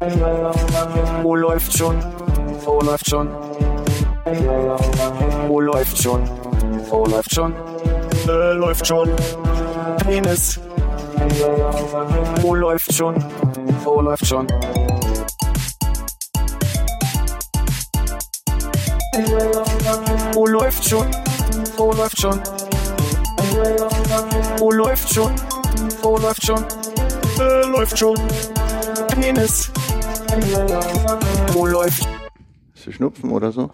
Wo läuft schon? Wo läuft schon? Wo läuft schon? Wo läuft schon? Äh, läuft schon. Penis. Wo läuft schon? Wo läuft schon? Wo läuft schon? Wo läuft schon? Wo läuft schon? Wo läuft schon? Äh, läuft schon. Penis. Wo läuft? Hast du Schnupfen oder so?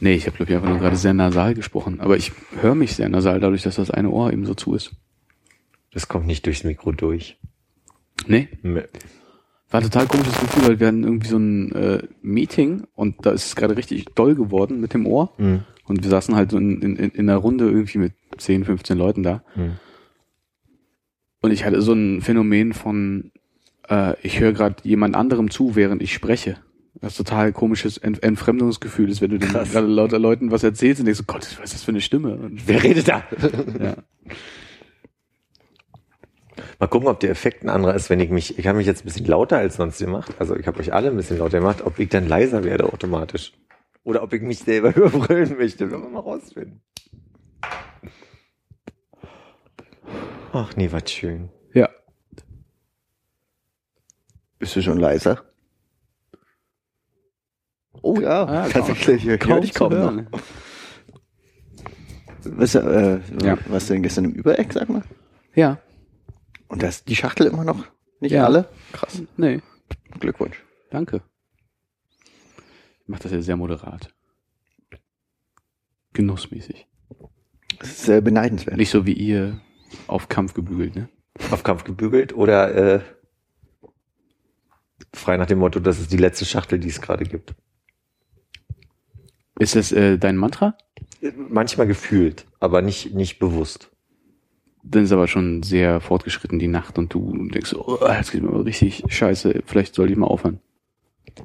Nee, ich habe glaube ich einfach nur gerade sehr nasal gesprochen. Aber ich höre mich sehr nasal, dadurch, dass das eine Ohr eben so zu ist. Das kommt nicht durchs Mikro durch. Nee, Nee. war ein total komisches Gefühl, weil wir hatten irgendwie so ein äh, Meeting und da ist es gerade richtig doll geworden mit dem Ohr. Mhm. Und wir saßen halt so in, in, in einer Runde irgendwie mit 10, 15 Leuten da. Mhm. Und ich hatte so ein Phänomen von, äh, ich höre gerade jemand anderem zu, während ich spreche. Das ist total komisches Ent Entfremdungsgefühl ist, wenn du gerade lauter Leuten was erzählst und denkst, so, Gott, was ist das für eine Stimme? Und, Wer redet da? ja. Mal gucken, ob der Effekt ein anderer ist, wenn ich mich, ich habe mich jetzt ein bisschen lauter als sonst gemacht. Also ich habe euch alle ein bisschen lauter gemacht, ob ich dann leiser werde automatisch. Oder ob ich mich selber überbrüllen möchte. Werden wir mal rausfinden. Ach nee, was schön. ja. Bist du schon leiser? Oh ja, Ah, tatsächlich. Ich Kaum dich zu kaum noch. Was, äh, Ja. was denn gestern im Übereck, sag mal? Ja. Und das die Schachtel immer noch? Nicht Ja. alle? Krass. Nee, Glückwunsch. danke. Ich mach das ja sehr moderat. Genussmäßig. Das ist sehr beneidenswert. Nicht so wie ihr auf Kampf gebügelt, ne? Auf Kampf gebügelt oder äh, frei nach dem Motto, das ist die letzte Schachtel, die es gerade gibt. Ist das äh, dein Mantra? Manchmal gefühlt, aber nicht, nicht bewusst. Dann ist aber schon sehr fortgeschritten die Nacht und du denkst, so, oh, jetzt geht mir aber richtig scheiße, vielleicht sollte ich mal aufhören.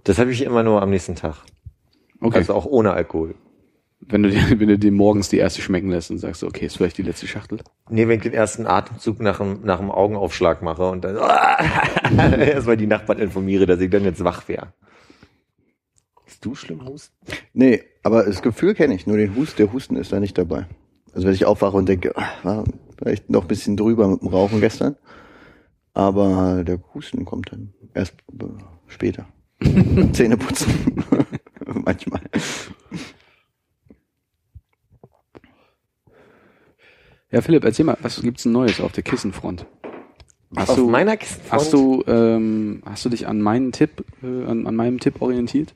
Das habe ich immer nur am nächsten Tag. Okay. Also auch ohne Alkohol. Wenn du dir, wenn du dir morgens die erste schmecken lässt und sagst, okay, ist vielleicht die letzte Schachtel. Nee, wenn ich den ersten Atemzug nach dem, nach dem Augenaufschlag mache und dann erstmal die Nachbarn informiere, dass ich dann jetzt wach wäre. Bist du schlimm husten? Nee, aber das Gefühl kenne ich, nur den Hust, der Husten ist da nicht dabei. Also wenn ich aufwache und denke, ah, war vielleicht noch ein bisschen drüber mit dem Rauchen gestern, aber der Husten kommt dann erst äh, später. Zähne putzen. Manchmal. Ja, Philipp, erzähl mal, was gibt's denn Neues auf der Kissenfront? Hast Auf du, meiner Kissenfront? hast du, ähm, hast du dich an meinen Tipp, äh, an, an meinem Tipp orientiert?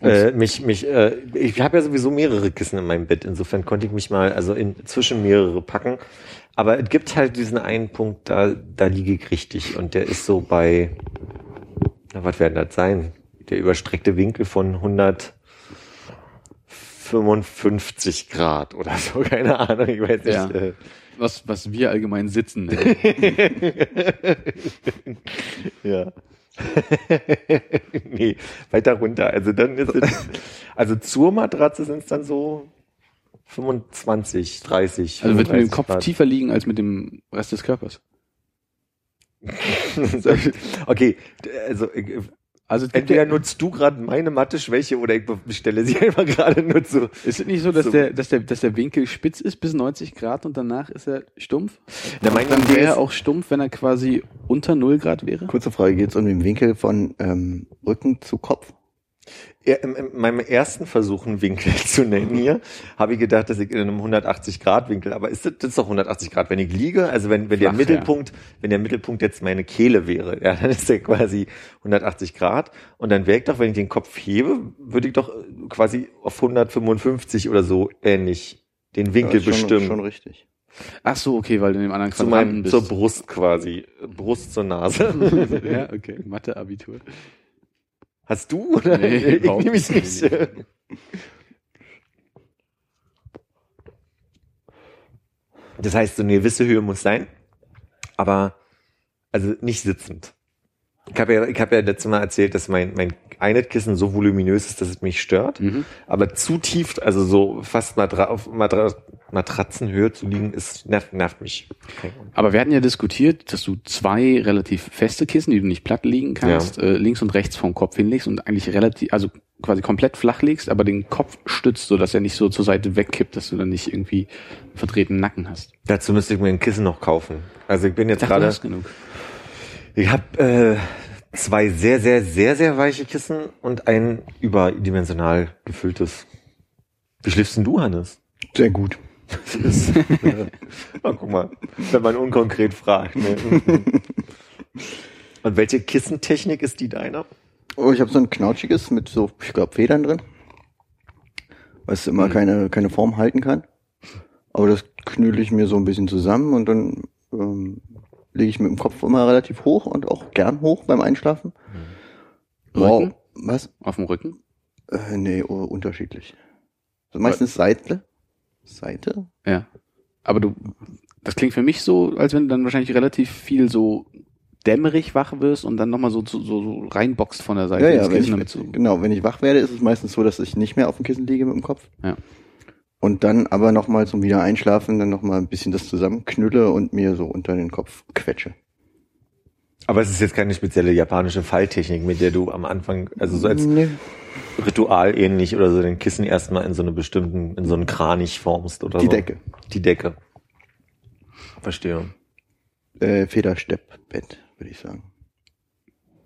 Äh, mich, mich, äh, ich habe ja sowieso mehrere Kissen in meinem Bett, insofern konnte ich mich mal, also inzwischen mehrere packen. Aber es gibt halt diesen einen Punkt, da, da liege ich richtig und der ist so bei, na, was werden das sein? Der überstreckte Winkel von 155 Grad oder so, keine Ahnung, ich weiß nicht. Ja. Äh, Was, was wir allgemein sitzen. Ja. nee, weiter runter. Also dann ist es, also zur Matratze sind es dann so 25, 30. Also wird mit dem 35 Kopf Grad. tiefer liegen als mit dem Rest des Körpers. okay, also äh, Also entweder nutzt du gerade meine Mathe-Schwäche oder ich bestelle sie einfach gerade nur zu. ist es nicht so, dass So. der, dass der, dass der Winkel spitz ist bis 90 Grad und danach ist er stumpf? Na, meine Dann wäre er auch stumpf, wenn er quasi unter 0 Grad wäre? Kurze Frage, geht es um den Winkel von ähm, Rücken zu Kopf? Ja, in, in meinem ersten Versuch, einen Winkel zu nennen hier, habe ich gedacht, dass ich in einem 180-Grad-Winkel, aber ist das, das ist doch 180 Grad, wenn ich liege, also wenn, wenn der Flach, Mittelpunkt, wenn der Mittelpunkt jetzt meine Kehle wäre, ja, dann ist der quasi 180 Grad und dann wäre ich doch, wenn ich den Kopf hebe, würde ich doch äh, quasi auf 155 oder so ähnlich den Winkel Ja, ist schon, bestimmen. Schon richtig. Ach so, okay, weil du in dem anderen zu Quadranten meinem, bist. zur Brust quasi. Brust zur Nase. ja, okay. Mathe-Abitur. Hast du? Oder? Nee, ich nehme mich nicht. nicht. Das heißt, so eine gewisse Höhe muss sein, aber also nicht sitzend. Ich habe ja, ich hab ja letztes Mal erzählt, dass mein, mein Einheitkissen so voluminös ist, dass es mich stört. Mhm. Aber zu tief, also so fast Matra auf Matra Matratzenhöhe zu liegen, ist, nervt, nervt mich. Aber wir hatten ja diskutiert, dass du zwei relativ feste Kissen, die du nicht platt liegen kannst, äh, links und rechts vom Kopf hinlegst und eigentlich relativ, also quasi komplett flach legst, aber den Kopf stützt, so dass er nicht so zur Seite wegkippt, dass du dann nicht irgendwie verdrehten Nacken hast. Dazu müsste ich mir ein Kissen noch kaufen. Also ich bin jetzt gerade. Ich habe äh, zwei sehr, sehr, sehr, sehr weiche Kissen und ein überdimensional gefülltes. Wie schläfst denn du, Hannes? Sehr gut. Das ist, Na, guck mal, wenn man unkonkret fragt. Ne? Und welche Kissentechnik ist die deiner? Oh, ich habe so ein knautschiges mit so, ich glaube, Federn drin. Was immer keine, keine Form halten kann. Aber das knülle ich mir so ein bisschen zusammen und dann ähm, lege ich mit dem Kopf immer relativ hoch und auch gern hoch beim Einschlafen. Wow. Rücken? Was? Auf dem Rücken? Äh, nee, oh, unterschiedlich. Also meistens Seite. Seite? Ja. Aber du, das klingt für mich so, als wenn du dann wahrscheinlich relativ viel so dämmerig wach wirst und dann nochmal so, so, so reinboxt von der Seite. Ja, ins ja, wenn ich, so, genau, wenn ich wach werde, ist es meistens so, dass ich nicht mehr auf dem Kissen liege mit dem Kopf. Ja. Und dann aber nochmal zum wieder einschlafen, dann nochmal ein bisschen das zusammenknülle und mir so unter den Kopf quetsche. Aber es ist jetzt keine spezielle japanische Falltechnik, mit der du am Anfang, also so als Nee. Ritual ähnlich oder so den Kissen erstmal in so eine bestimmten, in so einen Kranich formst oder Die so. Decke. Die Decke. Verstehe. Äh, Federsteppbett, würde ich sagen.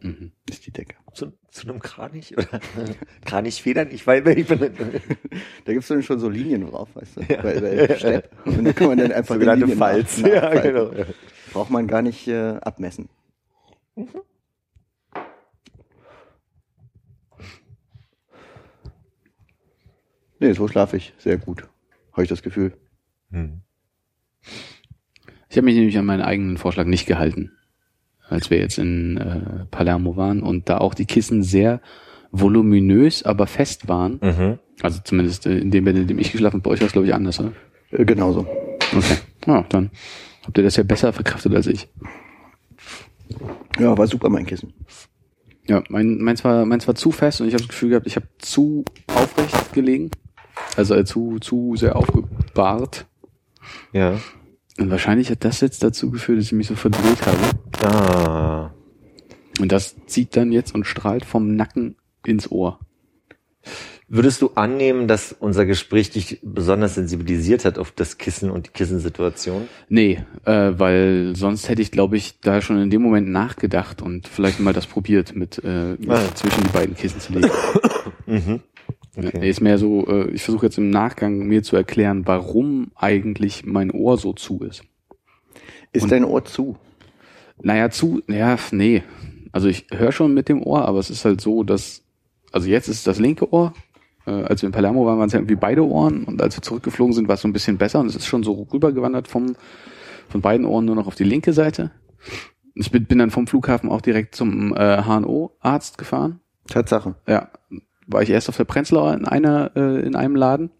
Mhm. Ist die Decke. Zu, zu einem Kranich oder Kranichfedern? Ich weiß, ich bin Da gibt's dann schon so Linien drauf, weißt du, bei, bei Stepp. Und da kann man dann einfach die sogenannte Linien nach- Falz. Ja, genau. Ja. Braucht man gar nicht äh, abmessen. Nee, so schlafe ich sehr gut. Habe ich das Gefühl. Hm. Ich habe mich nämlich an meinen eigenen Vorschlag nicht gehalten, als wir jetzt in äh, Palermo waren und da auch die Kissen sehr voluminös, aber fest waren. Mhm. Also zumindest äh, in dem Bett, in dem ich geschlafen habe, bei euch war es glaube ich anders, oder? Äh, genauso. Okay. Ja, dann habt ihr das ja besser verkraftet als ich. Ja, war super mein Kissen. Ja, mein, meins, war, meins war zu fest und ich habe das Gefühl gehabt, ich habe zu aufrecht gelegen. Also äh, zu, zu sehr aufgebahrt. Ja. Und wahrscheinlich hat das jetzt dazu geführt, dass ich mich so verdreht habe. Ah. Und das zieht dann jetzt und strahlt vom Nacken ins Ohr. Würdest du annehmen, dass unser Gespräch dich besonders sensibilisiert hat auf das Kissen und die Kissensituation? Nee, äh, weil sonst hätte ich, glaube ich, da schon in dem Moment nachgedacht und vielleicht mal das probiert, mit, äh, Ah. zwischen die beiden Kissen zu legen. Mhm. Nee, ist mehr so, äh, ich versuche jetzt im Nachgang mir zu erklären, warum eigentlich mein Ohr so zu ist. Ist Und- dein Ohr zu? Naja, zu, ja, nee. Also ich höre schon mit dem Ohr, aber es ist halt so, dass, also jetzt ist das linke Ohr, äh, als wir in Palermo waren, waren es ja irgendwie beide Ohren und als wir zurückgeflogen sind, war es so ein bisschen besser und es ist schon so rübergewandert vom, von beiden Ohren nur noch auf die linke Seite. Ich bin, bin dann vom Flughafen auch direkt zum äh, HNO-Arzt gefahren. Tatsache. Ja, war ich erst auf der Prenzlauer in einer, äh, in einem Laden,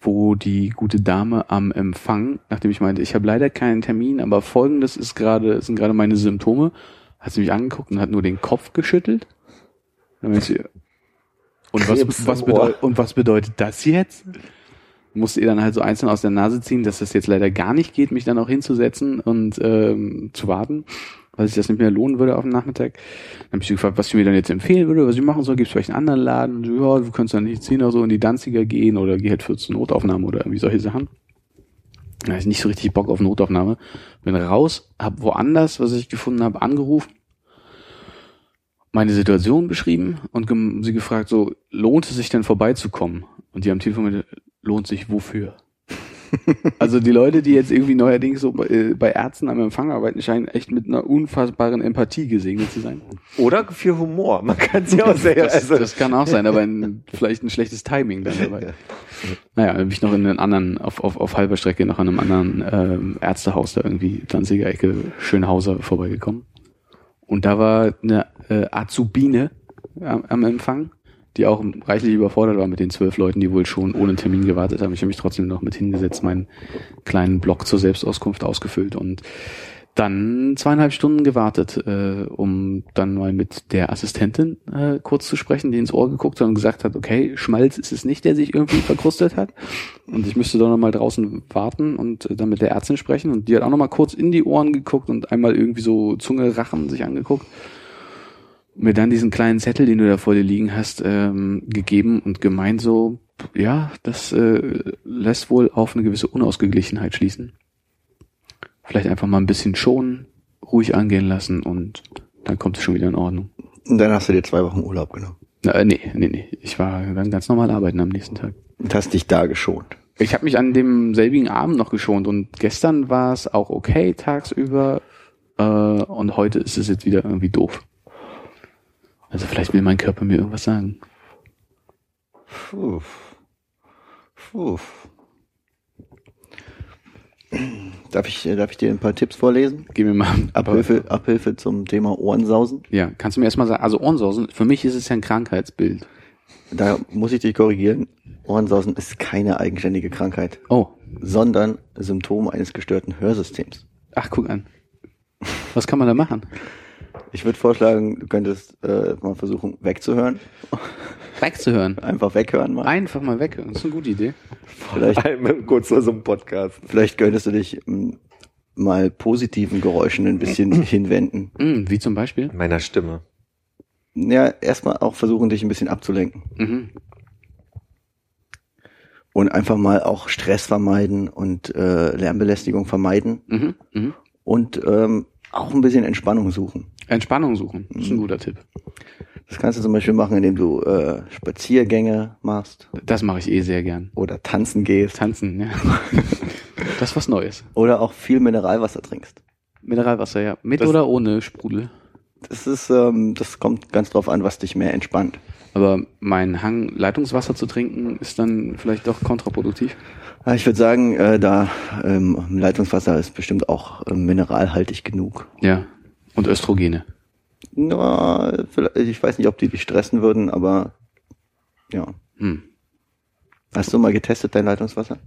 wo die gute Dame am Empfang, nachdem ich meinte, ich habe leider keinen Termin, aber folgendes ist gerade, sind gerade meine Symptome, hat sie mich angeguckt und hat nur den Kopf geschüttelt. Dann sie, und was, was, bedeutet, und was bedeutet das jetzt? Musste ihr dann halt so einzeln aus der Nase ziehen, dass das jetzt leider gar nicht geht, mich dann auch hinzusetzen und ähm, zu warten, weil sich das nicht mehr lohnen würde auf den Nachmittag. Dann habe ich sie gefragt, was sie mir dann jetzt empfehlen würde, was ich machen soll. Gibt es vielleicht einen anderen Laden? So, ja, du kannst dann nicht ziehen oder so in die Danziger gehen oder geh halt für zur Notaufnahme oder irgendwie solche Sachen. Da ich nicht so richtig Bock auf Notaufnahme. Bin raus, hab woanders, was ich gefunden habe, angerufen, meine Situation beschrieben und sie gefragt, so, lohnt es sich denn vorbeizukommen? Und die am Telefon mit, lohnt sich wofür? Also die Leute, die jetzt irgendwie neuerdings so bei, äh, bei Ärzten am Empfang arbeiten, scheinen echt mit einer unfassbaren Empathie gesegnet zu sein. Oder für Humor. Man kann sie auch sehr, Das, also, das kann auch sein, aber ein, vielleicht ein schlechtes Timing dann dabei. Naja, dann bin ich noch in einen anderen, auf, auf, auf halber Strecke noch an einem anderen ähm, Ärztehaus da irgendwie, Danziger Ecke, Schönhauser vorbeigekommen. Und da war eine äh, Azubine am, am Empfang, die auch reichlich überfordert war mit den zwölf Leuten, die wohl schon ohne Termin gewartet haben. Ich habe mich trotzdem noch mit hingesetzt, meinen kleinen Blog zur Selbstauskunft ausgefüllt und Dann zweieinhalb Stunden gewartet, äh, um dann mal mit der Assistentin äh, kurz zu sprechen, die ins Ohr geguckt hat und gesagt hat, okay, Schmalz ist es nicht, der sich irgendwie verkrustet hat. Und ich müsste doch noch mal draußen warten und äh, dann mit der Ärztin sprechen. Und die hat auch noch mal kurz in die Ohren geguckt und einmal irgendwie so Zunge, Rachen sich angeguckt. Mir dann diesen kleinen Zettel, den du da vor dir liegen hast, ähm, gegeben und gemeint so, ja, das äh, lässt wohl auf eine gewisse Unausgeglichenheit schließen. Vielleicht einfach mal ein bisschen schonen, ruhig angehen lassen und dann kommt es schon wieder in Ordnung. Und dann hast du dir zwei Wochen Urlaub genommen. Äh, nee, nee, nee. Ich war dann ganz normal arbeiten am nächsten Tag. Und hast dich da geschont. Ich habe mich an dem selbigen Abend noch geschont und gestern war es auch okay tagsüber äh, und heute ist es jetzt wieder irgendwie doof. Also vielleicht will mein Körper mir irgendwas sagen. Puh. Puh. Darf ich, äh, darf ich dir ein paar Tipps vorlesen? Gib mir mal Abhilfe, Abhilfe zum Thema Ohrensausen. Ja, kannst du mir erstmal sagen, also Ohrensausen, für mich ist es ja ein Krankheitsbild. Da muss ich dich korrigieren. Ohrensausen ist keine eigenständige Krankheit, Oh, sondern Symptom eines gestörten Hörsystems. ach guck an. Was kann man da machen? Ich würde vorschlagen, du könntest äh, mal versuchen, wegzuhören. Wegzuhören. Einfach weghören mal. Einfach mal weghören. Das ist eine gute Idee. Vielleicht, kurz vor so einem Podcast. vielleicht könntest du dich m, mal positiven Geräuschen ein bisschen hinwenden. Hm, wie zum Beispiel? Meiner Stimme. Ja, erstmal auch versuchen, dich ein bisschen abzulenken. Mhm. Und einfach mal auch Stress vermeiden und äh, Lärmbelästigung vermeiden. Mhm. Mhm. Und ähm, auch ein bisschen Entspannung suchen. Entspannung suchen. Das ist ein guter Tipp. Das kannst du zum Beispiel machen, indem du äh, Spaziergänge machst Das mache ich eh sehr gern. oder tanzen gehst Tanzen, ja. Das ist was Neues. oder auch viel Mineralwasser trinkst. Mineralwasser, ja. Mit Das- oder ohne Sprudel. Das ist, ähm, das kommt ganz drauf an, was dich mehr entspannt. Aber mein Hang, Leitungswasser zu trinken, ist dann vielleicht doch kontraproduktiv. Ja, Ich würde sagen, äh, da ähm, Leitungswasser ist bestimmt auch ähm, mineralhaltig genug. Ja. Und Östrogene. Na, vielleicht, ich weiß nicht, ob die dich stressen würden, aber ja. Hm. Hast du mal getestet dein Leitungswasser?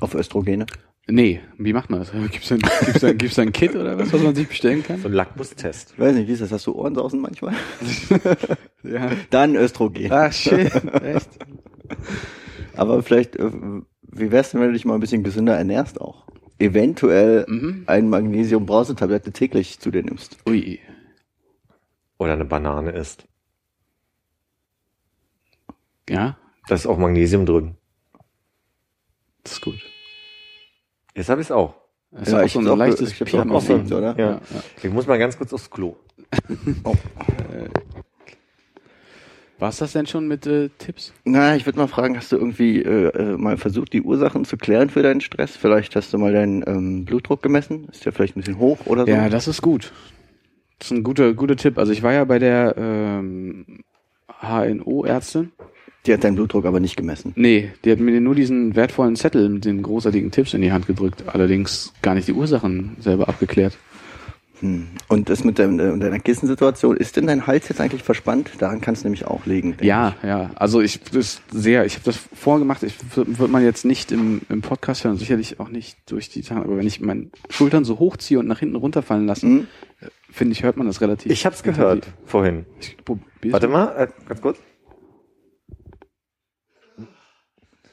Auf Östrogene? Nee, wie macht man das? Gibt's da, gibt's da, gibt's da ein Kit oder was, was man sich bestellen kann? So ein Lackmustest. Ich weiß nicht, wie ist das? Hast du Ohrensausen manchmal? Ja. Dann Östrogen. Ach, shit. Echt? Aber vielleicht, äh, wie wär's denn, wenn du dich mal ein bisschen gesünder ernährst auch? Eventuell Mhm. ein Magnesium-Brausetablette täglich zu dir nimmst. Ui. Oder eine Banane isst. Ja, Da ist auch Magnesium drin. das ist gut. Jetzt habe ich es auch. Das ist auch so ein glaub, leichtes ich auch auch so- oder? Ja. Ja, ja. Ich muss mal ganz kurz aufs Klo. War's das denn schon mit äh, Tipps? Na, ich würde mal fragen, hast du irgendwie äh, äh, mal versucht, die Ursachen zu klären für deinen Stress? Vielleicht hast du mal deinen ähm, Blutdruck gemessen? Ist der vielleicht ein bisschen hoch oder so? Ja, das ist gut. Das ist ein guter, guter Tipp. Also ich war ja bei der ähm, HNO-Ärztin. Die hat deinen Blutdruck aber nicht gemessen. Nee, die hat mir nur diesen wertvollen Zettel mit den großartigen Tipps in die Hand gedrückt. Allerdings gar nicht die Ursachen selber abgeklärt. Hm. Und das mit dein, äh, deiner Kissensituation, ist denn dein Hals jetzt eigentlich verspannt? Daran kann es nämlich auch liegen. Ja, ja. Also ich das sehr, ich habe das vorgemacht. Ich wird man jetzt nicht im, im Podcast hören, sicherlich auch nicht durch die Sachen, aber wenn ich meine Schultern so hochziehe und nach hinten runterfallen lasse, Hm? finde ich, hört man das relativ. Ich habe es gehört vorhin. Ich Warte mal. äh, ganz kurz.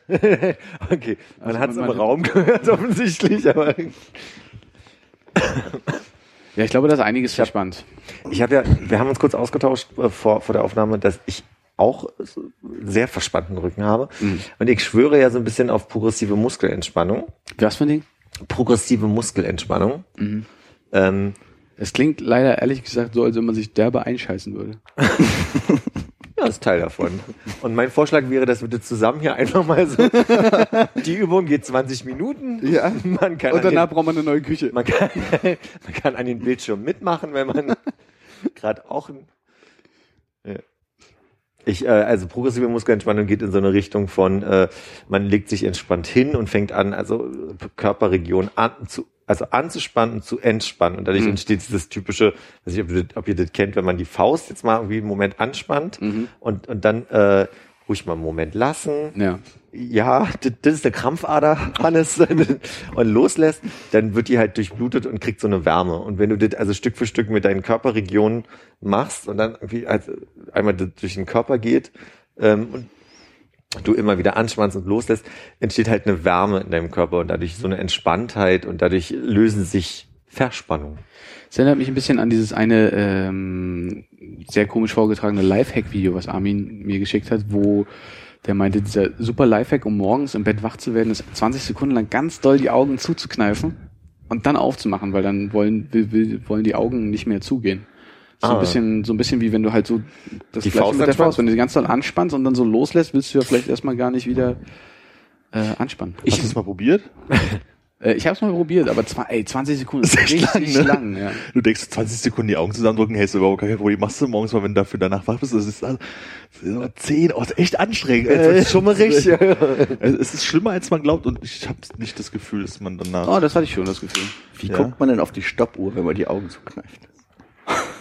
okay, man Also hat es im Raum gehört offensichtlich, aber Ja, ich glaube, da ist einiges verspannt. ich habe ja, wir haben uns kurz ausgetauscht äh, vor, vor der Aufnahme, dass ich auch sehr verspannten Rücken habe. Mhm. Und ich schwöre ja so ein bisschen auf progressive Muskelentspannung. Was für ein Ding? Progressive Muskelentspannung. Mhm. Ähm, Es klingt leider ehrlich gesagt so, als wenn man sich derbe einscheißen würde. Ja, ist Teil davon. Und mein Vorschlag wäre, dass wir das zusammen hier einfach mal so. Die Übung geht 20 Minuten. Ja. Man kann, Und an den, danach braucht man eine neue Küche. man, kann, man kann an den Bildschirm mitmachen, wenn man gerade auch ein. Ja. Ich, äh, also progressive Muskelentspannung geht in so eine Richtung von, äh, man legt sich entspannt hin und fängt an, also Körperregion an zu, also anzuspannen und zu entspannen. Und dadurch Mhm. entsteht dieses typische, weiß nicht, ob ihr, das, ob ihr das kennt, wenn man die Faust jetzt mal irgendwie einen Moment anspannt Mhm. und, und dann äh, ruhig mal einen Moment lassen Ja. ja, das, das ist der Krampfader, Hannes, und loslässt, dann wird die halt durchblutet und kriegt so eine Wärme. Und wenn du das also Stück für Stück mit deinen Körperregionen machst und dann irgendwie also einmal durch den Körper geht ähm, und du immer wieder anspannst und loslässt, entsteht halt eine Wärme in deinem Körper und dadurch so eine Entspanntheit und dadurch lösen sich Verspannungen. Es erinnert mich ein bisschen an dieses eine ähm, sehr komisch vorgetragene Lifehack-Video, was Armin mir geschickt hat, wo der meinte, dieser super Lifehack, um morgens im Bett wach zu werden, ist 20 Sekunden lang ganz doll die Augen zuzukneifen und dann aufzumachen, weil dann wollen, will, will, wollen die Augen nicht mehr zugehen. So Ah. ein bisschen, so ein bisschen wie wenn du halt so das Die Faust mit der anspannst? Faust, wenn du die ganz doll anspannst und dann so loslässt, willst du ja vielleicht erstmal gar nicht wieder äh, anspannen. Hast du das mal probiert? Äh, ich habe es mal probiert, aber zwei, ey, 20 Sekunden ist richtig lang, ne? lang, ja. Du denkst 20 Sekunden die Augen zusammendrücken, hey, ist überhaupt kein Problem. Machst du morgens mal, wenn du dafür danach wach bist, das ist, also, das ist aber 10, oh, das ist echt anstrengend. Äh, schummerig. Ja. Es ist schlimmer, als man glaubt und ich habe nicht das Gefühl, dass man danach... Oh, das hatte ich schon, das Gefühl. Wie Ja. guckt man denn auf die Stoppuhr, wenn man die Augen zukneift?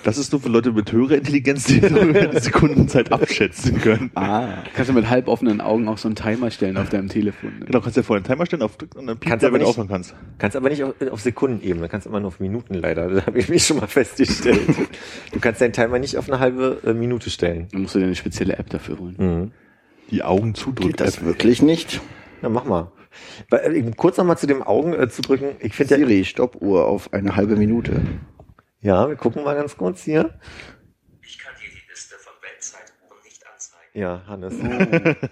Das ist nur für Leute mit höherer Intelligenz, die die Sekundenzeit abschätzen können. Ah. Kannst du mit halb offenen Augen auch so einen Timer stellen auf deinem Telefon. Ne? Genau, kannst ja vorher einen Timer stellen, aufdrücken und dann piept Kannst der, aber wenn du nicht- aufhören kannst. Kannst aber nicht auf, auf Sekundenebene, kannst immer nur auf Minuten leider. Das habe ich mich schon mal festgestellt. Du kannst deinen Timer nicht auf eine halbe äh, Minute stellen. Dann musst du dir eine spezielle App dafür holen. Mhm. Die Augen zudrücken. Geht das wirklich nicht? Na, mach mal. Weil, äh, Kurz nochmal zu dem Augen äh, zu drücken. Ich finde ja, Siri, Stoppuhr auf eine halbe Minute. Ja, wir gucken mal ganz kurz hier. Ich kann dir die Liste von Weltzeituhren nicht anzeigen. Ja, Hannes.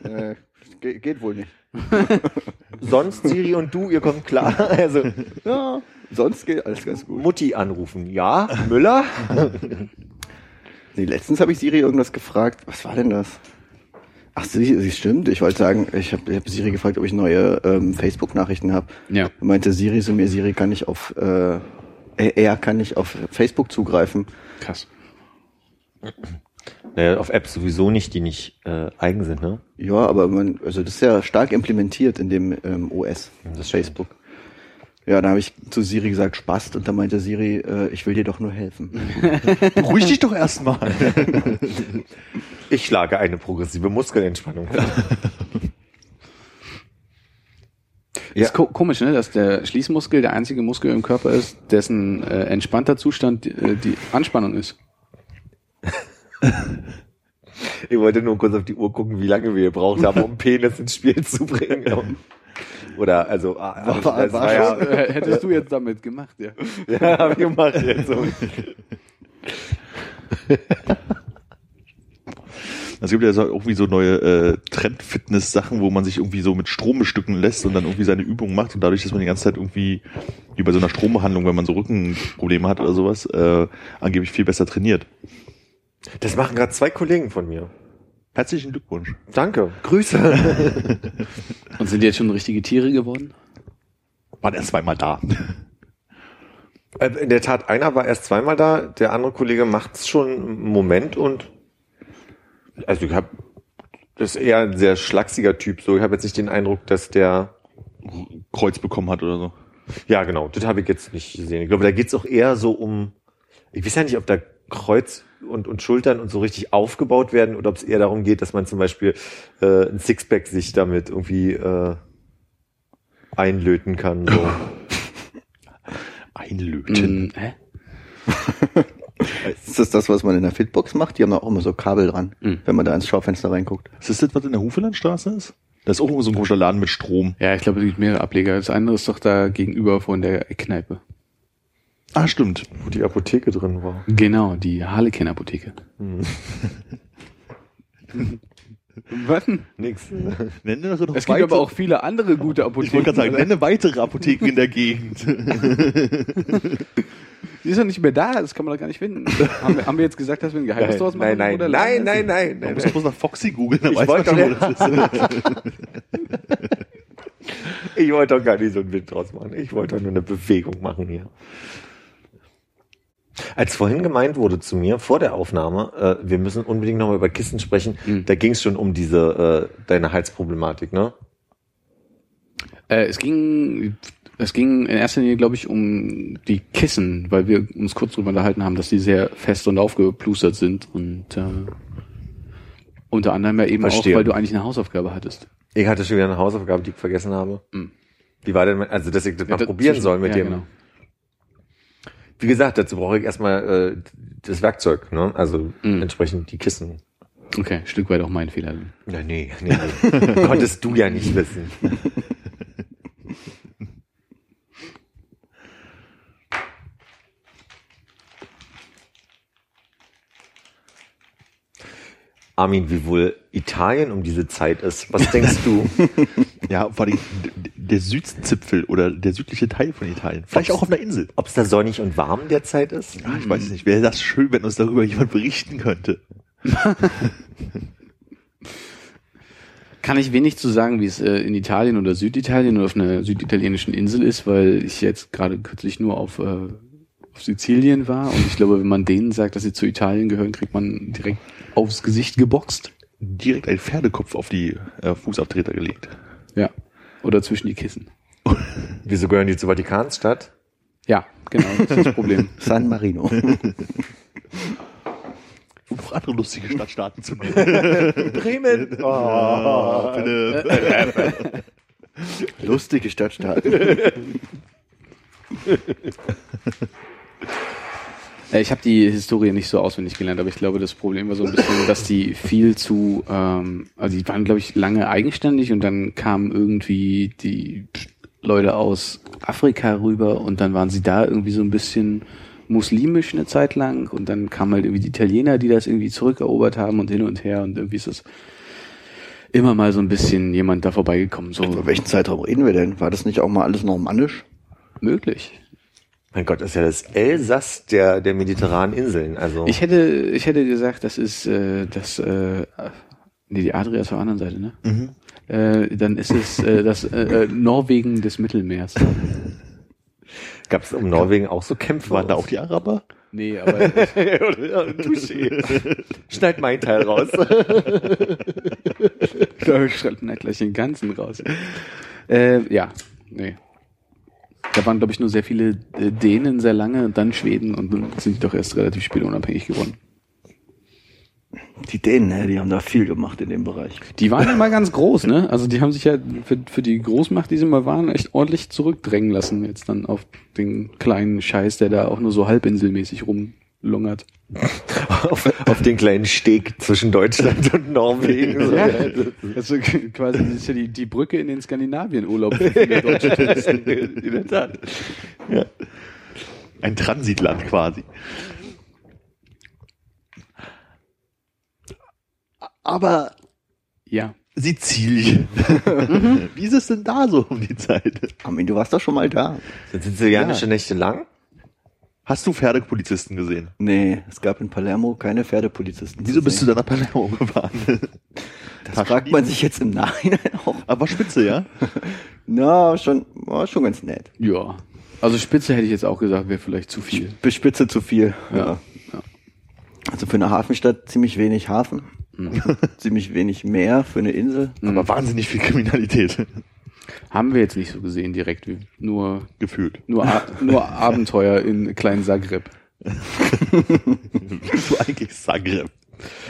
äh, ge geht wohl nicht. Sonst Siri und du, ihr kommt klar. Also Ja, sonst geht alles ganz gut. Mutti anrufen. Ja, Müller. Nee, letztens habe ich Siri irgendwas gefragt. Was war denn das? Ach, sie, sie stimmt. Ich wollte sagen, ich habe ich hab Siri gefragt, ob ich neue ähm, Facebook-Nachrichten habe. Ja. Meinte Siri zu mir, Siri kann nicht auf, äh, er er kann nicht auf Facebook zugreifen. Krass. Naja, auf Apps sowieso nicht, die nicht äh, eigen sind, ne? Ja, aber man, also das ist ja stark implementiert in dem ähm, OS, Das Facebook. Ja, da habe ich zu Siri gesagt, Spast, und da meinte Siri, äh, ich will dir doch nur helfen. Beruhig dich doch erstmal. Ich schlage eine progressive Muskelentspannung. vor. Ist ko komisch, ne, dass der Schließmuskel der einzige Muskel im Körper ist, dessen äh, entspannter Zustand die, äh, die Anspannung ist. Ich wollte nur kurz auf die Uhr gucken, wie lange wir gebraucht haben, um Penis ins Spiel zu bringen. Oder, also, ah, War- war- war ja, Hättest du jetzt damit gemacht, ja. ja, hab ich gemacht jetzt. Es gibt ja so irgendwie so neue äh, Trend-Fitness-Sachen, wo man sich irgendwie so mit Strom bestücken lässt und dann irgendwie seine Übungen macht und dadurch, dass man die ganze Zeit irgendwie, wie bei so einer Strombehandlung, wenn man so Rückenprobleme hat oder sowas, äh, angeblich viel besser trainiert. Das machen gerade zwei Kollegen von mir. Herzlichen Glückwunsch. Danke. Grüße. Und sind die jetzt schon richtige Tiere geworden? Waren erst zweimal da. Äh, In der Tat, einer war erst zweimal da, der andere Kollege macht's schon einen Moment und also ich habe das ist eher ein sehr schlachsiger Typ. So, ich habe jetzt nicht den Eindruck, dass der Kreuz bekommen hat oder so. Ja, genau, das habe ich jetzt nicht gesehen. Ich glaube, da geht's auch eher so um, ich weiß ja nicht, ob da Kreuz und, und Schultern und so richtig aufgebaut werden oder ob es eher darum geht, dass man zum Beispiel äh, ein Sixpack sich damit irgendwie äh, einlöten kann. So. Einlöten. Hm, hä? Ist das das, was man in der Fitbox macht? Die haben da auch immer so Kabel dran, Mhm. wenn man da ins Schaufenster reinguckt. Ist das das, was in der Hufelandstraße ist? Das ist auch so ein komischer Laden mit Strom. Ja, ich glaube, es gibt mehrere Ableger. Das andere ist doch da gegenüber von der Kneipe. Ah, stimmt. Wo die Apotheke drin war. Genau, die Harlequin-Apotheke. Was? denn? Nix. Nenne doch noch Es gibt aber auch viele andere gute ich Apotheken. wollte gerade sagen, nenne weitere Apotheken in der Gegend. Die ist doch nicht mehr da, das kann man doch gar nicht finden. haben, wir, haben wir jetzt gesagt, dass wir ein Geheimnis draus machen? nein, nein, oder nein, nein, nein, Man nein, muss nein. bloß nach Foxy googeln, dann Ich weiß man wollte schon, wo doch- das ist. Ich wollte doch gar nicht so einen Wind draus machen. Ich wollte doch nur eine Bewegung machen hier. Als vorhin gemeint wurde zu mir vor der Aufnahme, äh, wir müssen unbedingt nochmal über Kissen sprechen, Mhm. da ging es schon um diese äh, deine Halsproblematik, ne? Äh, es ging, es ging in erster Linie, glaube ich, um die Kissen, weil wir uns kurz drüber unterhalten haben, dass die sehr fest und aufgeplustert sind und äh, unter anderem ja eben Verstehe. auch, weil du eigentlich eine Hausaufgabe hattest. Ich hatte schon wieder eine Hausaufgabe, die ich vergessen habe. Hm. Wie war denn, also dass ich das mal Ja, probieren zwischen- soll mit ja, dem. genau. Wie gesagt, dazu brauche ich erstmal äh, das Werkzeug, ne? Also Mhm. entsprechend die Kissen. Okay, ein Stück weit auch mein Fehler. Ja, nee, nee, nee. Konntest du ja nicht wissen. Armin, wie wohl Italien um diese Zeit ist. Was denkst du? Ja, vor allem der Südzipfel oder der südliche Teil von Italien. Vielleicht auch auf einer Insel. Ob es da sonnig und warm derzeit ist? Ja, ich weiß es nicht. Wäre das schön, wenn uns darüber jemand berichten könnte. Kann ich wenig zu sagen, wie es äh, in Italien oder Süditalien oder auf einer süditalienischen Insel ist, weil ich jetzt gerade kürzlich nur auf, äh, auf Sizilien war und ich glaube, wenn man denen sagt, dass sie zu Italien gehören, kriegt man direkt aufs Gesicht geboxt. Direkt ein Pferdekopf auf die äh, Fußabtreter gelegt. Ja. Oder zwischen die Kissen. Wieso gehören die zur Vatikanstadt? Ja, genau, das ist das Problem. San Marino. Um noch andere lustige Stadtstaaten zu nennen. Bremen! Oh. Bitte. Lustige Stadtstaaten. Äh, Ich habe die Historie nicht so auswendig gelernt, aber ich glaube, das Problem war so ein bisschen, dass die viel zu, ähm, also die waren, glaube ich, lange eigenständig und dann kamen irgendwie die Leute aus Afrika rüber und dann waren sie da irgendwie so ein bisschen muslimisch eine Zeit lang und dann kamen halt irgendwie die Italiener, die das irgendwie zurückerobert haben und hin und her und irgendwie ist es immer mal so ein bisschen jemand da vorbeigekommen, so Über welchen Zeitraum reden wir denn? War das nicht auch mal alles normannisch? möglich. Mein Gott, das ist ja das Elsass der, der mediterranen Inseln. Also Ich hätte, ich hätte gesagt, das ist äh, das, äh, nee, die Adria ist auf der anderen Seite, ne? Mhm. Äh, dann ist es äh, das äh, äh, Norwegen des Mittelmeers. gab es um Norwegen auch so Kämpfe. Waren da auch die Araber? Nee, aber Touché. Schneid mein Teil raus. ich schreibe mir gleich den ganzen raus. Äh, ja, nee. Da waren, glaube ich, nur sehr viele äh, Dänen sehr lange und dann Schweden und dann sind die doch erst relativ spät unabhängig geworden. Die Dänen, ne, die haben da viel gemacht in dem Bereich. Die waren immer ganz groß, ne? Also die haben sich ja für, für die Großmacht, die sie mal waren, echt ordentlich zurückdrängen lassen. Jetzt dann auf den kleinen Scheiß, der da auch nur so halbinselmäßig rumlungert. auf, auf den kleinen Steg zwischen Deutschland und Norwegen. Ja, also quasi das ist ja die, die Brücke in den Skandinavien-Urlaub für viele deutsche Touristen. In der Tat. Ein Transitland quasi. Aber Ja. Sizilien. Wie ist es denn da so um die Zeit? Armin, du warst doch schon mal da. Sind sizilianische Nächte lang? Hast du Pferdepolizisten gesehen? Nee, es gab in Palermo keine Pferdepolizisten. Wieso bist du sehen. da nach Palermo gefahren? Das fragt man sich jetzt im Nachhinein auch. Aber spitze, ja? Na, schon, war schon ganz nett. Ja. Also Spitze hätte ich jetzt auch gesagt, wäre vielleicht zu viel. Bis Spitze zu viel. Ja. Ja. Also für eine Hafenstadt ziemlich wenig Hafen, ziemlich wenig Meer für eine Insel. Aber wahnsinnig viel Kriminalität. Haben wir jetzt nicht so gesehen direkt. Nur, Gefühlt. nur, nur Abenteuer in kleinen Zagreb. Du eigentlich Zagreb.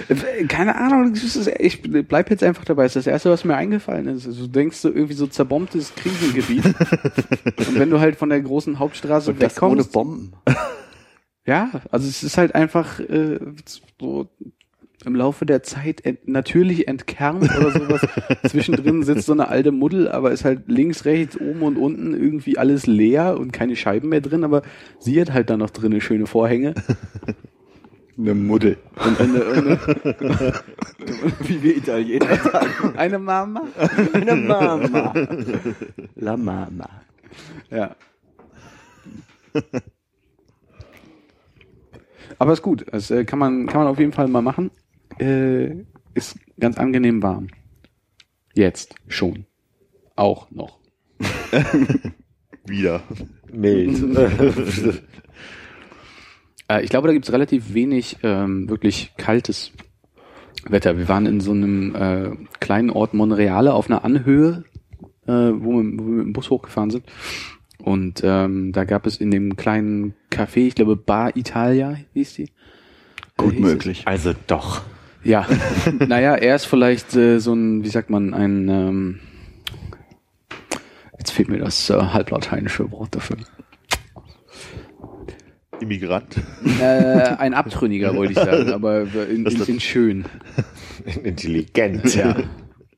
Äh, Keine Ahnung, ich bleib jetzt einfach dabei. Das ist das Erste, was mir eingefallen ist. Also, du denkst so irgendwie so zerbombtes Krisengebiet. Und wenn du halt von der großen Hauptstraße Und das ohne wegkommst. Bomben. Ja, also es ist halt einfach äh, so im Laufe der Zeit ent natürlich entkernt oder sowas. Zwischendrin sitzt so eine alte Muddel, aber ist halt links, rechts, oben und unten irgendwie alles leer und keine Scheiben mehr drin, aber sie hat halt da noch drinne schöne Vorhänge. Eine Muddel. Und eine, eine, Wie wir Italiener sagen. eine Mama. Eine Mama. La Mama. Ja. Aber ist gut. Das äh, kann man, kann man auf jeden Fall mal machen. Äh, ist ganz angenehm warm. Jetzt schon. Auch noch. Wieder. Mild. Äh, ich glaube, da gibt's relativ wenig ähm, wirklich kaltes Wetter. Wir waren in so einem äh, kleinen Ort Monreale auf einer Anhöhe, äh, wo, wir, wo wir mit dem Bus hochgefahren sind. Und ähm, da gab es in dem kleinen Café, ich glaube Bar Italia hieß die. Gut hieß möglich. Also doch. Ja, naja, er ist vielleicht äh, so ein, wie sagt man, ein, ähm, jetzt fehlt mir das äh, halblateinische Wort dafür. Immigrant. Äh, ein Abtrünniger wollte ich sagen, aber in, in, in schön. Intelligent. Ja,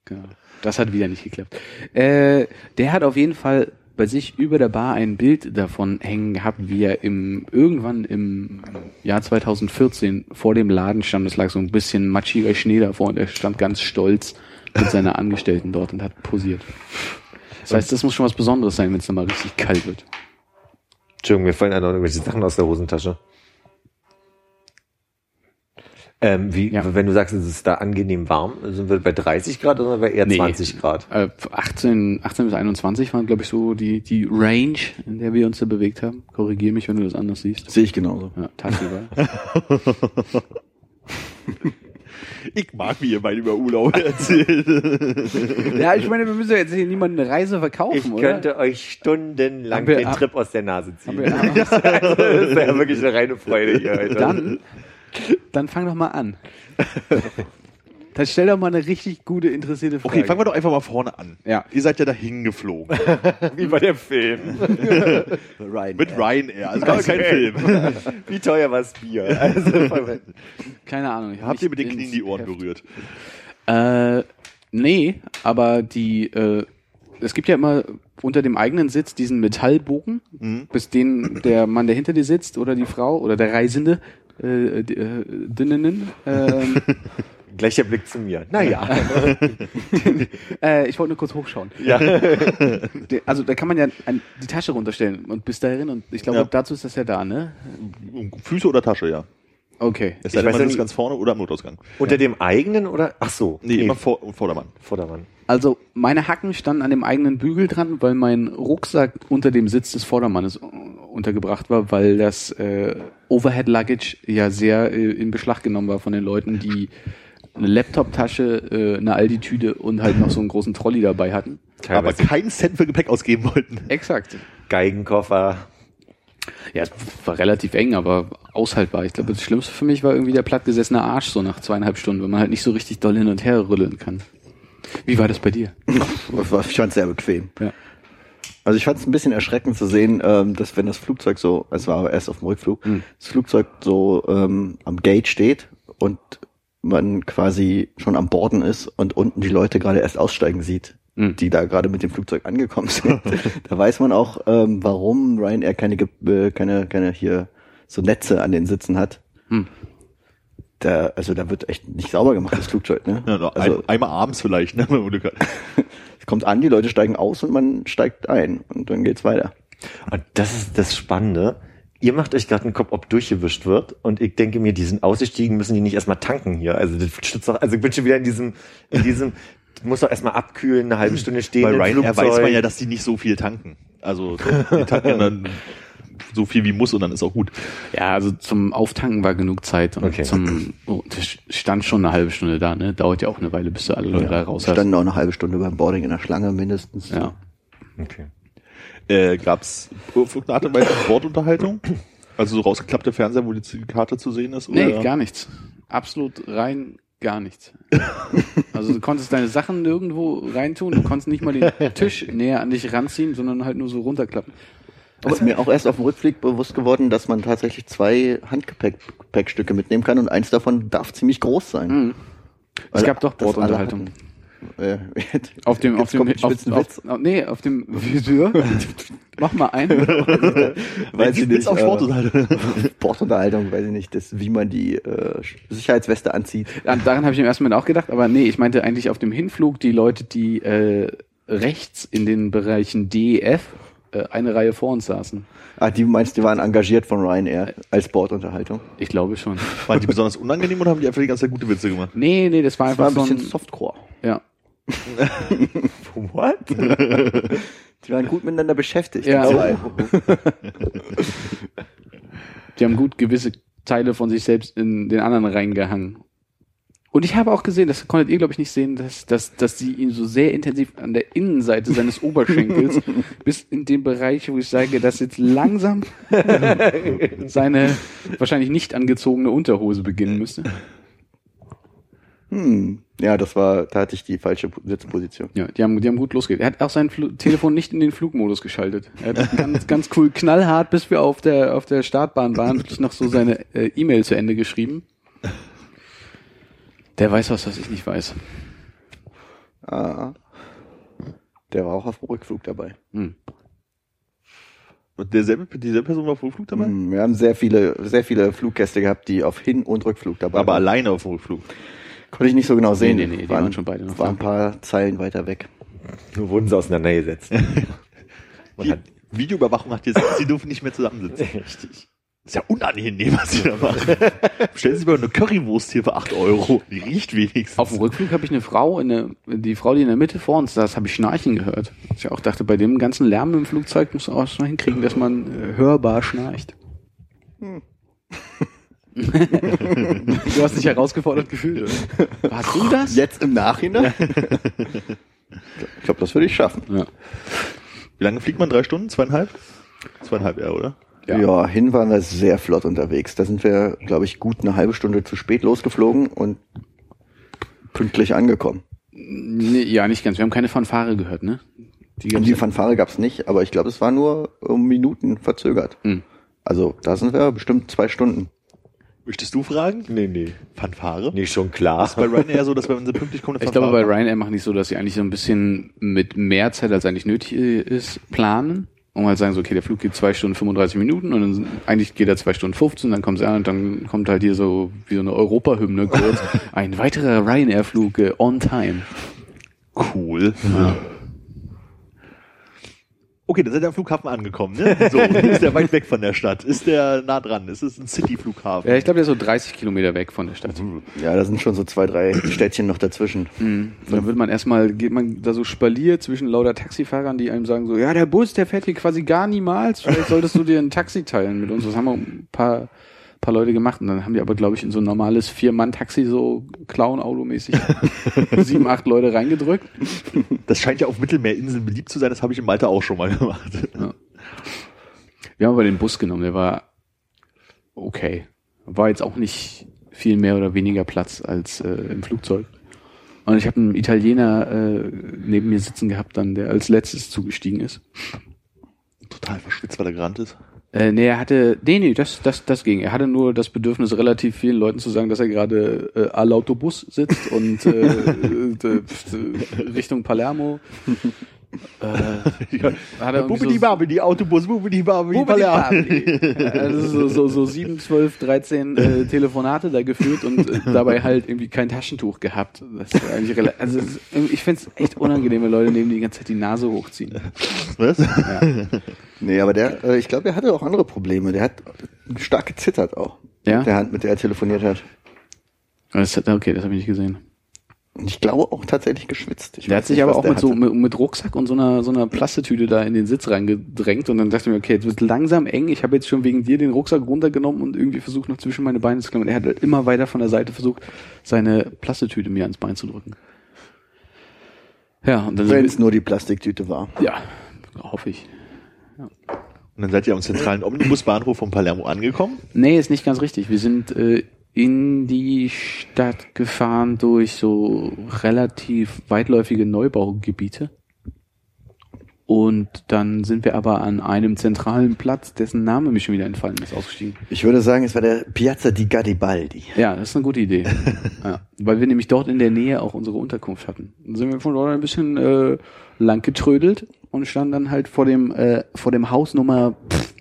genau. Das hat wieder nicht geklappt. Äh, der hat auf jeden Fall bei sich über der Bar ein Bild davon hängen gehabt, wie er im irgendwann im Jahr 2014 vor dem Laden stand. Es lag so ein bisschen matschiger Schnee davor und er stand ganz stolz mit seiner Angestellten dort und hat posiert. Das heißt, das muss schon was Besonderes sein, wenn es dann mal richtig kalt wird. Entschuldigung, mir fallen da noch irgendwelche Sachen aus der Hosentasche. Ähm, wie, Ja. wenn du sagst, es ist da angenehm warm, sind wir bei 30 Grad oder bei eher Nee. 20 Grad? Äh, 18, 18 bis 21 waren, glaube ich, so die, die Range, in der wir uns da bewegt haben. Korrigier mich, wenn du das anders siehst. Sehe ich genauso. Ja, tagsüber. Ich mag, wie ihr beide über Urlaub erzählt. ja, ich meine, wir müssen ja jetzt hier niemandem eine Reise verkaufen, Ich oder? könnte euch stundenlang wir- den Trip aus der Nase ziehen. Wir- das ist ja wirklich eine reine Freude hier heute. Dann, dann fang doch mal an. Dann stell doch mal eine richtig gute, interessierte Frage. Okay, fangen wir doch einfach mal vorne an. Ja. Ihr seid ja dahin geflogen. wie bei dem Film. Ryan. Mit Ryanair. Also gar kein Film. Wie teuer war das Bier? Also, Keine Ahnung. ich hab Habt ihr mit den Knien die Ohren Heft- berührt? Äh, nee, aber die, äh, es gibt ja immer unter dem eigenen Sitz diesen Metallbogen, bis den der Mann, der hinter dir sitzt, oder die Frau, oder der Reisende, äh, äh, Dinnen, ähm, Gleicher Blick zu mir. Naja. äh, ich wollte nur kurz hochschauen. ja. Also da kann man ja ein, die Tasche runterstellen und bis dahin und ich glaube, Ja. dazu ist das ja da, ne? Füße oder Tasche, ja. Okay. Es sei denn, weiß man ja ist nicht- ganz vorne oder am Notausgang. Unter dem eigenen oder? Ach so. Nee, immer vor, Vordermann. Vordermann. Also meine Hacken standen an dem eigenen Bügel dran, weil mein Rucksack unter dem Sitz des Vordermannes äh, untergebracht war, weil das äh, Overhead Luggage ja sehr äh, in Beschlag genommen war von den Leuten, die eine Laptop-Tasche, äh, eine Aldi-Tüte und halt noch so einen großen Trolley dabei hatten. Aber Teilweise keinen Cent für Gepäck ausgeben wollten. Exakt. Geigenkoffer. Ja, es war relativ eng, aber aushaltbar. Ich glaube, das Schlimmste für mich war irgendwie der plattgesessene Arsch so nach zweieinhalb Stunden, wenn man halt nicht so richtig doll hin und her rütteln kann. Wie war das bei dir? Ich fand es sehr bequem. Ja. Also ich fand es ein bisschen erschreckend zu sehen, ähm, dass wenn das Flugzeug so, es war aber erst auf dem Rückflug, das Flugzeug so ähm, am Gate steht und man quasi schon am Borden ist und unten die Leute gerade erst aussteigen sieht, Mhm. die da gerade mit dem Flugzeug angekommen sind. da weiß man auch, ähm, warum Ryanair keine, äh, keine, keine hier so Netze an den Sitzen hat. Hm. Da, also da wird echt nicht sauber gemacht, das Flugzeug, ne? Ja, also, ein, einmal abends vielleicht, ne, es kommt an, die Leute steigen aus und man steigt ein und dann geht's weiter. Und das ist das Spannende. Ihr macht euch gerade einen Kopf, ob durchgewischt wird. Und ich denke mir, die sind ausgestiegen, müssen die nicht erstmal tanken hier. Also das stützt doch, also ich bin schon wieder in diesem, in diesem, du musst doch erstmal abkühlen, eine halbe Stunde stehen. Bei im Ryanair weiß man ja, dass die nicht so viel tanken. Also die tanken dann so viel wie muss und dann ist auch gut. Ja, also zum Auftanken war genug Zeit und Okay. zum oh, stand schon eine halbe Stunde da, ne? Dauert ja auch eine Weile, bis du alle Leute da raus hast. standen auch eine halbe Stunde beim Boarding in der Schlange mindestens. Ja. Okay. Äh, gab's auf irgendeine Art und Weise Bordunterhaltung? Also so rausgeklappte Fernseher, wo die Karte zu sehen ist? Nee, oder? gar nichts. Absolut rein gar nichts. Also du konntest deine Sachen nirgendwo reintun, du konntest nicht mal den Tisch näher an dich ranziehen, sondern halt nur so runterklappen. Aber ist mir auch erst auf dem Rückflug bewusst geworden, dass man tatsächlich zwei Handgepäckstücke mitnehmen kann und eins davon darf ziemlich groß sein. Mhm. Es gab doch Bordunterhaltung. Äh, Auf dem, auf dem, auf, auf, nee, auf dem Viseur. Mach mal ein. weiß ich Jetzt nicht, auf äh, Sportunterhaltung. Bordunterhaltung, weiß ich nicht, das, wie man die äh, Sicherheitsweste anzieht. An- Daran habe ich im ersten Moment auch gedacht, aber nee, ich meinte eigentlich auf dem Hinflug die Leute, die äh, rechts in den Bereichen D, F eine Reihe vor uns saßen. Ah, die meinst, die waren engagiert von Ryanair als Bordunterhaltung. Ich glaube schon. Waren die besonders unangenehm oder haben die einfach die ganze Zeit gute Witze gemacht? Nee, nee, das war Das war einfach ein so bisschen ein, Softcore. ja. What? Die waren gut miteinander beschäftigt. Ja. die zwei. Die haben gut gewisse Teile von sich selbst in den anderen reingehangen. Und ich habe auch gesehen, das konntet ihr, glaube ich, nicht sehen, dass, dass, dass sie ihn so sehr intensiv an der Innenseite seines Oberschenkels bis in den Bereich, wo ich sage, dass jetzt langsam seine wahrscheinlich nicht angezogene Unterhose beginnen müsste. Hm. Ja, das war, da hatte ich die falsche Sitzposition. Ja, die haben, die haben gut losgeht. Er hat auch sein Fl Telefon nicht in den Flugmodus geschaltet. Er hat ganz, ganz cool, knallhart, bis wir auf der, auf der Startbahn waren, wirklich noch so seine äh, E-Mail zu Ende geschrieben. Der weiß was, was ich nicht weiß. Ah. Der war auch auf dem Rückflug dabei. Hm. Und derselbe, dieselbe Person war auf dem Rückflug dabei? Hm, Wir haben sehr viele, sehr viele Fluggäste gehabt, die auf Hin- und Rückflug dabei Aber waren. alleine auf dem Rückflug. Konnte ich nicht so genau sehen. Nee, nee, nee, die waren schon beide noch War ein paar Zeilen weiter weg. Nur wurden sie auseinandergesetzt. Man hat, Videoüberwachung hat gesagt, sie dürfen nicht mehr zusammensitzen. richtig. Ist ja unangenehm, was sie da machen. Stellen Sie sich mal eine Currywurst hier für 8 Euro. Die riecht wenigstens. Auf dem Rückflug habe ich eine Frau, in der, die Frau, die in der Mitte vor uns saß, habe ich schnarchen gehört. Ich auch dachte, bei dem ganzen Lärm im Flugzeug muss man auch schon hinkriegen, dass man äh, hörbar schnarcht. du hast dich herausgefordert gefühlt? Warst du das? Jetzt im Nachhinein? ich glaube, das würde ich schaffen. Ja. Wie lange fliegt man? Drei Stunden? Zweieinhalb? Zweieinhalb eher, oder? Ja. Ja. hin waren wir sehr flott unterwegs. Da sind wir, glaube ich, gut eine halbe Stunde zu spät losgeflogen und pünktlich angekommen. Nee, ja, nicht ganz. Wir haben keine Fanfare gehört, ne? Die Und die Fanfare gab's nicht, aber ich glaube, es war nur um Minuten verzögert. Hm. Also da sind wir bestimmt zwei Stunden. Möchtest du fragen? Nee, nee. Fanfare? Nee, schon klar. Ist bei Ryanair so, dass wenn sie pünktlich kommen, eine Ich glaube, bei Ryanair machen die so, dass sie eigentlich so ein bisschen mit mehr Zeit, als eigentlich nötig äh, ist, planen. Und halt sagen so, okay, der Flug geht zwei Stunden 35 Minuten und dann eigentlich geht er zwei Stunden 15, dann kommt sie an und dann kommt halt hier so wie so eine Europahymne kurz. Ein weiterer Ryanair-Flug äh, on time. Cool. Okay, dann seid ihr am Flughafen angekommen, ne? So, ist der weit weg von der Stadt? Ist der nah dran? Ist es ein City-Flughafen? Ja, ich glaube, der ist so 30 Kilometer weg von der Stadt. Ja, da sind schon so zwei, drei Städtchen noch dazwischen. Mhm. Dann wird man erstmal, geht man da so spaliert zwischen lauter Taxifahrern, die einem sagen so, ja, der Bus, der fährt hier quasi gar niemals. Vielleicht solltest du dir ein Taxi teilen mit uns. Das haben wir ein paar, paar Leute gemacht. Und dann haben die aber, glaube ich, in so ein normales Vier-Mann-Taxi so Clown-Auto-mäßig sieben, acht Leute reingedrückt. Das scheint ja auf Mittelmeerinseln beliebt zu sein, das habe ich in Malta auch schon mal gemacht. Wir haben aber den Bus genommen, der war okay. War jetzt auch nicht viel mehr oder weniger Platz als äh, im Flugzeug. Und ich habe einen Italiener äh, neben mir sitzen gehabt, dann der als letztes zugestiegen ist. Total verschwitzt, weil er gerannt ist. Äh, nee, er hatte, nee, nee, das, das, das ging. Er hatte nur das Bedürfnis, relativ vielen Leuten zu sagen, dass er gerade äh, al Autobus sitzt und äh, äh, äh, Richtung Palermo. Äh, hat er irgendwie so, Babidi, Autobus, Bubidi Babidi, also so, so, so 7, 12, 13 äh, Telefonate da geführt und äh, dabei halt irgendwie kein Taschentuch gehabt. Das ist eigentlich rela- also es ist, ich find's echt unangenehm, wenn Leute neben die ganze Zeit die Nase hochziehen. Was? Ja. Nee, aber der, äh, ich glaube, er hatte auch andere Probleme. Der hat stark gezittert auch. Ja? Der Hand, mit der er telefoniert hat. Das, hat- okay, das habe ich nicht gesehen. Und ich glaube auch tatsächlich geschwitzt. Ich Der hat sich nicht, aber auch mit so hatte. mit, mit Rucksack und so einer so einer Plastetüte da in den Sitz reingedrängt und dann dachte ich mir, okay, jetzt wird langsam eng. Ich habe jetzt schon wegen dir den Rucksack runtergenommen und irgendwie versucht noch zwischen meine Beine zu klemmen. Er hat halt immer weiter von der Seite versucht, seine Plastetüte mir ans Bein zu drücken. Ja, und dann Wenn es nur die Plastiktüte war. ja, hoffe ich. Und dann seid ihr am zentralen Omnibusbahnhof von Palermo angekommen. Nee, ist nicht ganz richtig. Wir sind äh, in die Stadt gefahren durch so relativ weitläufige Neubaugebiete. Und dann sind wir aber an einem zentralen Platz, dessen Name mir schon wieder entfallen ist, ausgestiegen. Ich würde sagen, es war der Piazza di Garibaldi. Ja, das ist eine gute Idee. ja, weil wir nämlich dort in der Nähe auch unsere Unterkunft hatten. Dann sind wir von dort ein bisschen äh, lang getrödelt und standen dann halt vor dem äh, vor dem Haus Nummer pff,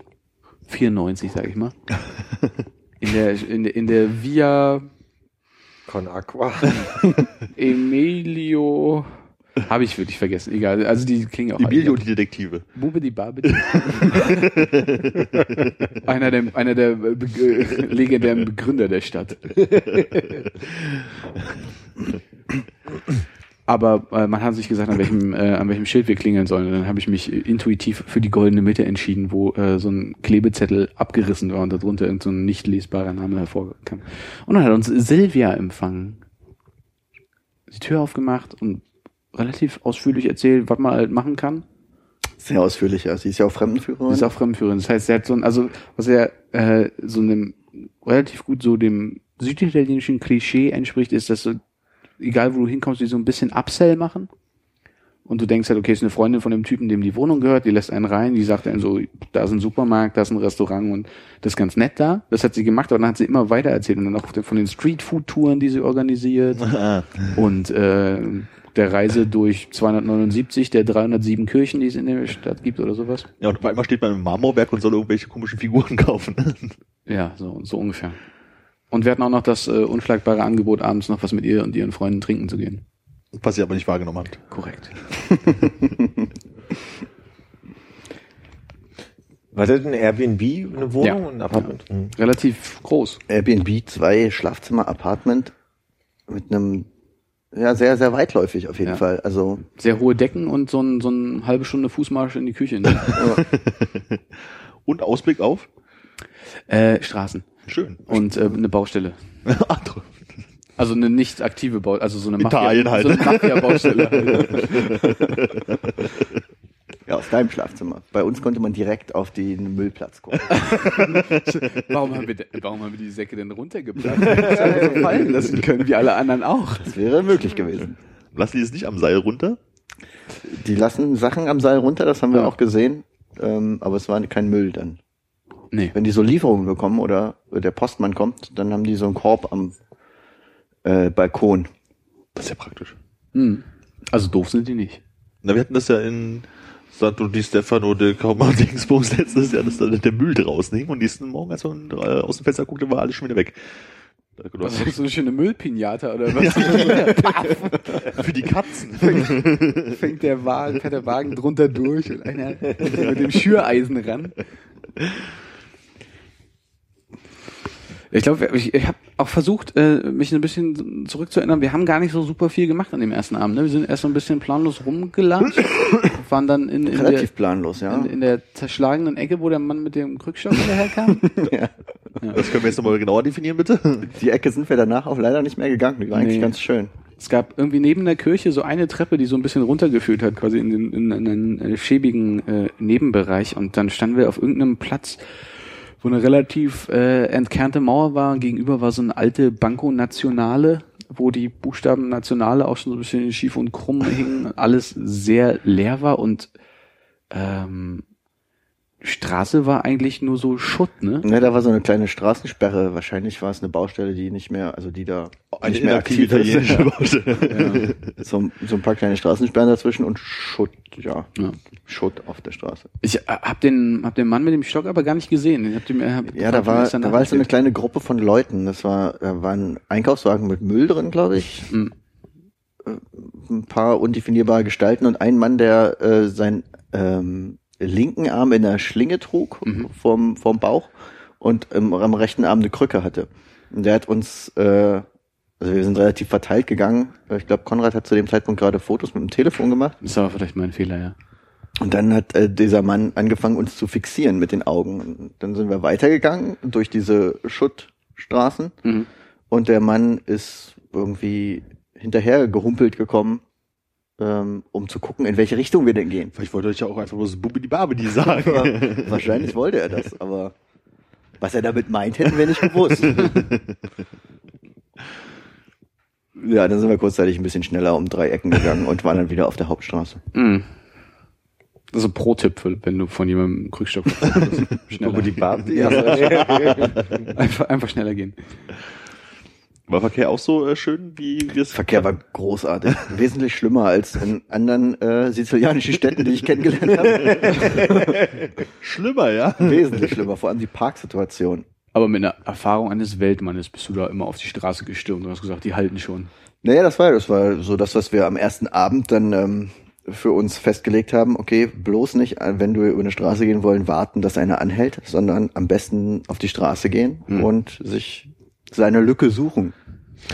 94, sag ich mal. In der in der, in der Via Con Aqua. Emilio habe ich wirklich vergessen. Egal, also die klingen auch Emilio die Detektive. Bube die Babidi. einer der, einer der Be äh, legendären Begründer der Stadt. Aber äh, man hat sich gesagt, an welchem, äh, an welchem Schild wir klingeln sollen. Und dann habe ich mich intuitiv für die goldene Mitte entschieden, wo äh, so ein Klebezettel abgerissen war und darunter irgend so ein nicht lesbarer Name hervorkam. Und dann hat uns Silvia empfangen. Die Tür aufgemacht und relativ ausführlich erzählt, was man halt machen kann. Sehr ausführlich, ja. Sie ist ja auch Fremdenführerin. Ist auch Fremdenführerin. Das heißt, er hat so ein, also, was er äh, so einem relativ gut so dem süditalienischen Klischee entspricht, ist, dass so egal wo du hinkommst, die so ein bisschen Upsell machen. Und du denkst halt, okay, ist eine Freundin von dem Typen, dem die Wohnung gehört, die lässt einen rein, die sagt dann so, da ist ein Supermarkt, da ist ein Restaurant und das ist ganz nett da. Das hat sie gemacht, aber dann hat sie immer weiter erzählt und dann auch von den Streetfood-Touren, die sie organisiert und äh, der Reise durch 279 der 307 Kirchen, die es in der Stadt gibt oder sowas. Ja, und einmal steht man im Marmorwerk und soll irgendwelche komischen Figuren kaufen. Ja, so, so ungefähr. Und wir hatten auch noch das äh, unschlagbare Angebot, abends noch was mit ihr und ihren Freunden trinken zu gehen. Was ihr aber nicht wahrgenommen habt. Korrekt. War das ein Airbnb, eine Wohnung, Ja. ein Apartment? Mhm. Relativ groß. Airbnb, zwei Schlafzimmer, Apartment mit einem, ja, sehr, sehr weitläufig auf jeden Ja. Fall. Also, Sehr hohe Decken und so ein, so ein halbe Stunde Fußmarsch in die Küche. Ne? Und Ausblick auf? äh, Straßen. Schön. Und äh, eine Baustelle. Andere. Also eine nicht aktive Baustelle, also so eine Mafia, Italien halt. so eine Mafia-Baustelle. ja, aus deinem Schlafzimmer. Bei uns konnte man direkt auf den Müllplatz gucken. warum, haben wir, de- warum haben wir die Säcke denn runtergebracht? So fallen lassen können, wie alle anderen auch. Das wäre möglich gewesen. Lass die es nicht am Seil runter? Die lassen Sachen am Seil runter, das haben wir Ja. auch gesehen. Ähm, aber es war kein Müll dann. Nee. Wenn die so Lieferungen bekommen oder der Postmann kommt, dann haben die so einen Korb am äh, Balkon. Das ist ja praktisch. Hm. Also doof sind die nicht. Na, wir hatten das ja in Santo di Stefano de Dingsbums letztes Jahr, dass da der Müll draußen hing und nächsten Morgen, als man äh, aus dem Fenster guckte, war alles schon wieder weg. Was ist so eine schöne Müllpinata oder was? Für die Katzen. Fängt der Wagen, fährt der Wagen drunter durch und einer mit dem Schüreisen ran. Ich glaube, ich, ich habe auch versucht, äh, mich ein bisschen zurückzuerinnern. Wir haben gar nicht so super viel gemacht an dem ersten Abend. Ne? Wir sind erst so ein bisschen planlos rumgelatscht, waren dann in, in, der, Relativ planlos, ja. in, in der zerschlagenen Ecke, wo der Mann mit dem Krückstock daherkam. Das können wir jetzt nochmal genauer definieren, bitte. Die Ecke sind wir danach auch leider nicht mehr gegangen. Die war eigentlich Nee. ganz schön. Es gab irgendwie neben der Kirche so eine Treppe, die so ein bisschen runtergeführt hat, quasi in den in, in einen äh, schäbigen äh, Nebenbereich. Und dann standen wir auf irgendeinem Platz, wo eine relativ äh, entkernte Mauer war. Gegenüber war so eine alte Banco Nationale, wo die Buchstaben Nationale auch schon so ein bisschen schief und krumm hingen. Alles sehr leer war und ähm, Straße war eigentlich nur so Schutt, ne? Ne, da war so eine kleine Straßensperre. Wahrscheinlich war es eine Baustelle, die nicht mehr, also die da Eine nicht mehr aktiv ist. italienische Baustelle. So, so ein paar kleine Straßensperren dazwischen und Schutt, ja. Ja. Schutt auf der Straße. Ich äh, hab den, hab den Mann mit dem Stock aber gar nicht gesehen. Ich hab dem, hab Ja, da war, da war so eine kleine Gruppe von Leuten. Das war, da war ein Einkaufswagen mit Müll drin, glaube ich. Mhm. Äh, Ein paar undefinierbare Gestalten und ein Mann, der äh, seinen ähm, linken Arm in der Schlinge trug Mhm. vom, vom Bauch und im, am rechten Arm eine Krücke hatte. Und der hat uns, äh, also wir sind relativ verteilt gegangen. Ich glaube, Konrad hat zu dem Zeitpunkt gerade Fotos mit dem Telefon gemacht. Das war vielleicht mein Fehler, ja. Und dann hat äh, dieser Mann angefangen, uns zu fixieren mit den Augen. Und dann sind wir weitergegangen durch diese Schuttstraßen. Mhm. Und der Mann ist irgendwie hinterher gehumpelt gekommen, ähm, um zu gucken, in welche Richtung wir denn gehen. Vielleicht wollte ich ja auch einfach bloß Bubidi Babidi sagen. Wahrscheinlich wollte er das, aber was er damit meint, hätten wir nicht gewusst. ja, dann sind wir kurzzeitig ein bisschen schneller um drei Ecken gegangen und waren dann wieder auf der Hauptstraße. Mhm. Das ist ein Pro-Tipp, für- wenn du von jemandem einen Krückstock bekommst. schneller. die Babdi. Ja, einfach, einfach schneller gehen. War Verkehr auch so äh, schön, wie wir es Verkehr war großartig. Wesentlich schlimmer als in anderen äh, sizilianischen Städten, die ich kennengelernt habe. schlimmer, ja. Wesentlich schlimmer, vor allem die Parksituation. Aber mit einer Erfahrung eines Weltmannes bist du da immer auf die Straße gestürmt und hast gesagt, die halten schon. Naja, das war, das war so das, was wir am ersten Abend dann ähm, für uns festgelegt haben. Okay, bloß nicht, äh, wenn wir über eine Straße gehen wollen, warten, dass einer anhält, sondern am besten auf die Straße gehen und sich seine Lücke suchen.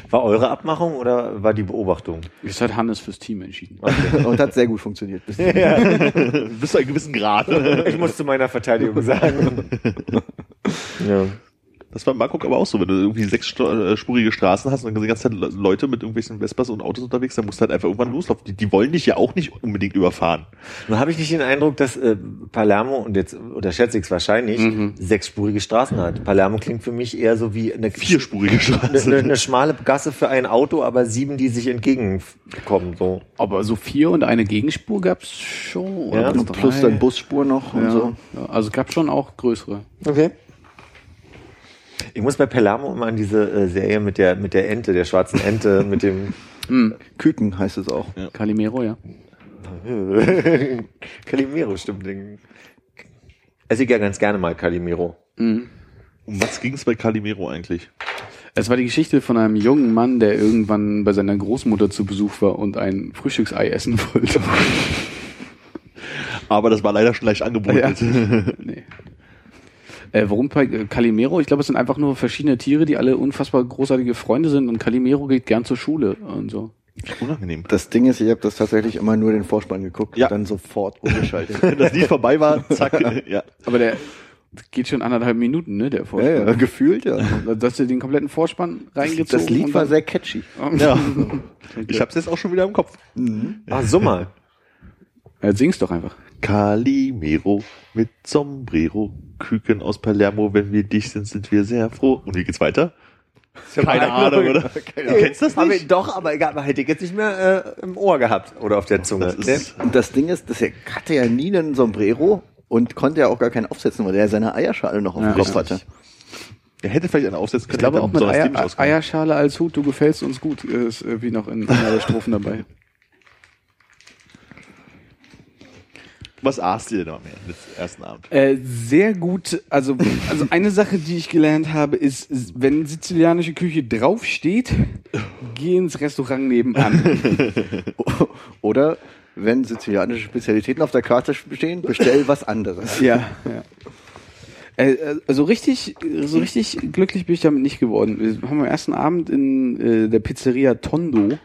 War eure Abmachung oder war die Beobachtung? Das hat Hannes fürs Team entschieden. Und hat sehr gut funktioniert. Bis Bis zu einem gewissen Grad. Ich muss zu meiner Verteidigung sagen. ja. Das war in Bangkok aber auch so, wenn du irgendwie sechsspurige Straßen hast und dann die ganze Zeit Leute mit irgendwelchen Vespas und Autos unterwegs, dann musst du halt einfach irgendwann loslaufen. Die, die wollen dich ja auch nicht unbedingt überfahren. Nun habe ich nicht den Eindruck, dass äh, Palermo, und jetzt unterschätze ich es wahrscheinlich, sechsspurige Straßen hat. Palermo klingt für mich eher so wie eine, Vierspurige eine, Straße. eine, eine schmale Gasse für ein Auto, aber sieben, die sich entgegenkommen. So. Aber so vier und eine Gegenspur gab's schon. Oder Ja, Und plus drei. dann Busspur noch und ja. so. Ja, also gab schon auch größere. Okay. Ich muss bei Palermo immer an diese äh, Serie mit der mit der Ente, der schwarzen Ente, mit dem Küken heißt es auch. Calimero, ja. Calimero, stimmt. Esse ich ja ganz gerne mal Calimero. Um was ging es bei Calimero eigentlich? Es war die Geschichte von einem jungen Mann, der irgendwann bei seiner Großmutter zu Besuch war und ein Frühstücksei essen wollte. Aber das war leider schon leicht angeboten. nee. Äh, warum bei äh, Calimero? Ich glaube, es sind einfach nur verschiedene Tiere, die alle unfassbar großartige Freunde sind und Calimero geht gern zur Schule und so. Unangenehm. Das Ding ist, ich habe das tatsächlich immer nur den Vorspann geguckt Ja. und dann sofort umgeschaltet. Wenn das Lied vorbei war, zack, ja. Aber der geht schon anderthalb Minuten, ne, der ja, Vorspann. ja, gefühlt, ja. Dass du den kompletten Vorspann reingezogen Das Lied war sehr catchy. ja. Ich hab's jetzt auch schon wieder im Kopf. Ah, so mal. Ja, sing's doch einfach. Calimero mit Sombrero, Küken aus Palermo, wenn wir dich sind, sind wir sehr froh. Und wie geht's weiter? Keine Ahnung, oder? Du kennst das nicht? doch, aber egal, aber hätte ich jetzt nicht mehr äh, im Ohr gehabt oder auf der Zunge. Das ist, Und das Ding ist, dass er hatte ja nie einen Sombrero und konnte ja auch gar keinen aufsetzen, weil er seine Eierschale noch auf dem Ja, Kopf richtig. hatte. er hätte vielleicht eine aufsetzen können. Ich glaube auch mit Eier. Eierschale als Hut, du gefällst uns gut, ist irgendwie noch in einer der Strophen dabei. Was aßt ihr denn am ersten Abend? Äh, sehr gut. Also, also eine Sache, die ich gelernt habe, ist, ist, wenn sizilianische Küche draufsteht, geh ins Restaurant nebenan. Oder wenn sizilianische Spezialitäten auf der Karte stehen, bestell was anderes. ja, ja. Äh, also richtig, so richtig glücklich bin ich damit nicht geworden. Wir haben am ersten Abend in äh, der Pizzeria Tondo.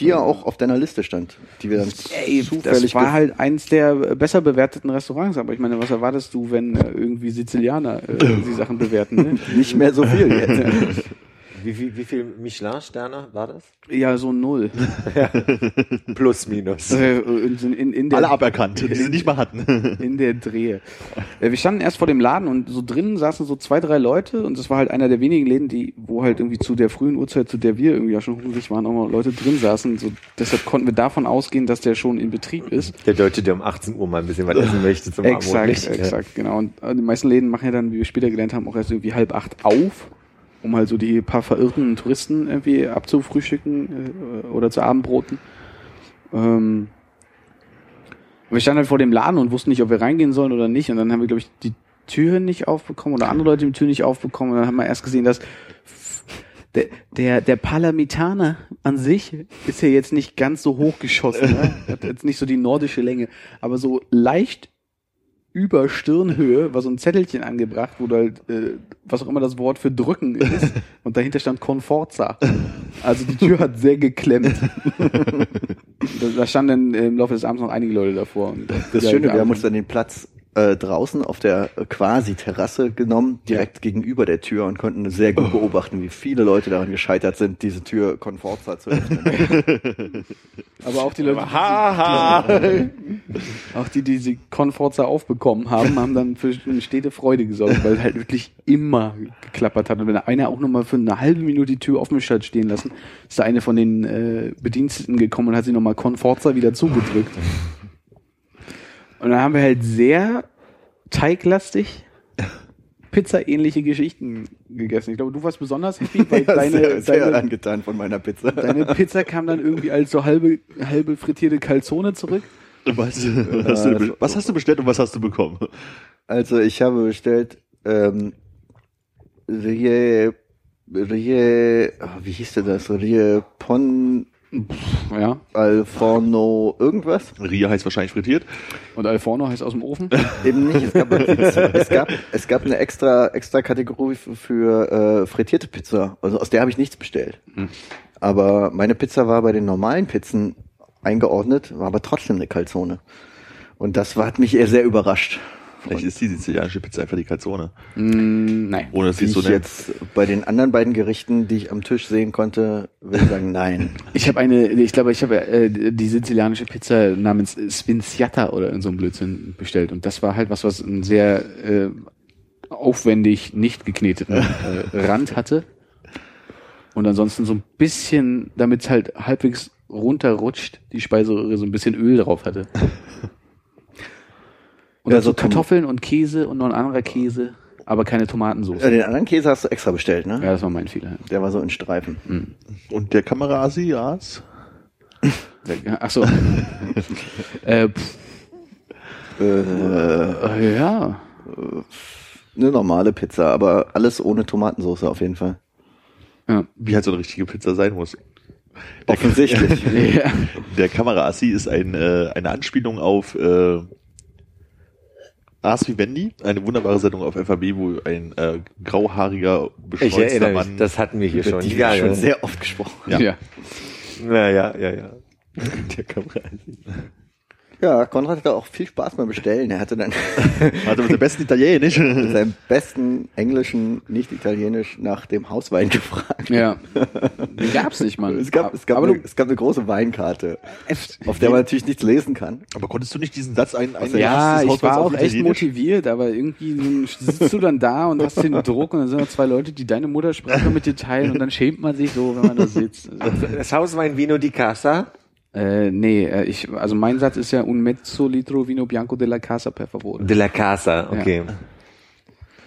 Die ja auch auf deiner Liste stand, die wir dann Ey, zufällig das war halt eins der besser bewerteten Restaurants. Aber ich meine, was erwartest du, wenn äh, irgendwie Sizilianer äh, die Sachen bewerten? Ne? nicht mehr so viel jetzt. Wie, wie, wie viel Michelin-Sterne war das? Ja, so null. Plus, minus. Äh, in, in, in der, Alle aberkannt, die sie nicht mal hatten. in der Drehe. Äh, Wir standen erst vor dem Laden und so drinnen saßen so zwei, drei Leute und das war halt einer der wenigen Läden, die, wo halt irgendwie zu der frühen Uhrzeit, zu der wir irgendwie ja schon hungrig waren, auch mal Leute drin saßen. So, deshalb konnten wir davon ausgehen, dass der schon in Betrieb ist. Der Deutsche, der um 18 Uhr mal ein bisschen was essen möchte zum Exakt, Abendbrot. exakt, genau. Und äh, die meisten Läden machen ja dann, wie wir später gelernt haben, auch erst irgendwie halb acht auf, um halt so die paar verirrten Touristen irgendwie abzufrühstücken äh, oder zu Abendbroten. Ähm, wir standen halt vor dem Laden und wussten nicht, ob wir reingehen sollen oder nicht. Und dann haben wir, glaube ich, die Tür nicht aufbekommen oder andere Leute die Tür nicht aufbekommen. Und dann haben wir erst gesehen, dass der, der, der Palamitaner an sich ist ja jetzt nicht ganz so hochgeschossen. ne? Hat jetzt nicht so die nordische Länge, aber so leicht über Stirnhöhe war so ein Zettelchen angebracht, wo halt, äh, was auch immer das Wort für drücken ist, und dahinter stand Conforza. Also die Tür hat sehr geklemmt. da, da standen im Laufe des Abends noch einige Leute davor. Und, Das Schöne, wir haben uns dann den Platz äh, draußen auf der äh, quasi Terrasse genommen, direkt gegenüber der Tür und konnten sehr gut beobachten, wie viele Leute daran gescheitert sind, diese Tür Komfortza zu öffnen. Aber auch die Leute, die, die, auch die, die sie Konforza aufbekommen haben, haben dann für eine stete Freude gesorgt, weil es halt wirklich immer geklappert hat. Und wenn einer auch nochmal für eine halbe Minute die Tür offen hat stehen lassen, ist da eine von den äh, Bediensteten gekommen und hat sie nochmal Konforza wieder zugedrückt. Und dann haben wir halt sehr teiglastig Pizza-ähnliche Geschichten gegessen. Ich glaube, du warst besonders happy, weil Ja, deine, sehr, sehr deine, angetan von meiner Pizza. Deine Pizza kam dann irgendwie als so halbe, halbe frittierte Calzone zurück. Was, was, hast du, was hast du bestellt und was hast du bekommen? Also ich habe bestellt ähm, Rie, Rie, ah, wie hieß denn das? Rie Pon Ja. al Forno irgendwas? Ria heißt wahrscheinlich frittiert. Und Alforno heißt aus dem Ofen. Eben nicht. Es gab, es gab, es gab eine extra, extra Kategorie für, äh, frittierte Pizza. Also aus der habe ich nichts bestellt. Aber meine Pizza war bei den normalen Pizzen eingeordnet, war aber trotzdem eine Calzone. Und das war, hat mich eher sehr überrascht. Vielleicht ist die sizilianische Pizza einfach die Calzone. Mm, nein. Ohne dass sie ich so jetzt bei den anderen beiden Gerichten, die ich am Tisch sehen konnte, würde ich sagen, nein. Ich habe eine, ich glaube, ich habe äh, die sizilianische Pizza namens Svinciata oder in so einem Blödsinn bestellt. Und das war halt was, was einen sehr äh, aufwendig nicht gekneteten äh, Rand hatte. Und ansonsten so ein bisschen, damit es halt halbwegs runterrutscht, die Speiseröhre so ein bisschen Öl drauf hatte. Und Ja, so Kartoffeln und Käse und noch ein anderer Käse, aber keine Tomatensauce. Äh, Den anderen Käse hast du extra bestellt, ne? Ja, das war mein Fehler. Der war so in Streifen. und der Kameraasi, Jas? Ach so. äh, Äh, äh, ja. eine normale Pizza, aber alles ohne Tomatensauce auf jeden Fall. ja. Wie halt so eine richtige Pizza sein muss. Der, Offensichtlich. ja. der Kameraassi ist ein, äh, eine Anspielung auf äh, Ars Vivendi, eine wunderbare Sendung auf FAB, wo ein äh, grauhaariger, Ich beschneuzter erinnere mich, Mann das hatten wir hier schon. die Ja, schon ja. sehr oft gesprochen. Ja. ja. ja, ja, ja, ja. Der Kamera. Ja, Konrad hatte auch viel Spaß beim Bestellen. Er hatte dann also mit dem besten Italienisch. mit seinem besten Englischen, nicht Italienisch, nach dem Hauswein gefragt. Den gab's nicht, Mann. Es gab, es, gab aber eine, du, es gab eine große Weinkarte, auf der man natürlich nichts lesen kann. Aber konntest du nicht diesen Satz ein, ein ja, ich war auch echt motiviert, aber irgendwie sitzt du dann da und hast den Druck und dann sind da zwei Leute, die deine Muttersprache mit dir teilen und dann schämt man sich so, wenn man da sitzt. Das Hauswein Vino di Casa. Äh, nee, äh, ich, also mein Satz ist ja un mezzo litro vino bianco della casa per favore. De la Casa, okay.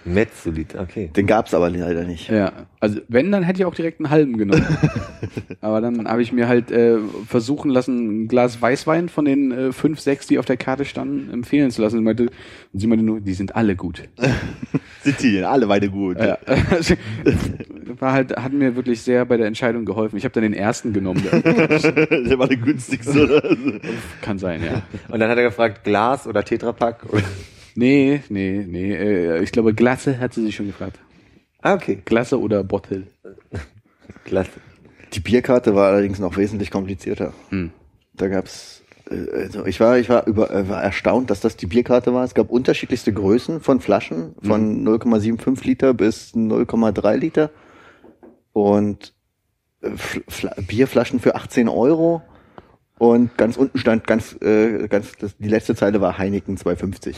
Mezzolit, okay. Den gab's aber leider nicht. Ja, also wenn, dann hätte ich auch direkt einen halben genommen. Aber dann habe ich mir halt äh, versuchen lassen, ein Glas Weißwein von den äh, fünf, sechs, die auf der Karte standen, empfehlen zu lassen. Und, meinte, und sie meinte nur, die sind alle gut. Sizilien, alle Weine gut. Ja. War halt, hat mir wirklich sehr bei der Entscheidung geholfen. Ich habe dann den ersten genommen. Der war der günstigste. Kann sein, ja. Und dann hat er gefragt, Glas oder Tetrapack? Oder? Nee, nee, nee. Äh, ich glaube, Glasse hat sie sich schon gefragt. Ah, okay. Glasse oder Bottle? Klasse. Die Bierkarte war allerdings noch wesentlich komplizierter. Hm. Da gab's, äh, also ich war, ich war über, äh, war erstaunt, dass das die Bierkarte war. Es gab unterschiedlichste Größen von Flaschen, von 0,75 Liter bis 0,3 Liter und Fl- Fla Bierflaschen für 18 Euro. Und ganz unten stand ganz, äh, ganz, das, die letzte Zeile war Heineken 250.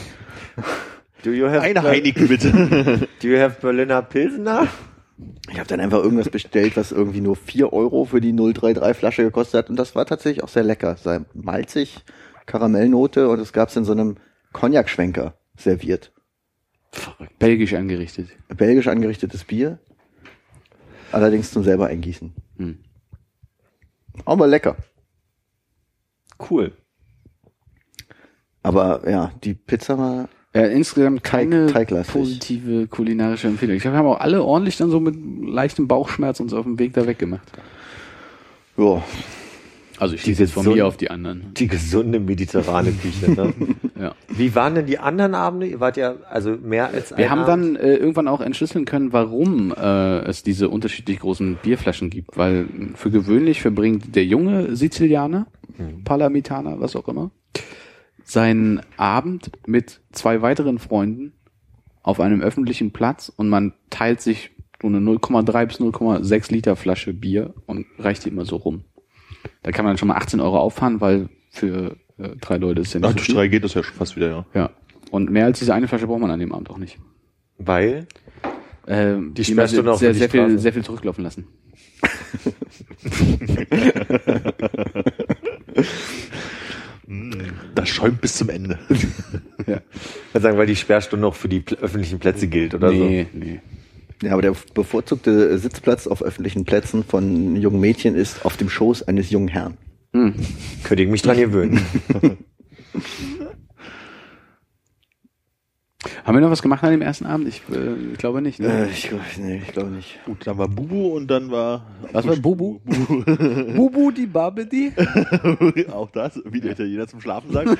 Do you have, Eine Heineken bitte. Do you have Berliner Pilsener? Ich habe dann einfach irgendwas bestellt, was irgendwie nur 4 Euro für die 033 Flasche gekostet hat. Und das war tatsächlich auch sehr lecker. Sei malzig, Karamellnote und es gab's in so einem Cognac-Schwenker serviert. Belgisch angerichtet. Belgisch angerichtetes Bier. Allerdings zum selber eingießen. Hm. Aber lecker. Cool. Aber ja, die Pizza war Ja, insgesamt keine teiglastig. positive kulinarische Empfehlung. Ich glaube, wir haben auch alle ordentlich dann so mit leichtem Bauchschmerz uns auf dem Weg da weggemacht. ja, Also ich schließe jetzt von mir auf die anderen. Die gesunde mediterrane Küche, ne? Ja. Wie waren denn die anderen Abende? Ihr wart ja also mehr als ein Wir haben Abend. dann äh, irgendwann auch entschlüsseln können, warum äh, es diese unterschiedlich großen Bierflaschen gibt. Weil für gewöhnlich verbringt der junge Sizilianer, Palamitaner, was auch immer, seinen Abend mit zwei weiteren Freunden auf einem öffentlichen Platz und man teilt sich so eine 0,3 bis 0,6 Liter Flasche Bier und reicht die immer so rum. Da kann man schon mal 18 Euro auffahren, weil für äh, drei Leute ist ja Nach nicht so viel. Strei geht das ja schon fast wieder, ja. Ja. Und mehr als diese eine Flasche braucht man an dem Abend auch nicht. Weil? Ähm, Die die Sperrstunde auch sehr, sehr viel, sehr viel zurücklaufen lassen. Das schäumt bis zum Ende. Ja. Ich sagen, weil die Sperrstunde noch für die öffentlichen Plätze gilt oder nee, nee. ja, aber der bevorzugte Sitzplatz auf öffentlichen Plätzen von jungen Mädchen ist auf dem Schoß eines jungen Herrn. so. Könnte ich mich dran gewöhnen. Haben wir noch was gemacht an dem ersten Abend? Ich, äh, ich glaube nicht. Äh, Ne? ich, nee, ich glaube nicht. Gut, dann war Bubu und dann war. Was war Bubu? Bubu die Babedi? Auch das, wie der Italiener zum Schlafen sagt.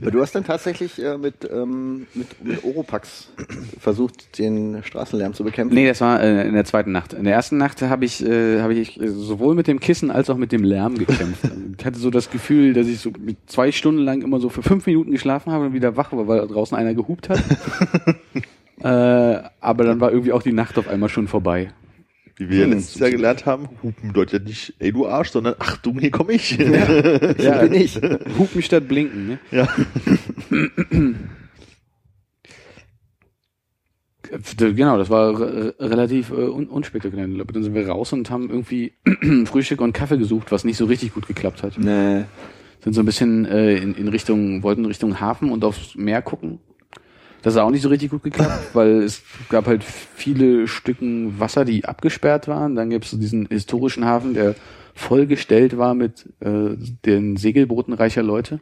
Aber du hast dann tatsächlich äh, mit, ähm, mit, mit Oropax versucht, den Straßenlärm zu bekämpfen. Nee, das war äh, in der zweiten Nacht. In der ersten Nacht habe ich, äh, habe ich äh, sowohl mit dem Kissen als auch mit dem Lärm gekämpft. ich hatte so das Gefühl, dass ich so zwei Stunden lang immer so für fünf Minuten geschlafen habe wieder wach war, weil da draußen einer gehupt hat. äh, aber dann war irgendwie auch die Nacht auf einmal schon vorbei. Wie wir ja Hm. letztes Jahr gelernt haben, Hupen bedeutet ja nicht, ey du Arsch, sondern Achtung, hier komme ich. Ja, bin ich. Hupen statt blinken. Ne? Ja. Genau, das war re relativ äh, un unspektakulär. Dann sind wir raus und haben irgendwie Frühstück und Kaffee gesucht, was nicht so richtig gut geklappt hat. Nee. Sind so ein bisschen äh, in, in Richtung, wollten Richtung Hafen und aufs Meer gucken. Das hat auch nicht so richtig gut geklappt, weil es gab halt viele Stücken Wasser, die abgesperrt waren. Dann gibt es diesen historischen Hafen, der vollgestellt war mit äh, den Segelbooten reicher Leute.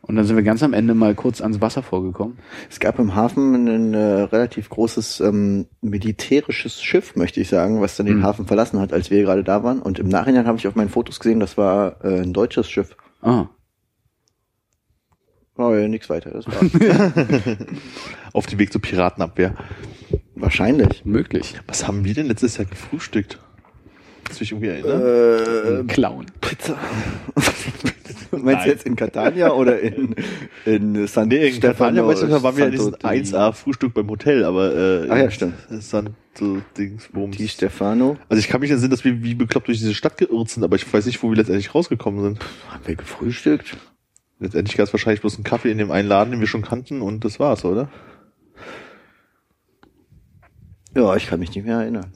Und dann sind wir ganz am Ende mal kurz ans Wasser vorgekommen. Es gab im Hafen ein äh, relativ großes ähm, militärisches Schiff, möchte ich sagen, was dann den Mhm. Hafen verlassen hat, als wir gerade da waren. Und im Nachhinein habe ich auf meinen Fotos gesehen, das war äh, ein deutsches Schiff. Ah, Oh, ja, nichts weiter, das war Auf dem Weg zur Piratenabwehr. wahrscheinlich. möglich. Was haben wir denn letztes Jahr gefrühstückt? Kannst du dich irgendwie erinnern? Äh, Clown. Pizza. Meinst du jetzt in Catania oder in, in San nee, in Stefania, weißt du, waren wir in Santo diesem di- 1A-Frühstück beim Hotel, aber äh, Ah ja, stimmt. Santo Dingsbums. Di Stefano. Also ich kann mich erinnern, dass wir wie bekloppt durch diese Stadt geirrt sind, aber ich weiß nicht, wo wir letztendlich rausgekommen sind. Haben wir gefrühstückt? Letztendlich gab es wahrscheinlich bloß einen Kaffee in dem einen Laden, den wir schon kannten und das war's, oder? Ja, ich kann mich nicht mehr erinnern.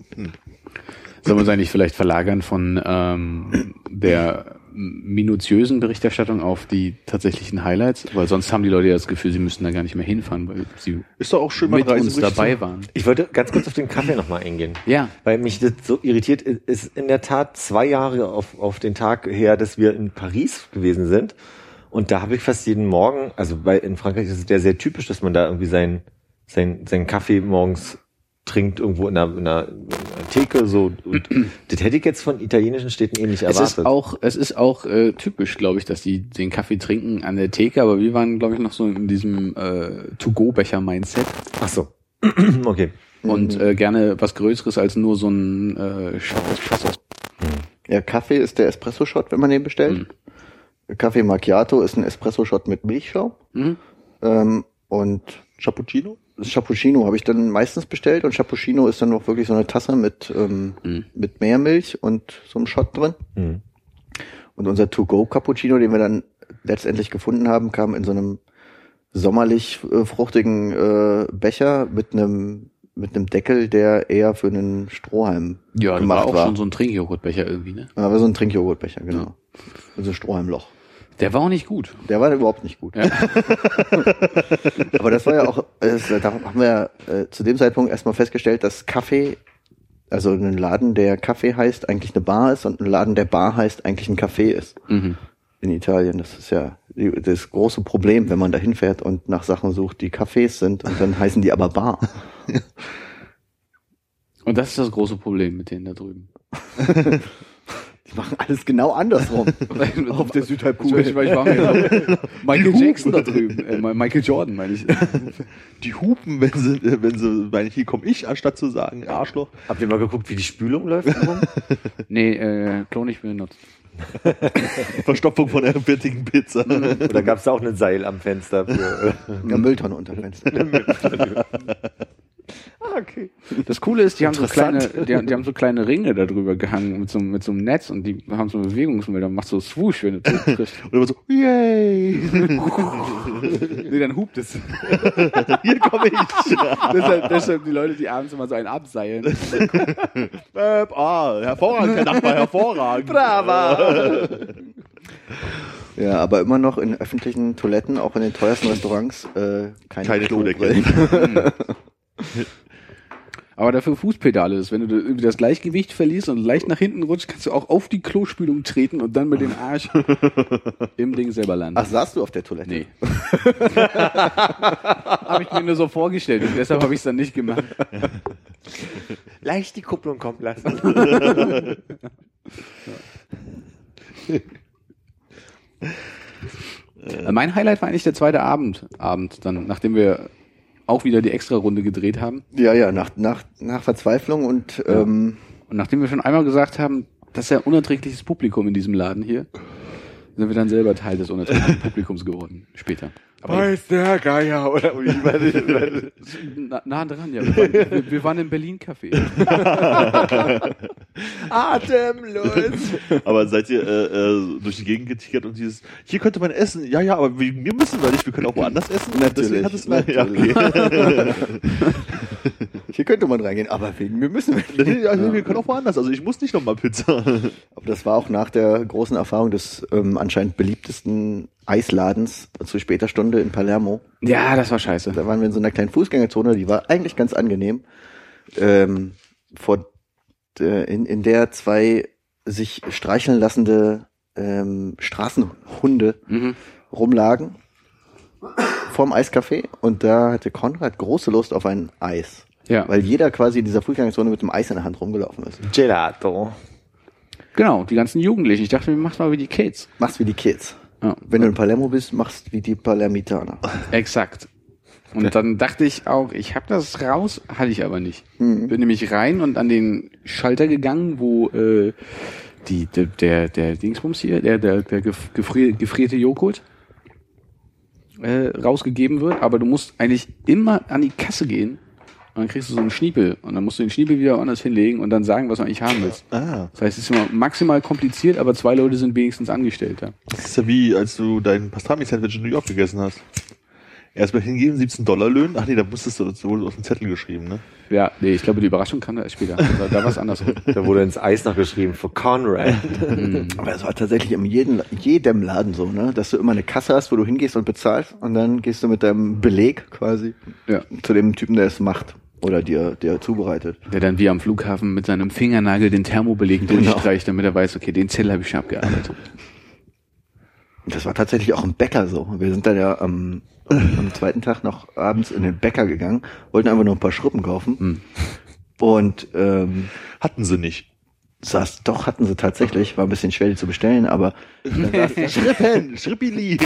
Sollen wir uns eigentlich vielleicht verlagern von ähm, der minutiösen Berichterstattung auf die tatsächlichen Highlights? Weil sonst haben die Leute ja das Gefühl, sie müssten da gar nicht mehr hinfahren, weil sie Ist doch auch schön, mit uns dabei waren. Ich wollte ganz kurz auf den Kaffee nochmal eingehen. Ja. Weil mich das so irritiert ist, in der Tat zwei Jahre auf, auf den Tag her, dass wir in Paris gewesen sind. Und da habe ich fast jeden Morgen, also bei, in Frankreich ist es ja sehr typisch, dass man da irgendwie sein, sein, sein Kaffee morgens trinkt irgendwo in einer, in einer, in einer Theke so. Und das hätte ich jetzt von italienischen Städten ähnlich Es erwartet. ist auch, es ist auch äh, typisch, glaube ich, dass die den Kaffee trinken an der Theke, aber wir waren, glaube ich, noch so in diesem äh, To-Go-Becher-Mindset Ach so. okay. und äh, gerne was Größeres als nur so ein äh, Shot Espresso. Ja, Kaffee ist der Espresso-Shot, wenn man den bestellt. Kaffee Macchiato ist ein Espresso-Shot mit Milchschaum. Mhm. Ähm, und Cappuccino? Cappuccino habe ich dann meistens bestellt und Cappuccino ist dann noch wirklich so eine Tasse mit, ähm, Mhm. mit Meermilch und so einem Shot drin. Mhm. Und unser To-Go-Cappuccino, den wir dann letztendlich gefunden haben, kam in so einem sommerlich äh, fruchtigen äh, Becher mit einem mit einem Deckel, der eher für einen Strohhalm Ja, das gemacht war auch war. schon so ein Trinkjoghurtbecher irgendwie, ne? Aber so ein Trinkjoghurtbecher, genau. So ein Strohhalmloch. Der war auch nicht gut. Der war überhaupt nicht gut. Ja. Aber das war ja auch, äh, da haben wir äh, zu dem Zeitpunkt erstmal festgestellt, dass Kaffee, also ein Laden, der Kaffee heißt, eigentlich eine Bar ist und ein Laden, der Bar heißt, eigentlich ein Café ist. Mhm. In Italien. Das ist ja das große Problem, wenn man da hinfährt und nach Sachen sucht, die Cafés sind und dann heißen die aber Bar. Und das ist das große Problem mit denen da drüben. Die machen alles genau andersrum. Auf der Südhalbkugel. Ich, ich war mir Michael Jackson da drüben. Äh, Michael Jordan, meine ich. Die hupen, wenn sie, äh, wenn sie, meine ich, hier komme ich, anstatt zu sagen, Arschloch. Habt ihr mal geguckt, wie die Spülung läuft? rum? Nee, äh, Klo nicht benutzt. Verstopfung von einer fertigen Pizza. Oder gab es da auch ein Seil am Fenster? Für, Eine Mülltonne unter dem Fenster. Okay. Das Coole ist, die haben so kleine, die, haben- die haben so kleine Ringe da drüber gehangen mit so, mit so einem Netz und die haben so Bewegungsmelder, macht so swoosh, wenn du triffst. Und immer so, yay! nee, dann hupt es. Hier komme ich. deshalb, deshalb die Leute, die abends immer so einen abseilen. Äh, ah, hervorragend, Herr Nachbar, hervorragend. Brava! Ja, aber immer noch in öffentlichen Toiletten, auch in den teuersten Restaurants, äh, keine, Keine Klobrillen. Aber dafür Fußpedale ist, wenn du irgendwie das Gleichgewicht verlierst und leicht nach hinten rutscht, kannst du auch auf die Klospülung treten und dann mit dem Arsch im Ding selber landen. Ach, saßt du auf der Toilette? Nee. habe ich mir nur so vorgestellt und deshalb habe ich es dann nicht gemacht. Leicht die Kupplung kommen lassen. Mein Highlight war eigentlich der zweite Abend, Abend dann, nachdem wir auch wieder die Extra-Runde gedreht haben. Ja, ja, nach, nach, nach Verzweiflung und ähm, Und nachdem wir schon einmal gesagt haben, das ist ja unerträgliches Publikum in diesem Laden hier, sind wir dann selber Teil des unerträglichen Publikums geworden. Später. Aber Weiß der Geier oder wie na, nah dran, ja. Wir waren, wir, wir waren im Berlin-Café. Atemlos. Aber seid ihr äh, äh, durch die Gegend getigert und dieses, hier könnte man essen, ja, ja, aber mir müssen wir nicht, wir können auch woanders essen. Deswegen hat es ja, okay. Hier könnte man reingehen, aber wegen mir müssen wir nicht. ja, wir können auch woanders, also ich muss nicht nochmal Pizza. Aber das war auch nach der großen Erfahrung des ähm, anscheinend beliebtesten Eisladens zu später Stunde in Palermo. Ja, das war scheiße. Da waren wir in so einer kleinen Fußgängerzone, die war eigentlich ganz angenehm. Ähm, vor, äh, in, in der zwei sich streicheln lassende ähm, Straßenhunde Mhm. rumlagen vorm Eiscafé und da hatte Konrad große Lust auf ein Eis. Ja, Weil jeder quasi in dieser Fußgängerzone mit dem Eis in der Hand rumgelaufen ist. Gelato. genau, die ganzen Jugendlichen. Ich dachte, wir machen mal wie die Kids. Machst wie die Kids. Ja. Wenn du in Palermo bist, machst wie die Palermitaner. Exakt. Und dann dachte ich auch, ich habe das raus, hatte ich aber nicht. Bin nämlich rein und an den Schalter gegangen, wo äh, die der der, der Dingsbums hier, der der, der gef- gefrier, gefrierte Joghurt äh, rausgegeben wird, aber du musst eigentlich immer an die Kasse gehen und dann kriegst du so einen Schniepel und dann musst du den Schniepel wieder woanders hinlegen und dann sagen, was du eigentlich haben willst. Ah, Das heißt, es ist immer maximal kompliziert, aber zwei Leute sind wenigstens Angestellter. das ist ja wie, als du dein Pastrami-Sandwich in New York gegessen hast. Erstmal hingeben, 17 Dollar Löhnen. Ach nee, da musstest du das wohl auf den Zettel geschrieben, ne? Ja, nee, ich glaube, die Überraschung kam da erst später. Da, da war es andersrum. Da wurde ins Eis noch geschrieben für Conrad. Aber das war tatsächlich in jedem, jedem Laden so, ne? Dass du immer eine Kasse hast, wo du hingehst und bezahlst und dann gehst du mit deinem Beleg quasi Ja. zu dem Typen, der es macht oder dir, der zubereitet. Der dann wie am Flughafen mit seinem Fingernagel den Thermobeleg durchstreicht, damit er weiß, okay, den Zettel habe ich schon abgearbeitet. Das war tatsächlich auch im Bäcker so. Wir sind dann ja am, am zweiten Tag noch abends in den Bäcker gegangen, wollten einfach nur ein paar Schrippen kaufen. Und ähm, Hatten sie nicht. Saß, doch hatten sie tatsächlich, war ein bisschen schwer die zu bestellen, aber dann saß, der- Schrippen, Schrippili,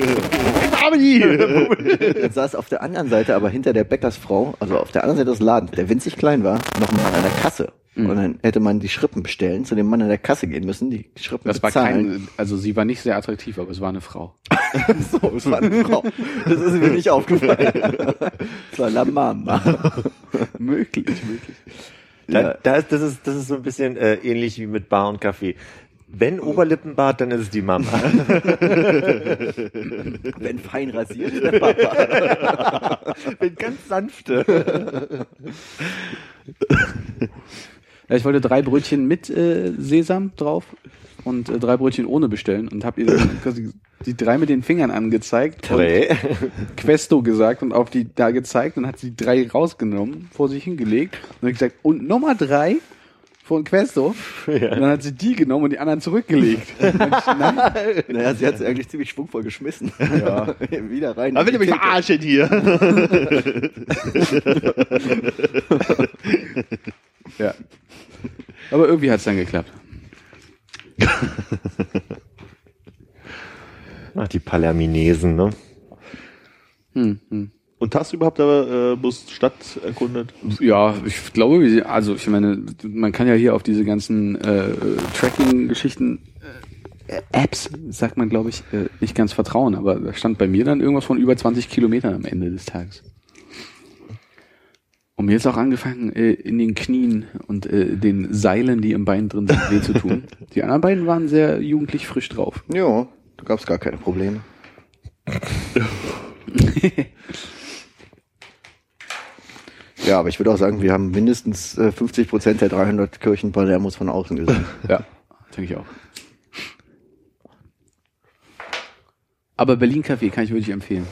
dann saß auf der anderen Seite, aber hinter der Bäckersfrau, also auf der anderen Seite des Ladens, der winzig klein war, noch ein Mann an der Kasse. Und dann hätte man die Schrippen bestellen, zu dem Mann an der Kasse gehen müssen, die Schrippen Das war bezahlen. kein, also sie war nicht sehr attraktiv, aber es war eine Frau. so, es war eine Frau. Das ist mir nicht aufgefallen. Es war La Mama. möglich, möglich. Da, da ist, das, ist, das ist so ein bisschen äh, ähnlich wie mit Bar und Kaffee. Wenn Oberlippenbart, dann ist es die Mama. Wenn fein rasiert, ist der Papa. Mit ganz sanfte. Ja, ich wollte drei Brötchen mit äh, Sesam drauf und äh, drei Brötchen ohne bestellen und habe ihr quasi die drei mit den Fingern angezeigt und Drei. Questo gesagt und auf die da gezeigt und hat sie drei rausgenommen, vor sich hingelegt und hat gesagt, und Nummer drei von Questo. Und dann hat sie die genommen und die anderen zurückgelegt. Und. Naja, sie hat sie eigentlich ziemlich schwungvoll geschmissen. Ja. Wieder rein. Da will ich mich verarschen hier. Ja. Aber irgendwie hat's dann geklappt. Ach, die Palerminesen, ne? Hm, hm. Und hast du überhaupt da äh, bloß Stadt erkundet? Ja, ich glaube, also ich meine, man kann ja hier auf diese ganzen äh, Tracking-Geschichten, äh, Apps, sagt man, glaube ich, äh, nicht ganz vertrauen, aber da stand bei mir dann irgendwas von über 20 Kilometern am Ende des Tages. Und mir jetzt auch angefangen, äh, in den Knien und äh, den Seilen, die im Bein drin sind, weh zu tun. Die anderen beiden waren sehr jugendlich frisch drauf. Ja, da gab es gar keine Probleme. ja, aber ich würde auch sagen, wir haben mindestens äh, 50 Prozent der 300 Kirchen Palermos von außen gesehen. Ja, denke ich auch. Aber Berlin Café kann ich wirklich empfehlen.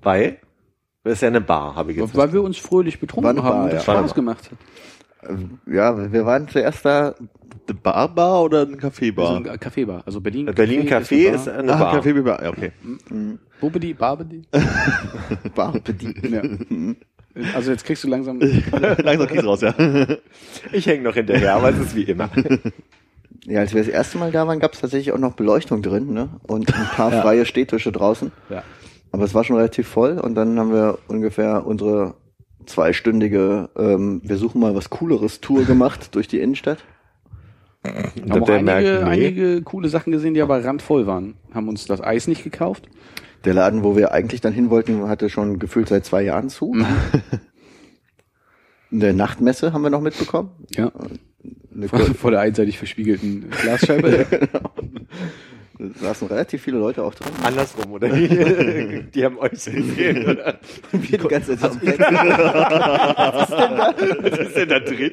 Weil? Das ist ja eine Bar, habe ich jetzt. Weil wir uns fröhlich betrunken eine haben Bar, und das ja. Spaß gemacht hat. Ja, wir waren zuerst da. Eine Barbar oder ein So Kaffeebar? ein Kaffeebar. Also Berlin. Berlin Café ist eine eine Ah, Bar. Kaffeebar, ja, okay. Bar. Bobedi, Barbedi. Bar bedient. ja. Also jetzt kriegst du langsam. Langsam geht's raus, ja. Ich hänge noch hinterher, aber es ist wie immer. Ja, als wir das erste Mal da waren, gab es tatsächlich auch noch Beleuchtung drin, ne? Und ein paar freie Stehtische draußen. Ja. Aber es war schon relativ voll und dann haben wir ungefähr unsere zweistündige, ähm, wir suchen mal was Cooleres Tour gemacht durch die Innenstadt. Wir haben auch einige, merkt, nee. einige coole Sachen gesehen, die aber randvoll waren. Haben uns das Eis nicht gekauft. Der Laden, wo wir eigentlich dann hin wollten, hatte schon gefühlt seit zwei Jahren zu. Eine Nachtmesse haben wir noch mitbekommen. Ja. Eine Vor, vor der einseitig verspiegelten Glasscheibe. Da saßen relativ viele Leute auch drin. Andersrum, oder? Die, die haben euch gesehen, oder? Wir die ganze Zeit so am Bett. Was ist denn da drin?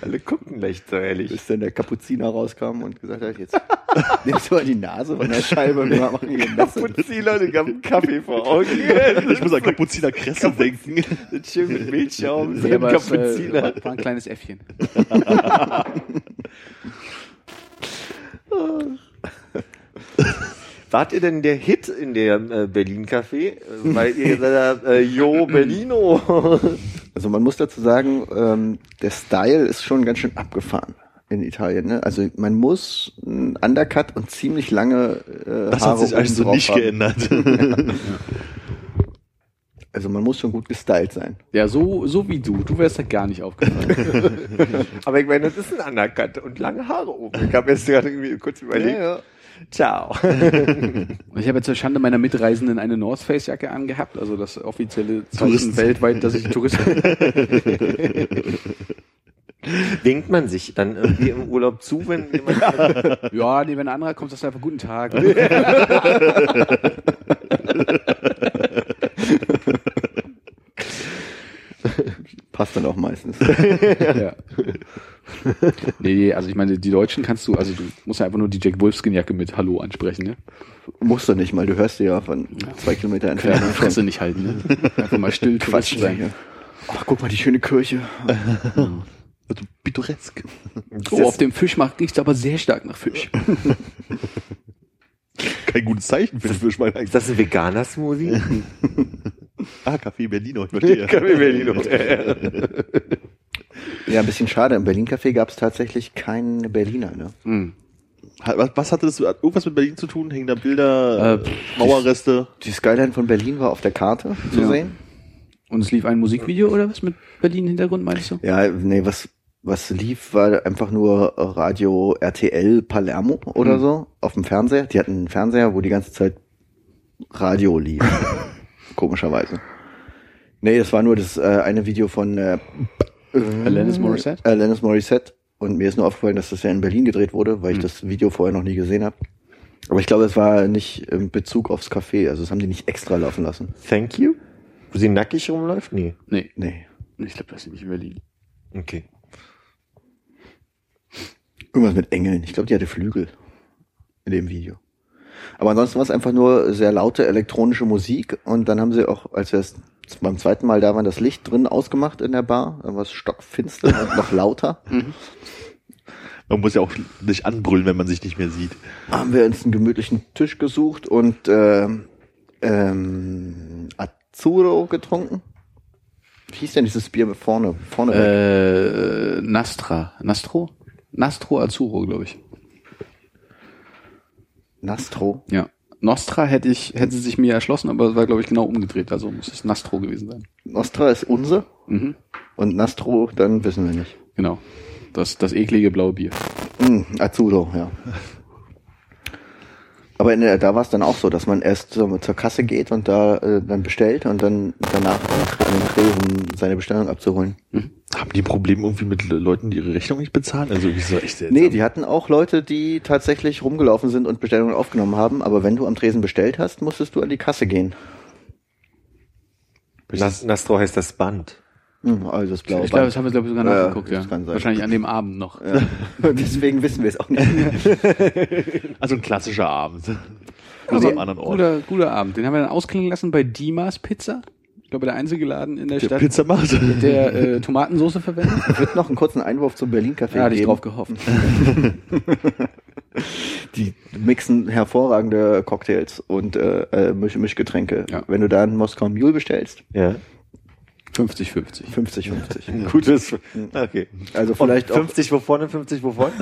Alle gucken leicht so ehrlich. bis dann der Kapuziner rauskam und gesagt hat, jetzt nimmst du mal die Nase von der Scheibe und wir machen hier. Kapuziner, die haben einen Kaffee vor Augen. Ich muss an Kapuziner Kresse denken. Schön mit Milchschaum, es, äh, Kapuziner. war, war ein kleines Äffchen. Wart ihr denn der Hit in der äh, Berlin-Café? Äh, Weil ihr gesagt habt, äh, Jo Berlino. Also man muss dazu sagen, ähm, der Style ist schon ganz schön abgefahren in Italien. Ne? Also man muss ein Undercut und ziemlich lange äh, Das Haare hat sich eigentlich so nicht haben. geändert. Also man muss schon gut gestylt sein. Ja, so, so wie du. Du wärst da gar nicht aufgefallen. Aber ich meine, das ist ein Undercut und lange Haare oben. Ich habe jetzt gerade irgendwie kurz überlegt. Ciao. Und ich habe zur Schande meiner Mitreisenden eine North Face Jacke angehabt, also das offizielle Zeichen weltweit, dass ich Tourist bin. Winkt man sich dann irgendwie im Urlaub zu, wenn jemand Ja, nee, wenn ein anderer kommt, sagst du einfach guten Tag. Passt dann auch meistens. ja. Nee, nee, also ich meine, die Deutschen kannst du, also du musst ja einfach nur die Jack Wolfskin Jacke mit Hallo ansprechen, ne? Musst du nicht mal, du hörst dir ja von zwei Kilometer Kann ja Fresse nicht halten, ne? Einfach mal still Quatsch sein. Ach, guck mal, die schöne Kirche. Also pittoresk. Oh, auf dem Fischmarkt riecht's aber sehr stark nach Fisch. Kein gutes Zeichen für den Fischwein Ist das ein veganer Smoothie? Ah, Café Berlino, ich verstehe. Kaffee Berlino. Ja, ein bisschen schade. Im Berlin-Café gab es tatsächlich keinen Berliner. Ne? Hm. Was, was hatte das hat irgendwas mit Berlin zu tun? Hängen da Bilder, Äh, äh, Mauerreste? Die Skyline von Berlin war auf der Karte zu Ja. sehen. Und es lief ein Musikvideo oder was mit Berlin-Hintergrund, meinst du? Ja, nee, was, was lief, war einfach nur Radio RTL Palermo oder Hm. so auf dem Fernseher. Die hatten einen Fernseher, wo die ganze Zeit Radio lief. Komischerweise. Nee, das war nur das äh, eine Video von äh, Alanis Morissette? Alanis Morissette. Und mir ist nur aufgefallen, dass das ja in Berlin gedreht wurde, weil ich Hm. das Video vorher noch nie gesehen habe. Aber ich glaube, es war nicht in Bezug aufs Café. Also das haben die nicht extra laufen lassen. Thank you? Wo sie nackig rumläuft? Nee. Nee, Nee. ich glaube, das ist nicht in Berlin. Okay. Irgendwas mit Engeln. Ich glaube, die hatte Flügel in dem Video. Aber ansonsten war es einfach nur sehr laute elektronische Musik und dann haben sie auch, als wir es beim zweiten Mal da waren, das Licht drin ausgemacht in der Bar. Dann war es stockfinster und noch lauter. Man muss ja auch nicht anbrüllen, wenn man sich nicht mehr sieht. Haben wir uns einen gemütlichen Tisch gesucht und ähm, ähm, Azzurro getrunken. Wie hieß denn dieses Bier vorne? Vorne weg? Äh, Nastra. Nastro? Nastro Azzurro, glaube ich. Nastro. Ja. Nostra hätte ich, hätte sie sich mir erschlossen, aber es war, glaube ich, genau umgedreht. Also muss es Nastro gewesen sein. Nostra ist unser Mhm. und Nastro, dann wissen wir nicht. Genau. Das, das eklige blaue Bier. Mm, Azzurro, ja. Aber in der, da war es dann auch so, dass man erst so zur Kasse geht und da äh, dann bestellt und dann danach an den Tresen seine Bestellung abzuholen. Haben die Probleme irgendwie mit Le- Leuten, die ihre Rechnung nicht bezahlen? Also irgendwie so echt seltsam. Nee, die hatten auch Leute, die tatsächlich rumgelaufen sind und Bestellungen aufgenommen haben, aber wenn du am Tresen bestellt hast, musstest du an die Kasse gehen. Nas Nastro heißt das Band. Hm, also das blaue ich glaube, das haben wir, glaube ich, sogar Ja, nachgeguckt, ja. Wahrscheinlich an dem Abend noch. Ja. Deswegen wissen wir es auch nicht. Also ein klassischer Abend. Bloß am anderen Ort. Guter, guter Abend. Den haben wir dann ausklingen lassen bei Dimas Pizza. Ich glaube, der einzige Laden in der, Der Stadt, Pizza macht. der äh, Tomatensauce verwendet. Ich würde noch einen kurzen Einwurf zum Berlin-Café Da hatte ich drauf gehofft. Die mixen hervorragende Cocktails und äh, äh, Misch Mischgetränke. Ja. Wenn du da einen Moskau Mule bestellst, Ja. 50-50. 50-50. Gutes. Okay. Also Und vielleicht auch, 50 wovon und 50 wovon?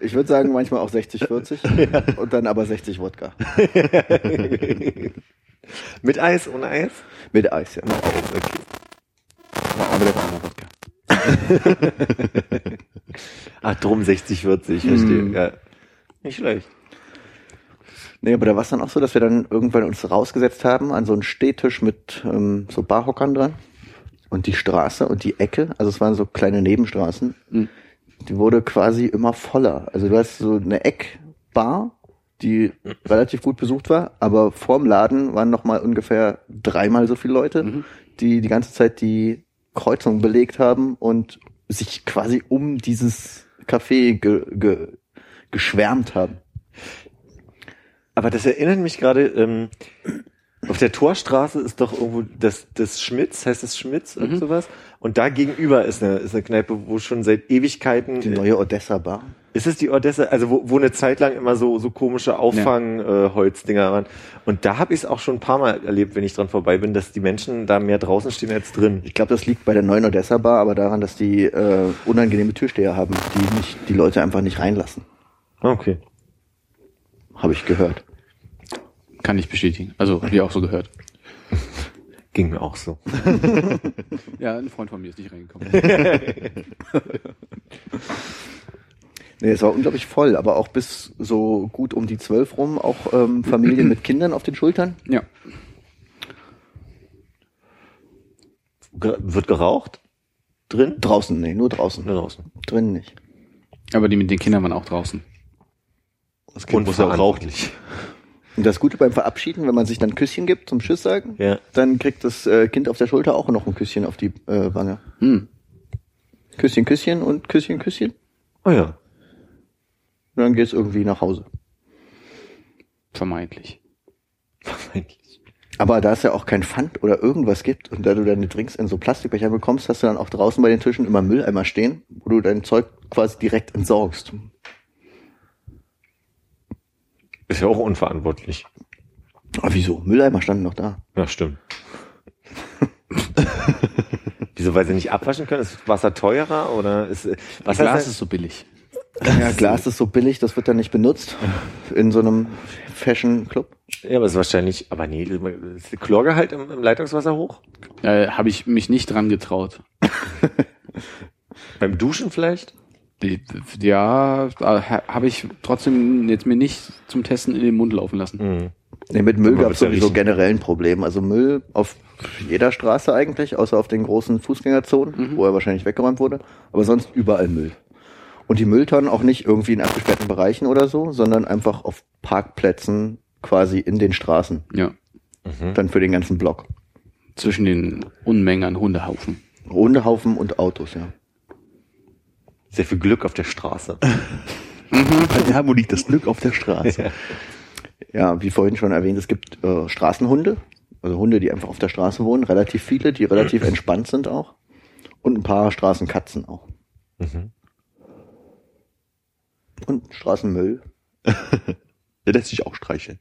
ich würde sagen manchmal auch 60-40 und dann aber 60 Wodka. Mit Eis, ohne Eis? Mit Eis, ja. Aber der war auch noch Wodka. Ach, drum 60, 40, verstehe. Ja. Nicht schlecht. Nee, aber da war es dann auch so, dass wir dann irgendwann uns rausgesetzt haben an so einen Stehtisch mit ähm, so Barhockern dran. Und die Straße und die Ecke, also es waren so kleine Nebenstraßen, Mhm. die wurde quasi immer voller. Also du hast so eine Eckbar, die relativ gut besucht war, aber vorm Laden waren noch mal ungefähr dreimal so viele Leute, Mhm. die die ganze Zeit die Kreuzung belegt haben und sich quasi um dieses Café ge ge geschwärmt haben. Aber das erinnert mich gerade, ähm, auf der Torstraße ist doch irgendwo das, das Schmitz, heißt das Schmitz Mhm. sowas? Und da gegenüber ist eine, ist eine Kneipe, wo schon seit Ewigkeiten, Die neue Odessa Bar. ist es die Odessa, also wo, wo eine Zeit lang immer so, so komische Auffang-Holzdinger äh, Holzdinger waren. Und da habe ich es auch schon ein paar Mal erlebt, wenn ich dran vorbei bin, dass die Menschen da mehr draußen stehen als drin. Ich glaube, das liegt bei der neuen Odessa Bar, aber daran, dass die äh, unangenehme Türsteher haben, die nicht die Leute einfach nicht reinlassen. Okay. Habe ich gehört. Kann ich bestätigen. Also, ich auch so gehört. Ging mir auch so. Ja, ein Freund von mir ist nicht reingekommen. Nee, es war unglaublich voll, aber auch bis so gut um die zwölf rum, auch ähm, Familien mit Kindern auf den Schultern. ja. Ge wird geraucht? Drin? Draußen, nee, nur draußen. Nur draußen. Drinnen nicht. Aber die mit den Kindern waren auch draußen. Das Kind muss ja. Unverantwortlich. Und das Gute beim Verabschieden, wenn man sich dann ein Küsschen gibt zum Tschüss sagen, Ja. dann kriegt das äh, Kind auf der Schulter auch noch ein Küsschen auf die äh, Wange. Hm. Küsschen, Küsschen und Küsschen, Küsschen. Oh ja. Und dann geht's irgendwie nach Hause. Vermeintlich. Vermeintlich. Aber da es ja auch kein Pfand oder irgendwas gibt und da du deine Drinks in so Plastikbecher bekommst, hast du dann auch draußen bei den Tischen immer Mülleimer stehen, wo du dein Zeug quasi direkt entsorgst. Ist ja auch unverantwortlich. Aber wieso? Mülleimer standen noch da. Ja, stimmt. Wieso, weil sie nicht abwaschen können? Ist Wasser teurer oder ist äh, Wasser Glas ist so billig. Ja, Glas ist so billig, das wird dann nicht benutzt in so einem Fashion Club. Ja, aber es ist wahrscheinlich, aber nee, ist die Chlorgehalt im, im Leitungswasser hoch? Äh, Habe ich mich nicht dran getraut. Beim Duschen vielleicht? Die- Ja, habe ich trotzdem jetzt mir nicht zum Testen in den Mund laufen lassen. Mhm. Nee, mit Müll gab es ja sowieso riechen. generell ein Problem. Also Müll auf jeder Straße eigentlich, außer auf den großen Fußgängerzonen, wo er wahrscheinlich weggeräumt wurde. Aber sonst überall Müll. Und die Mülltonnen auch nicht irgendwie in abgesperrten Bereichen oder so, sondern einfach auf Parkplätzen quasi in den Straßen. Ja. Dann für den ganzen Block. Zwischen den Unmengen an Hundehaufen. Hundehaufen und Autos, ja. Sehr viel Glück auf der Straße. Bei Harmonie das Glück auf der Straße. Ja, wie vorhin schon erwähnt, es gibt äh, Straßenhunde, also Hunde, die einfach auf der Straße wohnen, relativ viele, die relativ entspannt sind auch. Und ein paar Straßenkatzen auch. Mhm. Und Straßenmüll. Der lässt sich auch streicheln.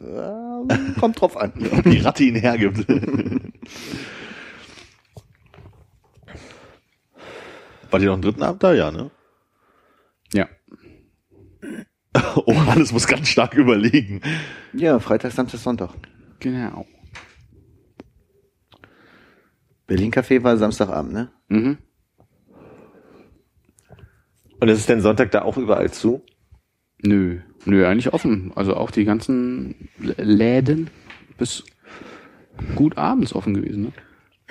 Ähm, kommt drauf an. Ob die Ratte ihn hergibt. War die noch einen dritten Abend da? Ja, ne? Ja. Oh, alles muss ganz stark überlegen. Ja, Freitag, Samstag, Sonntag. Genau. Berlin Café war Samstagabend, ne? Mhm. Und ist es denn Sonntag da auch überall zu? Nö. Nö, eigentlich offen. Also auch die ganzen Läden bis gut abends offen gewesen. Ne?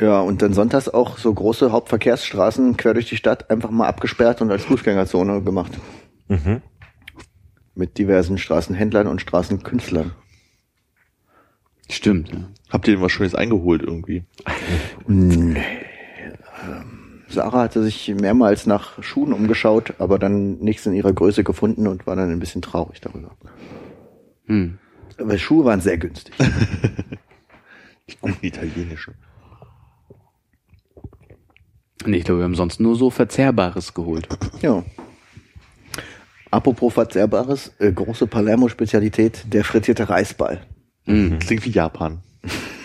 Ja, und dann sonntags auch so große Hauptverkehrsstraßen quer durch die Stadt einfach mal abgesperrt und als Fußgängerzone gemacht. Mhm. Mit diversen Straßenhändlern und Straßenkünstlern. Stimmt, ja. Habt ihr denn was Schönes eingeholt irgendwie? Nee. Ähm, Sarah hatte sich mehrmals nach Schuhen umgeschaut, aber dann nichts in ihrer Größe gefunden und war dann ein bisschen traurig darüber. Hm. Aber Schuhe waren sehr günstig. Die guten italienischen. Nee, ich glaube, wir haben sonst nur so Verzehrbares geholt. Ja. Apropos Verzehrbares, äh, große Palermo-Spezialität, der frittierte Reisball. Klingt wie Japan.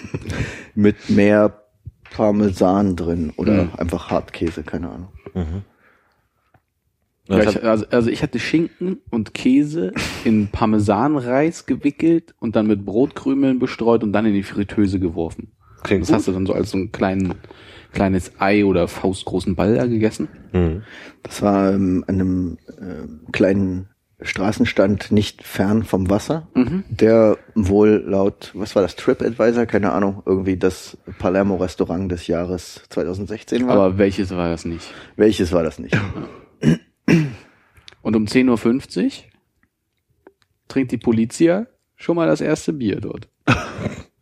Mit mehr Parmesan drin oder einfach Hartkäse, keine Ahnung. Ja, ich, also, also ich hatte Schinken und Käse in Parmesanreis gewickelt und dann mit Brotkrümeln bestreut und dann in die Fritteuse geworfen. Klingt das hast du dann so als so ein kleinen, kleines Ei oder faustgroßen Ball da gegessen. Mhm. Das war ähm, an einem äh, kleinen Straßenstand nicht fern vom Wasser, der wohl laut, was war das, TripAdvisor, keine Ahnung, irgendwie das Palermo-Restaurant des Jahres 2016 war. Aber welches war das nicht? Welches war das nicht? Und um 10.50 Uhr trinkt die Polizia schon mal das erste Bier dort.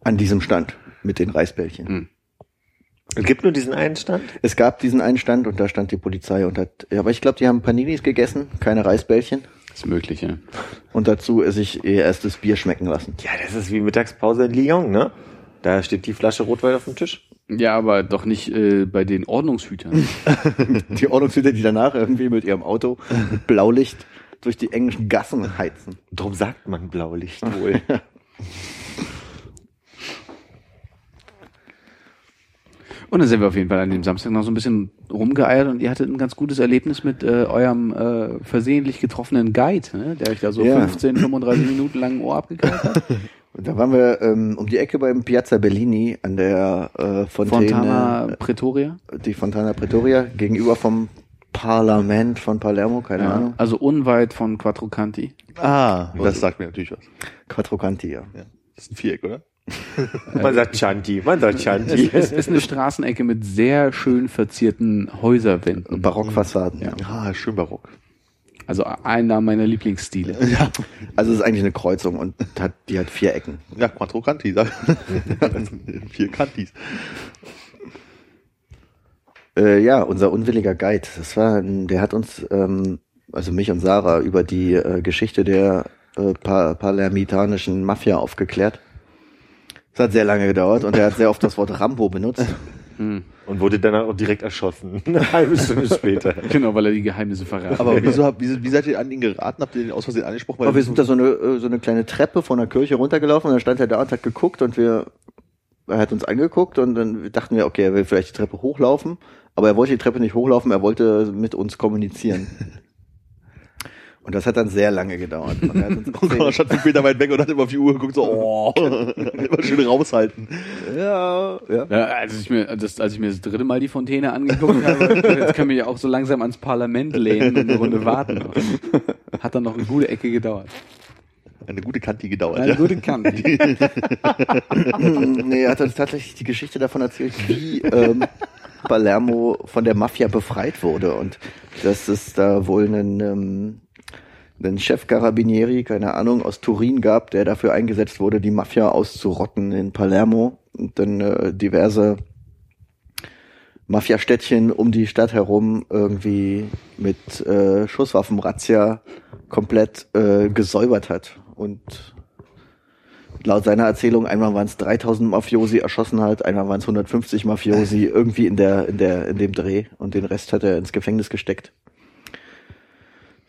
An diesem Stand mit den Reisbällchen. Mhm. Es gibt nur diesen einen Stand? Es gab diesen einen Stand und da stand die Polizei und hat, ja, aber ich glaube, die haben Paninis gegessen, keine Reisbällchen. ist möglich, ja. Und dazu sich ihr erstes Bier schmecken lassen. Ja, das ist wie Mittagspause in Lyon, ne? Da steht die Flasche Rotwein auf dem Tisch. Ja, aber doch nicht äh, bei den Ordnungshütern. Die Ordnungshüter, die danach irgendwie mit ihrem Auto mit Blaulicht durch die englischen Gassen heizen. Darum sagt man Blaulicht wohl. Und dann sind wir auf jeden Fall an dem Samstag noch so ein bisschen rumgeeiert und ihr hattet ein ganz gutes Erlebnis mit äh, eurem äh, versehentlich getroffenen Guide, ne? der euch da so Ja. 15, 35 Minuten lang ein Ohr abgekauft hat. Und da waren wir ähm, um die Ecke beim Piazza Bellini an der äh, Fontäne, Fontana Pretoria. die Fontana Pretoria, gegenüber vom Parlament von Palermo, keine Ja, Ahnung. also unweit von Quattro Canti. Ah, das sagt mir natürlich was. Quattro Canti, ja. Ja. Das ist ein Viereck, oder? Man sagt Chanti, man sagt Chanti. Es ist eine Straßenecke mit sehr schön verzierten Häuserwänden. Barockfassaden. Ja. Ah, schön barock. Also einer meiner Lieblingsstile. Ja, Also es ist eigentlich eine Kreuzung und hat, die hat vier Ecken. ja Quattro Canti. sag- Vier Cantis. Äh, ja, unser unwilliger Guide. Das war, der hat uns, ähm, also mich und Sarah, über die äh, Geschichte der äh, pa palermitanischen Mafia aufgeklärt. Das hat sehr lange gedauert und er hat sehr oft das Wort Rambo benutzt. Und wurde danach auch direkt erschossen. Eine halbe Stunde später. Genau, weil er die Geheimnisse verraten. Aber wieso, habt- wie, wie seid ihr an ihn geraten? Habt ihr den aus Versehen angesprochen? Weil Aber wir sind da so eine, äh, so eine kleine Treppe von der Kirche runtergelaufen und dann stand er da und hat geguckt und wir, er hat uns angeguckt und dann dachten wir, okay, er will vielleicht die Treppe hochlaufen, aber er wollte die Treppe nicht hochlaufen, er wollte mit uns kommunizieren. Und das hat dann sehr lange gedauert. Und er hat uns Oh Gott, er stand fünf Meter weit weg und hat immer auf die Uhr geguckt, so, oh, immer schön raushalten. ja, ja. Ja, als ich mir das, als ich mir das dritte Mal die Fontäne angeguckt habe, jetzt können wir ja auch so langsam ans Parlament lehnen und eine Runde warten. Hat dann noch eine gute Ecke gedauert. Eine gute Kanti gedauert. Eine ja. gute Kante. nee, er hat uns tatsächlich die Geschichte davon erzählt, wie ähm, Palermo von der Mafia befreit wurde und dass es da wohl einen, ähm, einen Chef Carabinieri, keine Ahnung, aus Turin gab, der dafür eingesetzt wurde, die Mafia auszurotten in Palermo. Und dann äh, diverse Mafia-Städtchen um die Stadt herum irgendwie mit äh, Schusswaffenrazzia komplett äh, gesäubert hat. Und laut seiner Erzählung einmal waren es 3000 Mafiosi erschossen hat, einmal waren es 150 Mafiosi irgendwie in der in der in dem Dreh. Und den Rest hat er ins Gefängnis gesteckt.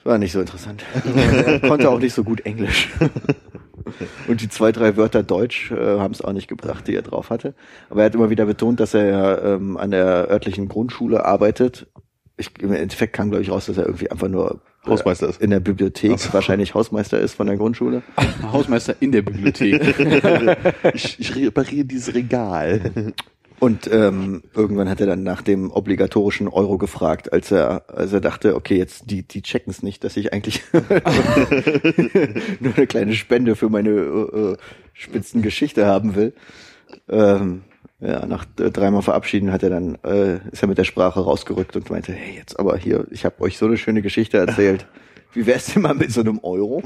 War nicht so interessant. er konnte auch nicht so gut Englisch. Und die zwei, drei Wörter Deutsch äh, haben es auch nicht gebracht, die er drauf hatte. Aber er hat immer wieder betont, dass er ähm, an der örtlichen Grundschule arbeitet. Ich, Im Endeffekt kam, glaube ich, raus, dass er irgendwie einfach nur äh, Hausmeister ist. in der Bibliothek wahrscheinlich Hausmeister ist von der Grundschule. Hausmeister in der Bibliothek. Ich, ich repariere dieses Regal. Und ähm, irgendwann hat er dann nach dem obligatorischen Euro gefragt, als er, als er dachte, okay, jetzt die, die checken es nicht, dass ich eigentlich nur eine kleine Spende für meine äh, äh, Spitzengeschichte haben will. Ähm, ja, nach äh, dreimal verabschieden hat er dann, äh, ist er mit der Sprache rausgerückt und meinte, hey, jetzt aber hier, ich habe euch so eine schöne Geschichte erzählt. Wie wär's denn mal mit so einem Euro?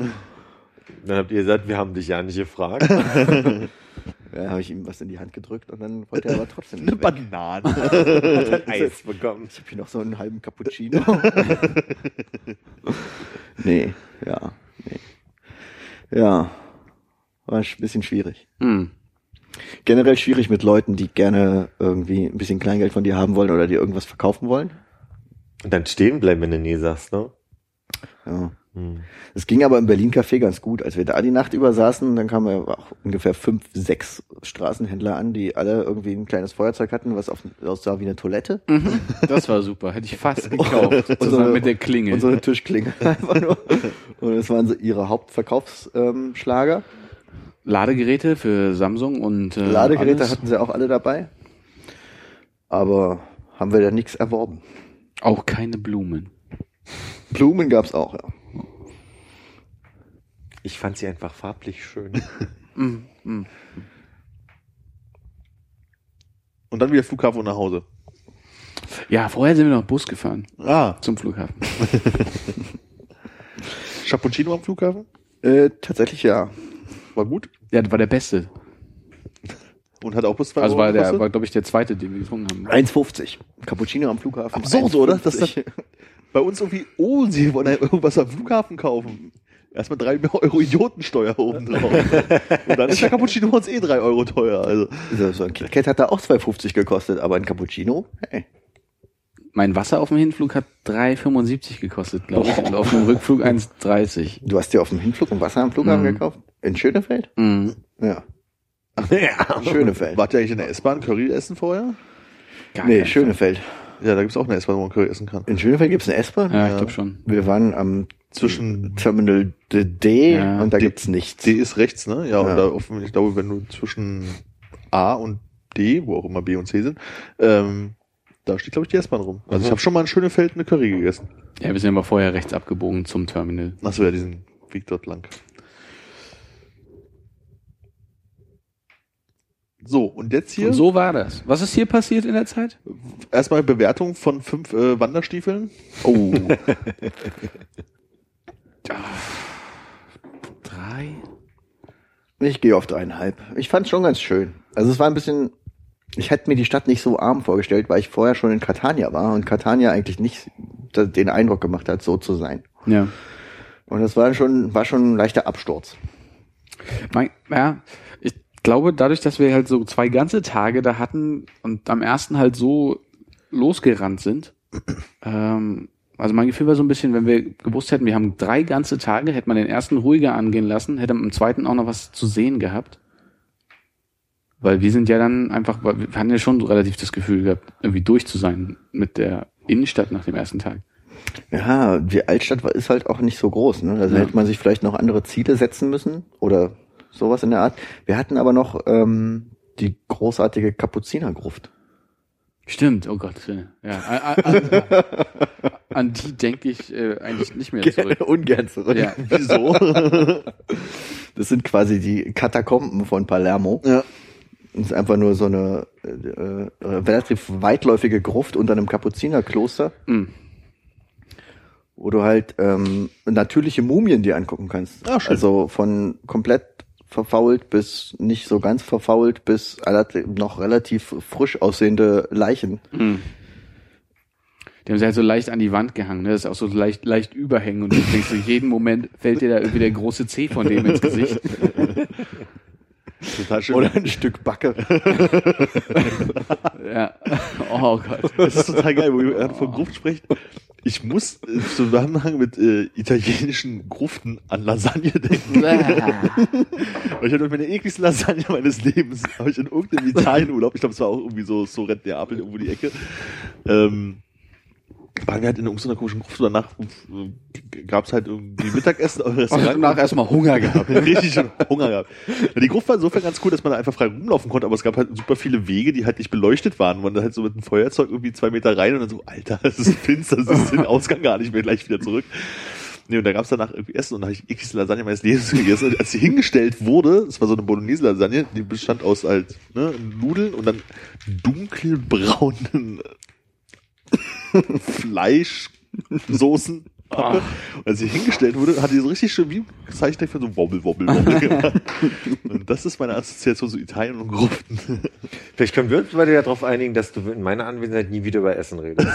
Dann habt ihr gesagt, wir haben dich ja nicht gefragt. Ja, habe ich ihm was in die Hand gedrückt und dann wollte er aber trotzdem Eine nicht weg. Banane. Eis bekommen. Ich habe hier noch so einen halben Cappuccino. nee, ja, nee. Ja. war ein bisschen schwierig. Hm. Generell schwierig mit Leuten, die gerne irgendwie ein bisschen Kleingeld von dir haben wollen oder dir irgendwas verkaufen wollen. Und dann stehen bleiben, wenn du nee sagst, ne? Ja. Hm. Es ging aber im Berlin Café ganz gut. Als wir da die Nacht über saßen, dann kamen auch ungefähr fünf, sechs Straßenhändler an, die alle irgendwie ein kleines Feuerzeug hatten, was auf, aussah wie eine Toilette. Das war super. Hätte ich fast gekauft. Und so eine- mit der Klinge. Und so eine Tischklinge einfach nur. Und das waren so ihre Hauptverkaufsschlager. Schlager. Ladegeräte für Samsung und äh, Ladegeräte alles. hatten sie auch alle dabei. Aber haben wir da nichts erworben. Auch keine Blumen. Blumen gab's auch, ja. Ich fand sie einfach farblich schön. Mm, mm. Und dann wieder Flughafen und nach Hause. Ja, vorher sind wir noch Bus gefahren Ah, zum Flughafen. Cappuccino am Flughafen? Äh, tatsächlich ja. War gut. Ja, das war der beste. Und hat auch bis zwei Also Euro war der, war glaube ich der zweite, den wir getrunken haben. 1,50. Cappuccino am Flughafen. Absurd, oder? Das ist 1,50. Bei uns irgendwie, oh, sie wollen ja irgendwas am Flughafen kaufen. Erstmal drei Euro Idiotensteuer oben drauf. Und dann ist der Cappuccino bei uns eh drei Euro teuer. Also, So, so ein KitKat hat da auch 2,50 gekostet, aber ein Cappuccino, hey. Mein Wasser auf dem Hinflug hat 3,75 gekostet, glaube ich. Und auf dem Rückflug 1,30. Du hast dir auf dem Hinflug ein Wasser am Flughafen Mhm. gekauft? In Schönefeld? Mhm. Ja. ja. Schönefeld. wart ihr eigentlich in der S-Bahn Curry essen vorher? Gar Nee, Schönefeld. Ja, da gibt's auch eine S-Bahn, wo man Curry essen kann. In Schönefeld gibt's eine S-Bahn? Ja, ich glaube schon. Wir waren am Zwischen Terminal D, D Ja. und da D- gibt's nichts. D ist rechts, ne? Ja, Ja. und da offen, ich glaube, wenn du zwischen A und D, wo auch immer B und C sind, ähm, da steht, glaube ich, die S-Bahn rum. Also ich habe schon mal in Schönefeld eine Curry gegessen. Ja, wir sind aber vorher rechts abgebogen zum Terminal. Achso, ja, diesen Weg dort lang. So, und jetzt hier Und so war das. Was ist hier passiert in der Zeit? erstmal Bewertung von fünf äh, Wanderstiefeln. Oh. Drei? Ich gehe auf dreieinhalb. Ich fand's schon ganz schön. Also es war ein bisschen, ich hätte mir die Stadt nicht so arm vorgestellt, weil ich vorher schon in Catania war und Catania eigentlich nicht den Eindruck gemacht hat, so zu sein. Ja. Und das war schon, war schon ein leichter Absturz. Mein, ja, glaube, dadurch, dass wir halt so zwei ganze Tage da hatten und am ersten halt so losgerannt sind, ähm, also mein Gefühl war so ein bisschen, wenn wir gewusst hätten, wir haben drei ganze Tage, hätte man den ersten ruhiger angehen lassen, hätte man im zweiten auch noch was zu sehen gehabt. Weil wir sind ja dann einfach, wir hatten ja schon so relativ das Gefühl gehabt, irgendwie durch zu sein mit der Innenstadt nach dem ersten Tag. Ja, die Altstadt ist halt auch nicht so groß. Ne? Also Ja. hätte man sich vielleicht noch andere Ziele setzen müssen oder sowas in der Art. Wir hatten aber noch ähm, die großartige Kapuzinergruft. Stimmt, oh Gott. Ja, an, an, an die denke ich äh, eigentlich nicht mehr zurück. Ungern zurück. Ja. Wieso? Das sind quasi die Katakomben von Palermo. ja. Das ist einfach nur so eine äh, äh, relativ weitläufige Gruft unter einem Kapuzinerkloster, Mm. wo du halt ähm, natürliche Mumien dir angucken kannst. Ah, schön. Also von komplett verfault bis nicht so ganz verfault bis noch relativ frisch aussehende Leichen. Mhm. Die haben sie halt so leicht an die Wand gehangen, ne? Das ist auch so leicht, leicht überhängen und du denkst so, jeden Moment fällt dir da irgendwie der große C von dem ins Gesicht. Total schön. Oder ein Stück Backe. Ja. Oh Gott. Das ist total geil, wo ihr von Gruft spricht. Ich muss im Zusammenhang mit äh, italienischen Gruften an Lasagne denken. Ich hatte meine ekligste Lasagne meines Lebens, habe ich in irgendeinem Italienurlaub, ich glaube, es war auch irgendwie so Sorrent Neapel, irgendwo die Ecke, ähm, waren wir halt in irgendeiner komischen Gruft und danach äh, gab es halt irgendwie Mittagessen hab Restaurant. danach erstmal Hunger gehabt. Richtig Hunger gehabt. Die Gruft war insofern ganz cool, dass man da einfach frei rumlaufen konnte, aber es gab halt super viele Wege, die halt nicht beleuchtet waren. Man da halt so mit einem Feuerzeug irgendwie zwei Meter rein und dann so, Alter, es ist finster, es ist den Ausgang gar nicht mehr, gleich wieder zurück. Nee, und da gab's danach irgendwie Essen und da habe ich ekligste Lasagne meines Lebens gegessen. Und als sie hingestellt wurde, es war so eine Bolognese-Lasagne, die bestand aus halt ne, Nudeln und dann dunkelbraunen Fleischsoßen. Und als sie hingestellt wurde, hat die so richtig schön wie ein Zeichen für so Wobbel, Wobbel, Wobbel gemacht. Und das ist meine Assoziation zu Italien und Gruften. Vielleicht können wir uns beide ja darauf einigen, dass du in meiner Anwesenheit nie wieder über Essen redest.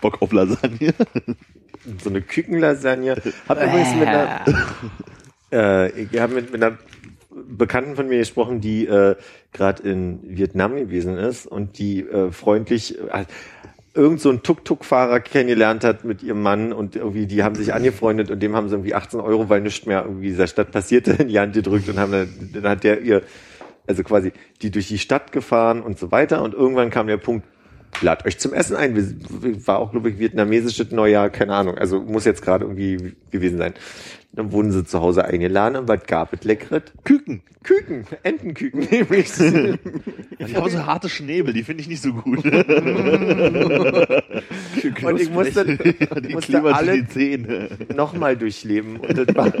Bock auf Lasagne. so eine Kükenlasagne. Hab übrigens mit einer, äh, ich habe mit, mit einer Bekannten von mir gesprochen, die äh, gerade in Vietnam gewesen ist und die äh, freundlich äh, irgend so ein Tuk-Tuk-Fahrer kennengelernt hat mit ihrem Mann und irgendwie, die haben sich angefreundet und dem haben sie irgendwie 18 Euro, weil nichts mehr irgendwie dieser Stadt passierte, in die Hand gedrückt und haben dann, dann hat der ihr, also quasi, die durch die Stadt gefahren und so weiter und irgendwann kam der Punkt, lad euch zum Essen ein. War auch, glaube ich, vietnamesisches Neujahr, keine Ahnung, also muss jetzt gerade irgendwie gewesen sein. Dann wurden sie zu Hause eingeladen und was gab es leckeres? Küken. Küken. Entenküken nämlich. Die haben so harte Schnäbel, die finde ich nicht so gut. und ich musste, die musste alle nochmal durchleben. Und das war,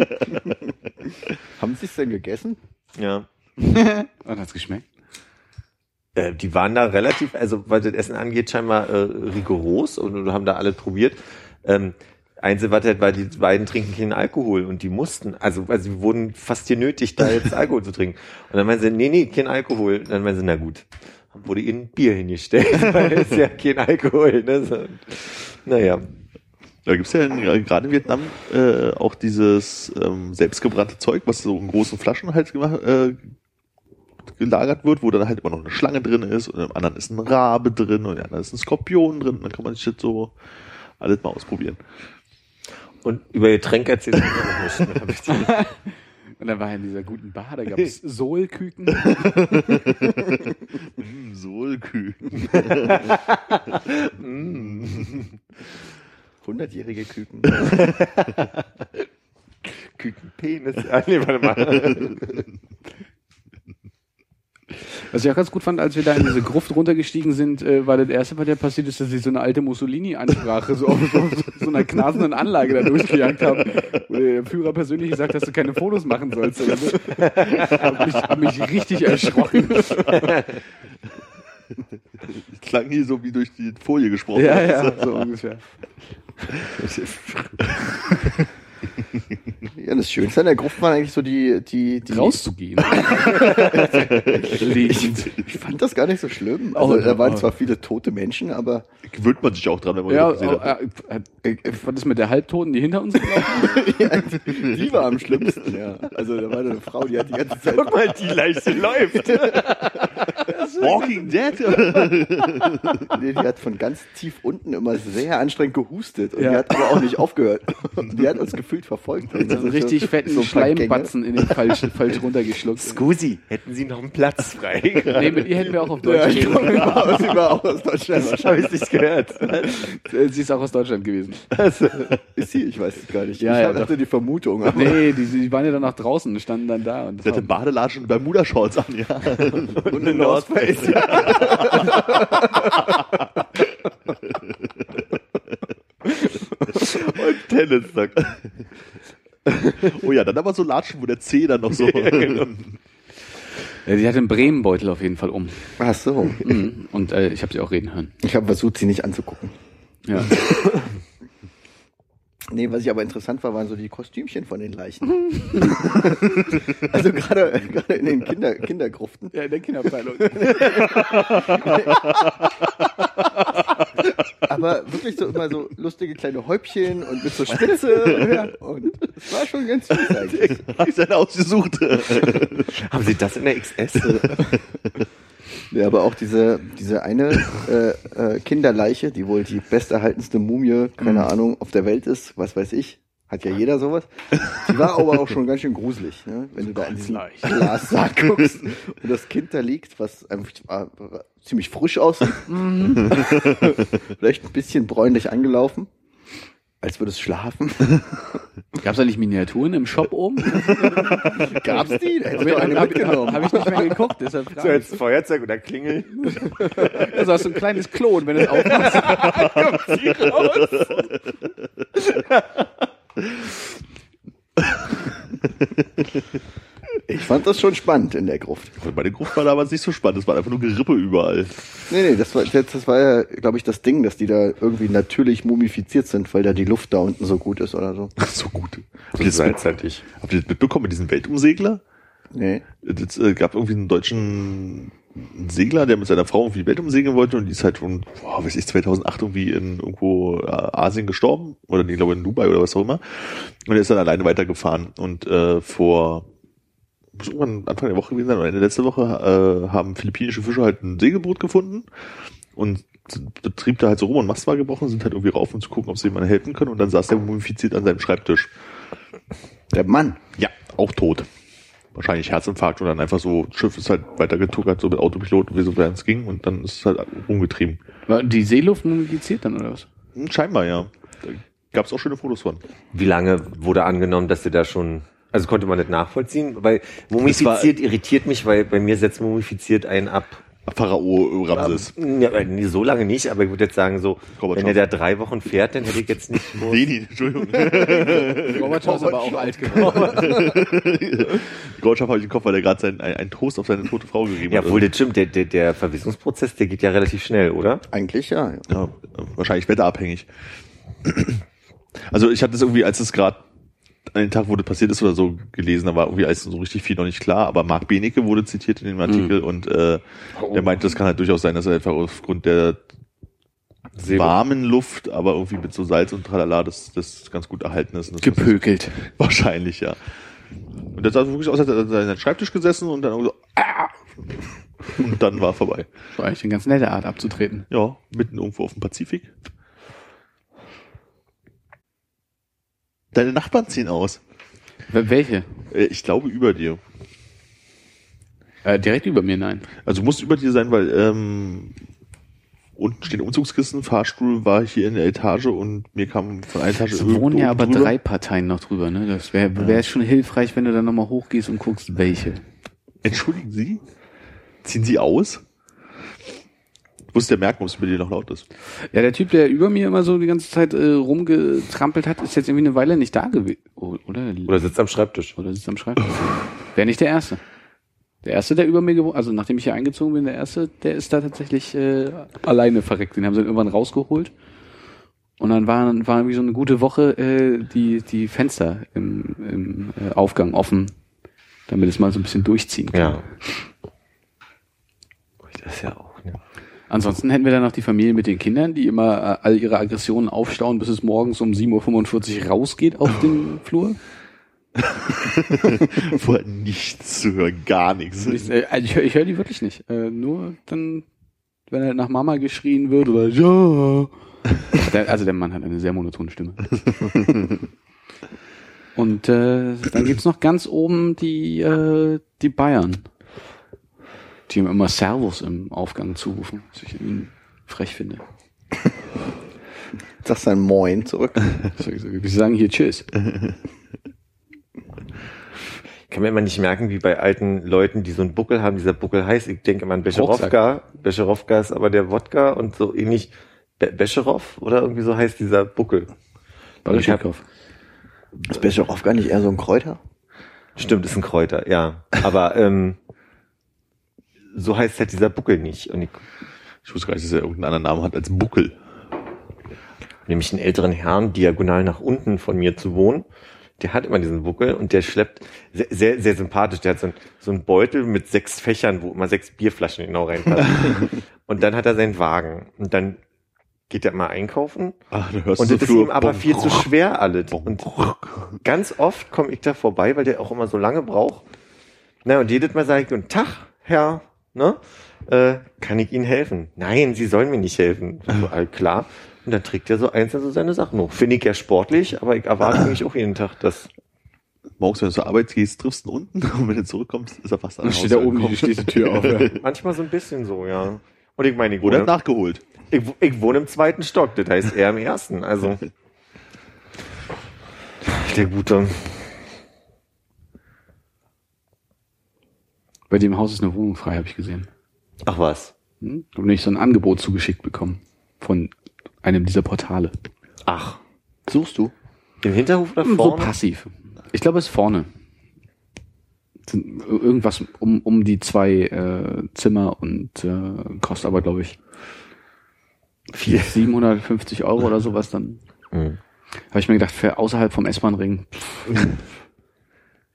Haben Sie es denn gegessen? ja. Und hat's geschmeckt? Äh, die waren da relativ, also was das Essen angeht, scheinbar äh, rigoros und, und haben da alle probiert. Ähm, Halt war, die beiden trinken keinen Alkohol und die mussten, also, also sie wurden fast genötigt, da jetzt Alkohol zu trinken. Und dann meinen sie, nee, nee, kein Alkohol. Und dann meinen sie, na gut. Dann wurde ihnen Bier hingestellt, weil es ja kein Alkohol, ne? So. Naja. Da gibt's ja in, gerade in Vietnam äh, auch dieses ähm, selbstgebrannte Zeug, was so in großen Flaschen halt gemacht, äh, gelagert wird, wo dann halt immer noch eine Schlange drin ist und im anderen ist ein Rabe drin und im anderen ist ein Skorpion drin. Dann kann man sich das so alles mal ausprobieren. Und über Getränke erzählt bitte. Und dann war er in dieser guten Bar, da gab's Sohlküken. Mm, Sohlküken. Hundertjährige Küken. Kükenpenis. Ah, nee, warte mal. Was ich auch ganz gut fand, als wir da in diese Gruft runtergestiegen sind, äh, war das erste, was ja passiert ist, dass sie so eine alte Mussolini-Ansprache so auf, auf so einer knasenden Anlage da durchgejagt haben, wo der Führer persönlich gesagt hat, dass du keine Fotos machen sollst. Oder so. Hab mich, hab mich richtig erschrocken. Klang hier so wie durch die Folie gesprochen. Ja, ja, so ungefähr. Ja, das Schönste an der Gruft waren eigentlich so die, die, die. Rauszugehen. Liegend. Ich fand das gar nicht so schlimm. Also, Oh, da waren oh. zwar viele tote Menschen, aber Gewöhnt man sich auch dran, wenn man Ja, das gesehen hat. äh, äh, was ist mit der Halbtoten, die hinter uns gelaufen die war am schlimmsten, ja. Also, da war eine Frau, die hat die ganze Zeit. Guck mal, die Leiche läuft. Walking Dead? Nee, die hat von ganz tief unten immer sehr anstrengend gehustet. Und Ja. die hat aber auch nicht aufgehört. Und die hat uns gefühlt verfolgt. So einen richtig fetten so. Schleimbatzen in den falsch, falsch runtergeschluckt. Scusi, hätten Sie noch einen Platz frei? Nee, mit ihr hätten wir auch auf Ja, Deutsch ich reden sie war auch aus Deutschland. Das habe ich nicht gehört. Äh, Sie ist auch aus Deutschland gewesen. Ist sie? Ich weiß es gar nicht. Ja, ich ja, hatte doch. die Vermutung. Aber Nee, die, die waren ja dann nach draußen und standen dann da. Und Sie hatte Badelatschen und Bermuda-Shorts an, ja. und eine North Face. Und Tennissack. Oh ja, dann aber so Latschen, wo der Zeh dann noch so... ja, sie hatte einen Bremenbeutel auf jeden Fall um. Ach so. Mhm. Und äh, ich habe sie auch reden hören. Ich habe versucht, sie nicht anzugucken. Ja. Nee, was ich aber interessant war, waren so die Kostümchen von den Leichen. also gerade gerade in den Kinder, Kindergruften. ja, in der Kinderabteilung. Aber wirklich so immer so lustige kleine Häubchen und mit so Spitze. ja, und es war schon ganz süß eigentlich. Hast du einen ausgesucht? Haben Sie das in der XS? Ja, aber auch diese, diese eine äh, äh, Kinderleiche, die wohl die besterhaltenste Mumie, keine Ahnung, auf der Welt ist, was weiß ich. Hat ja jeder sowas. Die war aber auch schon ganz schön gruselig, ne? wenn du da in diesen. Glassaal guckst und das Kind da liegt, was einfach äh, ziemlich frisch aussieht. Vielleicht ein bisschen bräunlich angelaufen, als würde es schlafen. Gab's da nicht Miniaturen im Shop oben? Gab's die? Da hätte Habe ich eine hab, mitgenommen. hab ich nicht mehr geguckt, deshalb So jetzt Feuerzeug oder Klingel? Also hast du ein kleines Klon, wenn es aufmachst. Kommt sie raus? Ich fand das schon spannend in der Gruft. Meine Gruft war damals nicht so spannend, es war einfach nur Gerippe überall. Nee, nee, das war, das, das war ja, glaube ich, das Ding, dass die da irgendwie natürlich mumifiziert sind, weil da die Luft da unten so gut ist oder so. Ach, so gut. Habt ihr, das Salzhaltig. habt ihr das mitbekommen mit diesem Weltumsegler? Nee. Es äh, gab irgendwie einen deutschen Segler, der mit seiner Frau irgendwie die Welt umsegeln wollte und die ist halt schon, boah, weiß ich, 2008 irgendwie in irgendwo äh, Asien gestorben oder nee, ich glaube in Dubai oder was auch immer. Und er ist dann alleine weitergefahren und äh, vor muss irgendwann Anfang der Woche gewesen sein oder Ende letzte Woche äh, haben philippinische Fischer halt ein Segelboot gefunden und trieb da halt so rum und Mast war gebrochen, sind halt irgendwie rauf, um zu gucken, ob sie jemandem helfen können und dann saß der mumifiziert an seinem Schreibtisch. Der Mann. Ja, auch tot. Wahrscheinlich Herzinfarkt und dann einfach so, das Schiff ist halt weitergetuckert, so mit Autopilot, wie so es ging und dann ist es halt umgetrieben. War die Seeluft mumifiziert dann oder was? Hm, Scheinbar, ja. Da gab es auch schöne Fotos von. Wie lange wurde angenommen, dass sie da schon, also konnte man nicht nachvollziehen, weil mumifiziert irritiert mich, weil bei mir setzt mumifiziert einen ab. Pharao Ramses. Ja, aber nee, so lange nicht, aber ich würde jetzt sagen so, Gorbatschow. wenn er da drei Wochen fährt, dann hätte ich jetzt nicht Leni, Entschuldigung. Gorbatschow ist aber auch alt geworden. Goldschaf habe ich im Kopf, weil er gerade sein, ein, ein Toast auf seine tote Frau gegeben Ja, hat. obwohl, das stimmt, der, der, der Verwissungsprozess, der geht ja relativ schnell, oder? Eigentlich ja. ja. ja, wahrscheinlich wetterabhängig. Also ich hatte es irgendwie, als es gerade an den Tag, wo das passiert ist oder so gelesen, da war irgendwie alles so richtig viel noch nicht klar, aber Marc Benecke wurde zitiert in dem Artikel und äh, der meinte, das kann halt durchaus sein, dass er einfach aufgrund der warmen Luft, aber irgendwie mit so Salz und tralala, das, das ganz gut erhalten ist. Und das Gepökelt. Wahrscheinlich, ja. Und der sah wirklich aus, als hätte er an seinem Schreibtisch gesessen und dann so, ah! und dann war vorbei. Das war eigentlich eine ganz nette Art abzutreten. Ja, mitten irgendwo auf dem Pazifik. Deine Nachbarn ziehen aus. Wel- Welche? Äh, Ich glaube über dir. Äh, direkt über mir, nein. Also muss über dir sein, weil ähm, unten stehen Umzugskissen, Fahrstuhl war hier in der Etage und mir kam von einer Etage Es wohnen ja aber drüber. drei Parteien noch drüber, ne? Das wäre wär schon hilfreich, wenn du dann nochmal hochgehst und guckst, welche. Entschuldigen Sie? Ziehen Sie aus? Du musst ja merken, ob es über dir noch laut ist. Ja, der Typ, der über mir immer so die ganze Zeit äh, rumgetrampelt hat, ist jetzt irgendwie eine Weile nicht da gewesen. Oder? Oder sitzt am Schreibtisch. Oder sitzt am Schreibtisch. Wäre nicht der Erste. Der Erste, der über mir gewohnt, also nachdem ich hier eingezogen bin, der Erste, der ist da tatsächlich äh, alleine verreckt. Den haben sie dann irgendwann rausgeholt. Und dann war, war irgendwie so eine gute Woche äh, die, die Fenster im, im äh, Aufgang offen, damit es mal so ein bisschen durchziehen kann. Ja. Das ist ja auch? Ansonsten hätten wir dann noch die Familie mit den Kindern, die immer äh, all ihre Aggressionen aufstauen, bis es morgens um 7.45 Uhr rausgeht auf den Flur. Vorher nichts zu hören, gar nichts. Ich, äh, also ich, hör- ich höre die wirklich nicht. Äh, nur dann, wenn er nach Mama geschrien wird oder ja. Der, also der Mann hat eine sehr monotone Stimme. Und äh, dann gibt's noch ganz oben die, äh, die Bayern. Die ihm immer Servus im Aufgang zurufen, was ich irgendwie frech finde. Sagst dann Moin zurück. Wir sagen hier Tschüss. Ich kann mir immer nicht merken, wie bei alten Leuten, die so einen Buckel haben, dieser Buckel heißt, ich denke immer an Becherowka. Becherowka ist aber der Wodka und so ähnlich Be Becherov oder irgendwie so heißt dieser Buckel. Balschikow. Ist Becherov gar nicht eher so ein Kräuter? stimmt, ist ein Kräuter, ja. Aber ähm, so heißt halt dieser Buckel nicht. Und ich, Ich wusste gar nicht, dass er irgendeinen anderen Namen hat als Buckel. nämlich einen älteren Herrn diagonal nach unten von mir zu wohnen. Der hat immer diesen Buckel und der schleppt sehr, sehr, sehr sympathisch. Der hat so, ein, so einen Beutel mit sechs Fächern, wo immer sechs Bierflaschen genau reinpassen. und dann hat er seinen Wagen. Und dann geht er mal einkaufen. Ach, da hörst Und du das ist ihm aber Bom, viel zu schwer alles. bom, Und ganz oft komme ich da vorbei, weil der auch immer so lange braucht. Na, und jedes Mal sage ich, guten Tag, Herr, ne? Äh, kann ich Ihnen helfen? Nein, Sie sollen mir nicht helfen. So, all klar. Und dann trägt er so einzeln so seine Sachen hoch. Finde ich ja sportlich, aber ich erwarte eigentlich auch jeden Tag, dass Morgens, wenn du zur Arbeit gehst, triffst du ihn unten und wenn du zurückkommst, ist er fast an Dann der steht da oben die angekommen. schließe Tür auf. Ja. manchmal so ein bisschen so, ja. Und ich meine, ich Oder wohne, nachgeholt. ich, ich wohne im zweiten Stock, das heißt er im ersten, also. Der Gute. Bei dem Haus ist eine Wohnung frei, habe ich gesehen. Ach was. Hm? Habe ich so ein Angebot zugeschickt bekommen von einem dieser Portale. Ach. Suchst du? Im Hinterhof da So vorne? passiv. Ich glaube, es ist vorne. Irgendwas um, um die zwei äh, Zimmer und äh, kostet aber, glaube ich, Viel. 750 Euro oder sowas dann. Mhm. Habe ich mir gedacht, für außerhalb vom S-Bahn-Ring.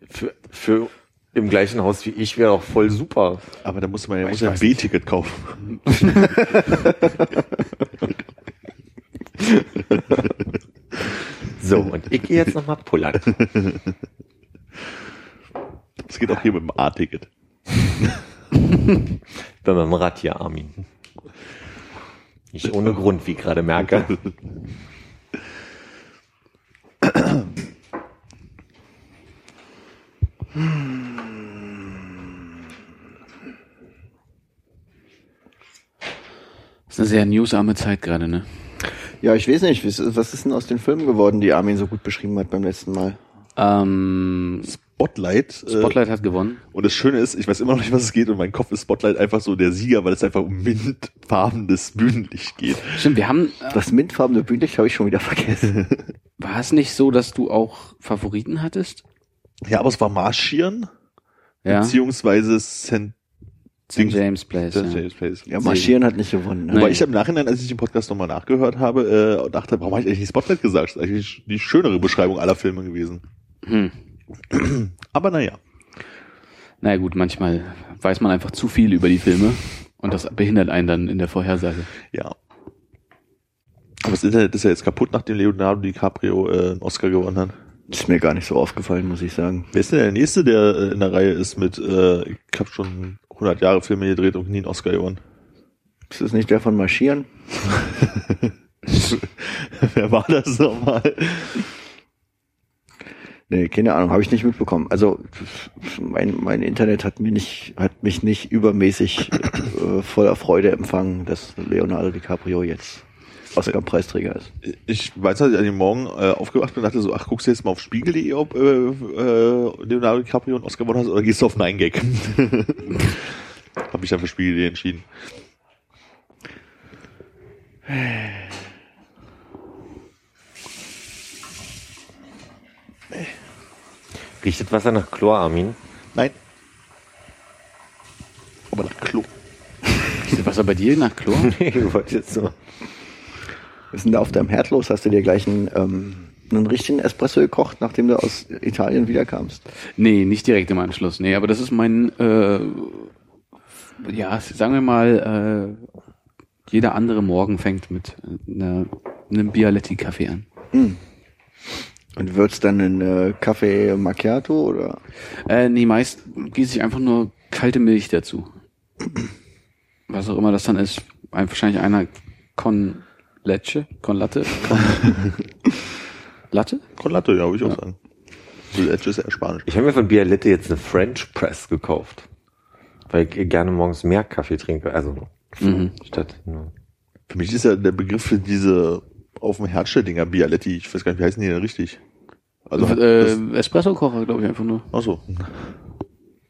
Für, für im gleichen Haus wie ich wäre auch voll super. Aber da muss man ja, Ich muss ja ein B-Ticket kaufen. So, und ich gehe jetzt nochmal pullern. Das geht auch hier mit dem A-Ticket. Bin mit dem Rad hier, Armin. Nicht ohne Grund, wie ich gerade merke. Das ist eine sehr newsarme Zeit gerade, ne? Ja, ich weiß nicht, was was ist denn aus den Filmen geworden, die Armin so gut beschrieben hat beim letzten Mal? Ähm, Spotlight. äh, Spotlight hat gewonnen. Und das Schöne ist, ich weiß immer noch nicht, was es geht und mein Kopf ist Spotlight einfach so der Sieger, weil es einfach um mintfarbenes Bühnenlicht geht. Stimmt, wir haben, äh, Das mintfarbene Bühnenlicht habe ich schon wieder vergessen. war es nicht so, dass du auch Favoriten hattest? Ja, aber es war Marschieren, Ja. beziehungsweise St. St. James Place. St. Ja. James Place. Ja, Marschieren hat nicht gewonnen. Ne? Wobei ich im Nachhinein, als ich den Podcast nochmal nachgehört habe, äh, dachte, warum habe ich eigentlich nicht Spotlight gesagt? Das ist eigentlich die schönere Beschreibung aller Filme gewesen. Hm. Aber naja. Na ja, gut, manchmal weiß man einfach zu viel über die Filme und das behindert einen dann in der Vorhersage. Ja. Aber das Internet ist ja jetzt kaputt, nachdem Leonardo DiCaprio äh, einen Oscar gewonnen hat. Ist mir gar nicht so aufgefallen, muss ich sagen. Wer ist denn der Nächste, der äh, in der Reihe ist mit, äh, ich habe schon 100 Jahre Filme gedreht und nie einen Oscar gewonnen? Ist das nicht der von Marschieren? Wer war das nochmal? Nee, keine Ahnung, habe ich nicht mitbekommen. Also mein, mein Internet hat mir nicht, hat mich nicht übermäßig äh, voller Freude empfangen, dass Leonardo DiCaprio jetzt Oscar-Preisträger ist. Ich weiß, als ich an dem Morgen äh, aufgewacht bin und dachte so, ach, guckst du jetzt mal auf Spiegel.de, ob äh, äh, Leonardo DiCaprio einen Oscar gewonnen hast, oder gehst du auf 9gag? Habe ich dann für Spiegel.de entschieden. Riecht das Wasser nach Chlor, Armin? Nein. Aber nach Klo. Ist das Wasser bei dir nach Chlor? ich wollte jetzt so. Was ist denn da auf deinem Herd los? Hast du dir gleich einen, ähm, einen richtigen Espresso gekocht, nachdem du aus Italien wiederkamst? Nee, nicht direkt im Anschluss. Nee, aber das ist mein, äh, ja, sagen wir mal, äh, jeder andere Morgen fängt mit einer, einem Bialetti-Kaffee an. Und wird's dann ein äh, Kaffee Macchiato oder? Äh, nee, meist gieße ich einfach nur kalte Milch dazu. Was auch immer das dann ist. Ein, wahrscheinlich einer Con Leche, Con Latte, Con Latte? Con Latte, ja, würde ich Ja. auch sagen. Das Edge ist ja Spanisch. Ich habe mir von Bialette jetzt eine French Press gekauft. Weil ich gerne morgens mehr Kaffee trinke. Also Mhm. statt nur. Für mich ist ja der Begriff für diese auf dem Herdstell-Dinger Bialetti, ich weiß gar nicht, wie heißen die denn richtig? Also, äh, Espresso-Kocher, glaube ich, einfach nur. achso.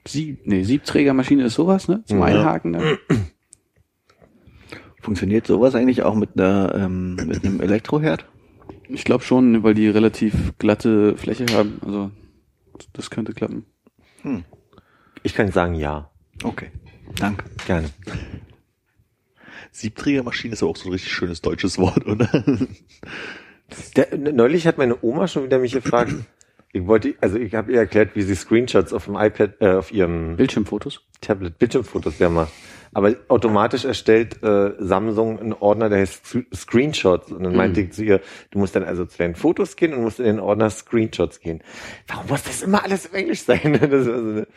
Sieb, nee, Siebträgermaschine ist sowas, ne? Zum Ja. Einhaken dann. Funktioniert sowas eigentlich auch mit einer ähm, mit einem Elektroherd? Ich glaube schon, weil die relativ glatte Fläche haben. Also das könnte klappen. Ich kann sagen ja. Okay. Danke. Gerne. Siebträgermaschine ist aber auch so ein richtig schönes deutsches Wort, oder? Der, neulich hat meine Oma schon wieder mich gefragt. Ich wollte, also ich habe ihr erklärt, wie sie Screenshots auf dem iPad, äh, auf ihrem Bildschirmfotos? Tablet Bildschirmfotos ja macht. Aber automatisch erstellt äh, Samsung einen Ordner, der heißt Sc- Screenshots. Und dann meinte ich zu ihr, du musst dann also zu deinen Fotos gehen und musst in den Ordner Screenshots gehen. Warum muss das immer alles auf Englisch sein? Also, eine-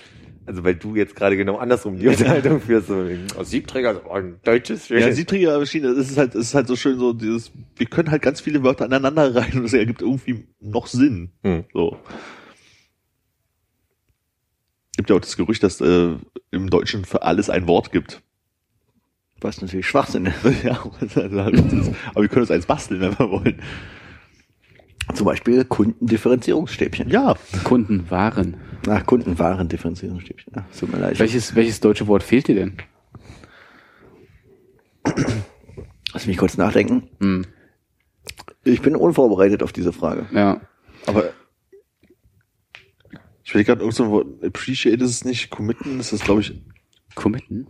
also weil du jetzt gerade genau andersrum die Unterhaltung führst. So, aus Siebträger, also ein deutsches. Ja, Siebträgermaschine, das ist halt, das ist halt so schön so dieses, wir können halt ganz viele Wörter aneinander rein und es ergibt irgendwie noch Sinn. Hm. So. Gibt ja auch das Gerücht, dass äh, im Deutschen für alles ein Wort gibt. Was natürlich Schwachsinn ist. ja, aber wir können uns eins basteln, wenn wir wollen. Zum Beispiel Kundendifferenzierungsstäbchen. Ja. Kunden, Waren. Ach, Kundenwarendifferenzierungsstäbchen. Ach, tut mir leid. Welches, welches deutsche Wort fehlt dir denn? Lass mich kurz nachdenken. Hm. Ich bin unvorbereitet auf diese Frage. Ja. Aber ich will gerade irgend so ein Wort, appreciate ist es nicht, committen ist das, glaube ich, Committen?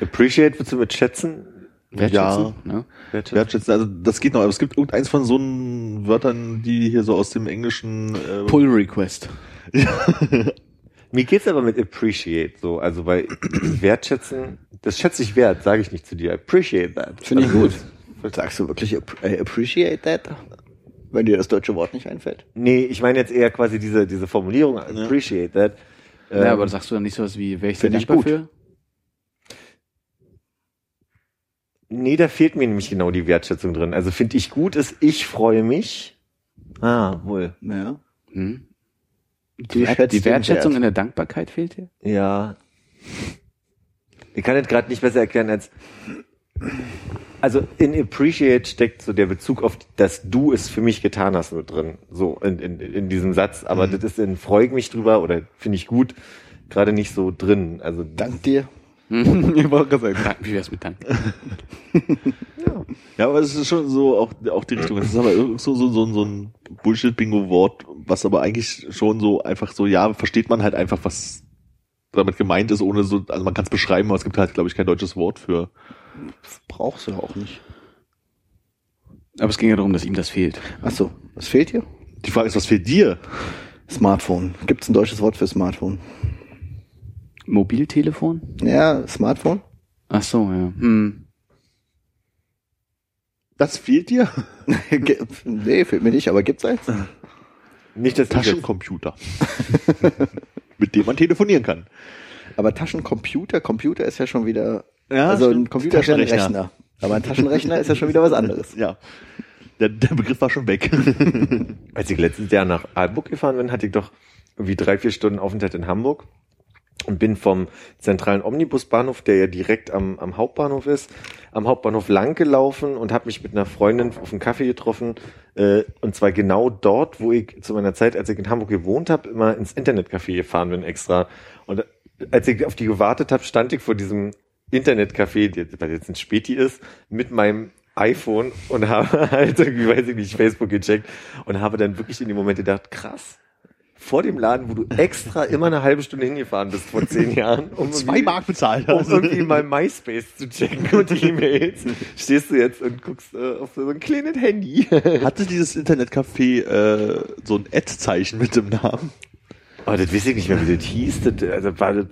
Appreciate willst du mit schätzen? Wertschätzen? Ja. Wertschätzen? wertschätzen. Also das geht noch, aber es gibt irgendeins von so einen Wörtern, die hier so aus dem Englischen äh, Pull Request. Mir geht's aber mit appreciate so, also weil wertschätzen, das schätze ich wert, sage ich nicht zu dir. Appreciate that. Finde ich gut. Sagst du wirklich äh, appreciate that? Wenn dir das deutsche Wort nicht einfällt? Nee, ich meine jetzt eher quasi diese diese Formulierung appreciate that. Ähm, ja, aber sagst du dann nicht sowas wie, wäre ich ich dankbar gut. für? Nee, da fehlt mir nämlich genau die Wertschätzung drin. Also finde ich gut ist, ich freue mich. Ah, wohl. Ja. Hm? Die, die Wertschätzung Wert. in der Dankbarkeit fehlt dir? Ja. Ich kann es gerade nicht besser erklären als. Also in Appreciate steckt so der Bezug auf, dass du es für mich getan hast, nur drin. So in, in, in diesem Satz. Aber das ist in Freu ich mich drüber oder finde ich gut, gerade nicht so drin. Also Dank dir. ich wollte gerade sagen, Dank, wie wär's mit Dank? Ja, aber es ist schon so auch, auch die Richtung. Es ist aber so, so, so, so ein Bullshit-Bingo-Wort, was aber eigentlich schon so einfach so, ja, versteht man halt einfach, was damit gemeint ist, ohne so, also man kann es beschreiben, aber es gibt halt, glaube ich, kein deutsches Wort für. Das brauchst du auch nicht. Aber es ging ja darum, dass ihm das fehlt. Ach so, was fehlt dir? Die Frage ist, was fehlt dir? Smartphone. Gibt es ein deutsches Wort für Smartphone? Mobiltelefon? Ja, Smartphone? Ach so, ja. Hm. Das fehlt dir? Nee, fehlt mir nicht, aber gibt's eins? nicht, jetzt, Taschencomputer. Mit dem man telefonieren kann. Aber Taschencomputer, Computer ist ja schon wieder, Ja, also ein stimmt. Computer ist ein Taschenrechner. Rechner. Aber ein Taschenrechner ist ja schon wieder was anderes. Ja. Der, der Begriff war schon weg. als ich letztes Jahr nach Aalburg gefahren bin, hatte ich doch irgendwie drei, vier Stunden Aufenthalt in Hamburg und bin vom zentralen Omnibusbahnhof, der ja direkt am, am Hauptbahnhof ist, am Hauptbahnhof lang gelaufen und habe mich mit einer Freundin auf einen Kaffee getroffen. Äh, und zwar genau dort, wo ich zu meiner Zeit, als ich in Hamburg gewohnt habe, immer ins Internetcafé gefahren bin extra. Und als ich auf die gewartet habe, stand ich vor diesem Internetcafé, der- weil jetzt ein Späti ist, mit meinem iPhone und habe halt irgendwie, weiß ich nicht, Facebook gecheckt und habe dann wirklich in dem Moment gedacht, krass, vor dem Laden, wo du extra immer eine halbe Stunde hingefahren bist vor zehn Jahren, um Zwei Mark bezahlt um hast. irgendwie mal MySpace zu checken und die E-Mails, stehst du jetzt und guckst äh, auf so ein kleines Handy. Hatte dieses Internetcafé äh, so ein Ad-Zeichen mit dem Namen? Aber das weiß ich nicht mehr, wie das hieß. Das, also war, das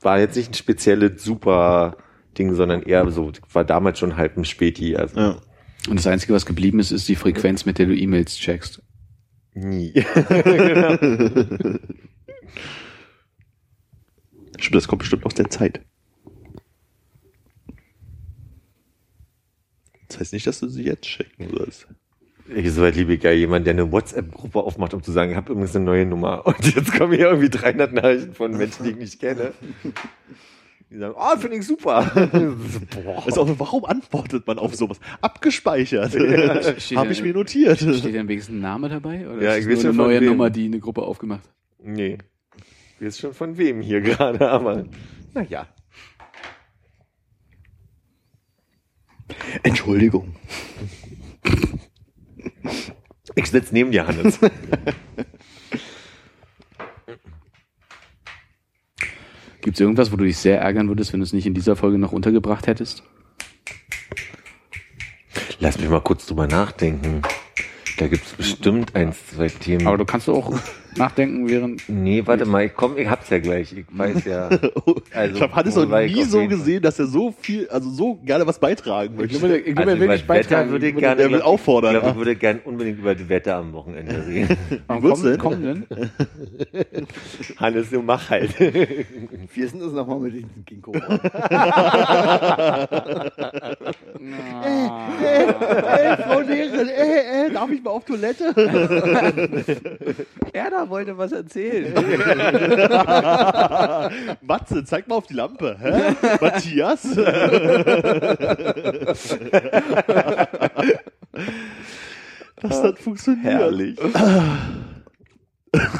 war jetzt nicht ein spezielles super Ding, sondern eher so, das war damals schon halb ein Späti. Also Ja. Und das Einzige, was geblieben ist, ist die Frequenz, mit der du E-Mails checkst. nie. Stimmt, das kommt bestimmt aus der Zeit. Das heißt nicht, dass du sie jetzt checken sollst. Ich so weit liebe ich ja jemand, der eine WhatsApp-Gruppe aufmacht, um zu sagen, ich habe übrigens eine neue Nummer. Und jetzt kommen hier irgendwie 300 Nachrichten von Menschen, die ich nicht kenne. Die sagen, oh, finde ich super. Boah. Also, auch, warum antwortet man auf sowas? Abgespeichert. Steht Habe ja- ich mir notiert. Steht denn wenigstens ein Name dabei? Oder Ja, ist ich weiß eine neue. Nummer, die eine Gruppe aufgemacht hat? Nee. Ich weiß schon von wem hier gerade, aber naja. Entschuldigung. Ich sitze neben dir, Hannes. Gibt es irgendwas, wo du dich sehr ärgern würdest, wenn du es nicht in dieser Folge noch untergebracht hättest? Lass mich mal kurz drüber nachdenken. Da gibt's bestimmt ein, zwei Themen. Aber du kannst auch nachdenken, während. nee, warte mal, ich komm, ich hab's ja gleich. Ich weiß ja. Also, ich habe Hannes noch ich nie so gesehen, dass er so viel, also so gerne was beitragen möchte. glaube, ich Also über das Wetter würde ich gerne der will auffordern, Ich glaube, ich würde gerne unbedingt über das Wetter am Wochenende reden. Du kommenden, denn? Hannes, du mach halt. Ist denn das nochmal mit diesem Ginkgo? Ey, Frau Lehrerin, ey, ey, darf ich mal auf Toilette? Wollte was erzählen. Matze, zeig mal auf die Lampe. Hä? Matthias? Das hat funktioniert. Herrlich.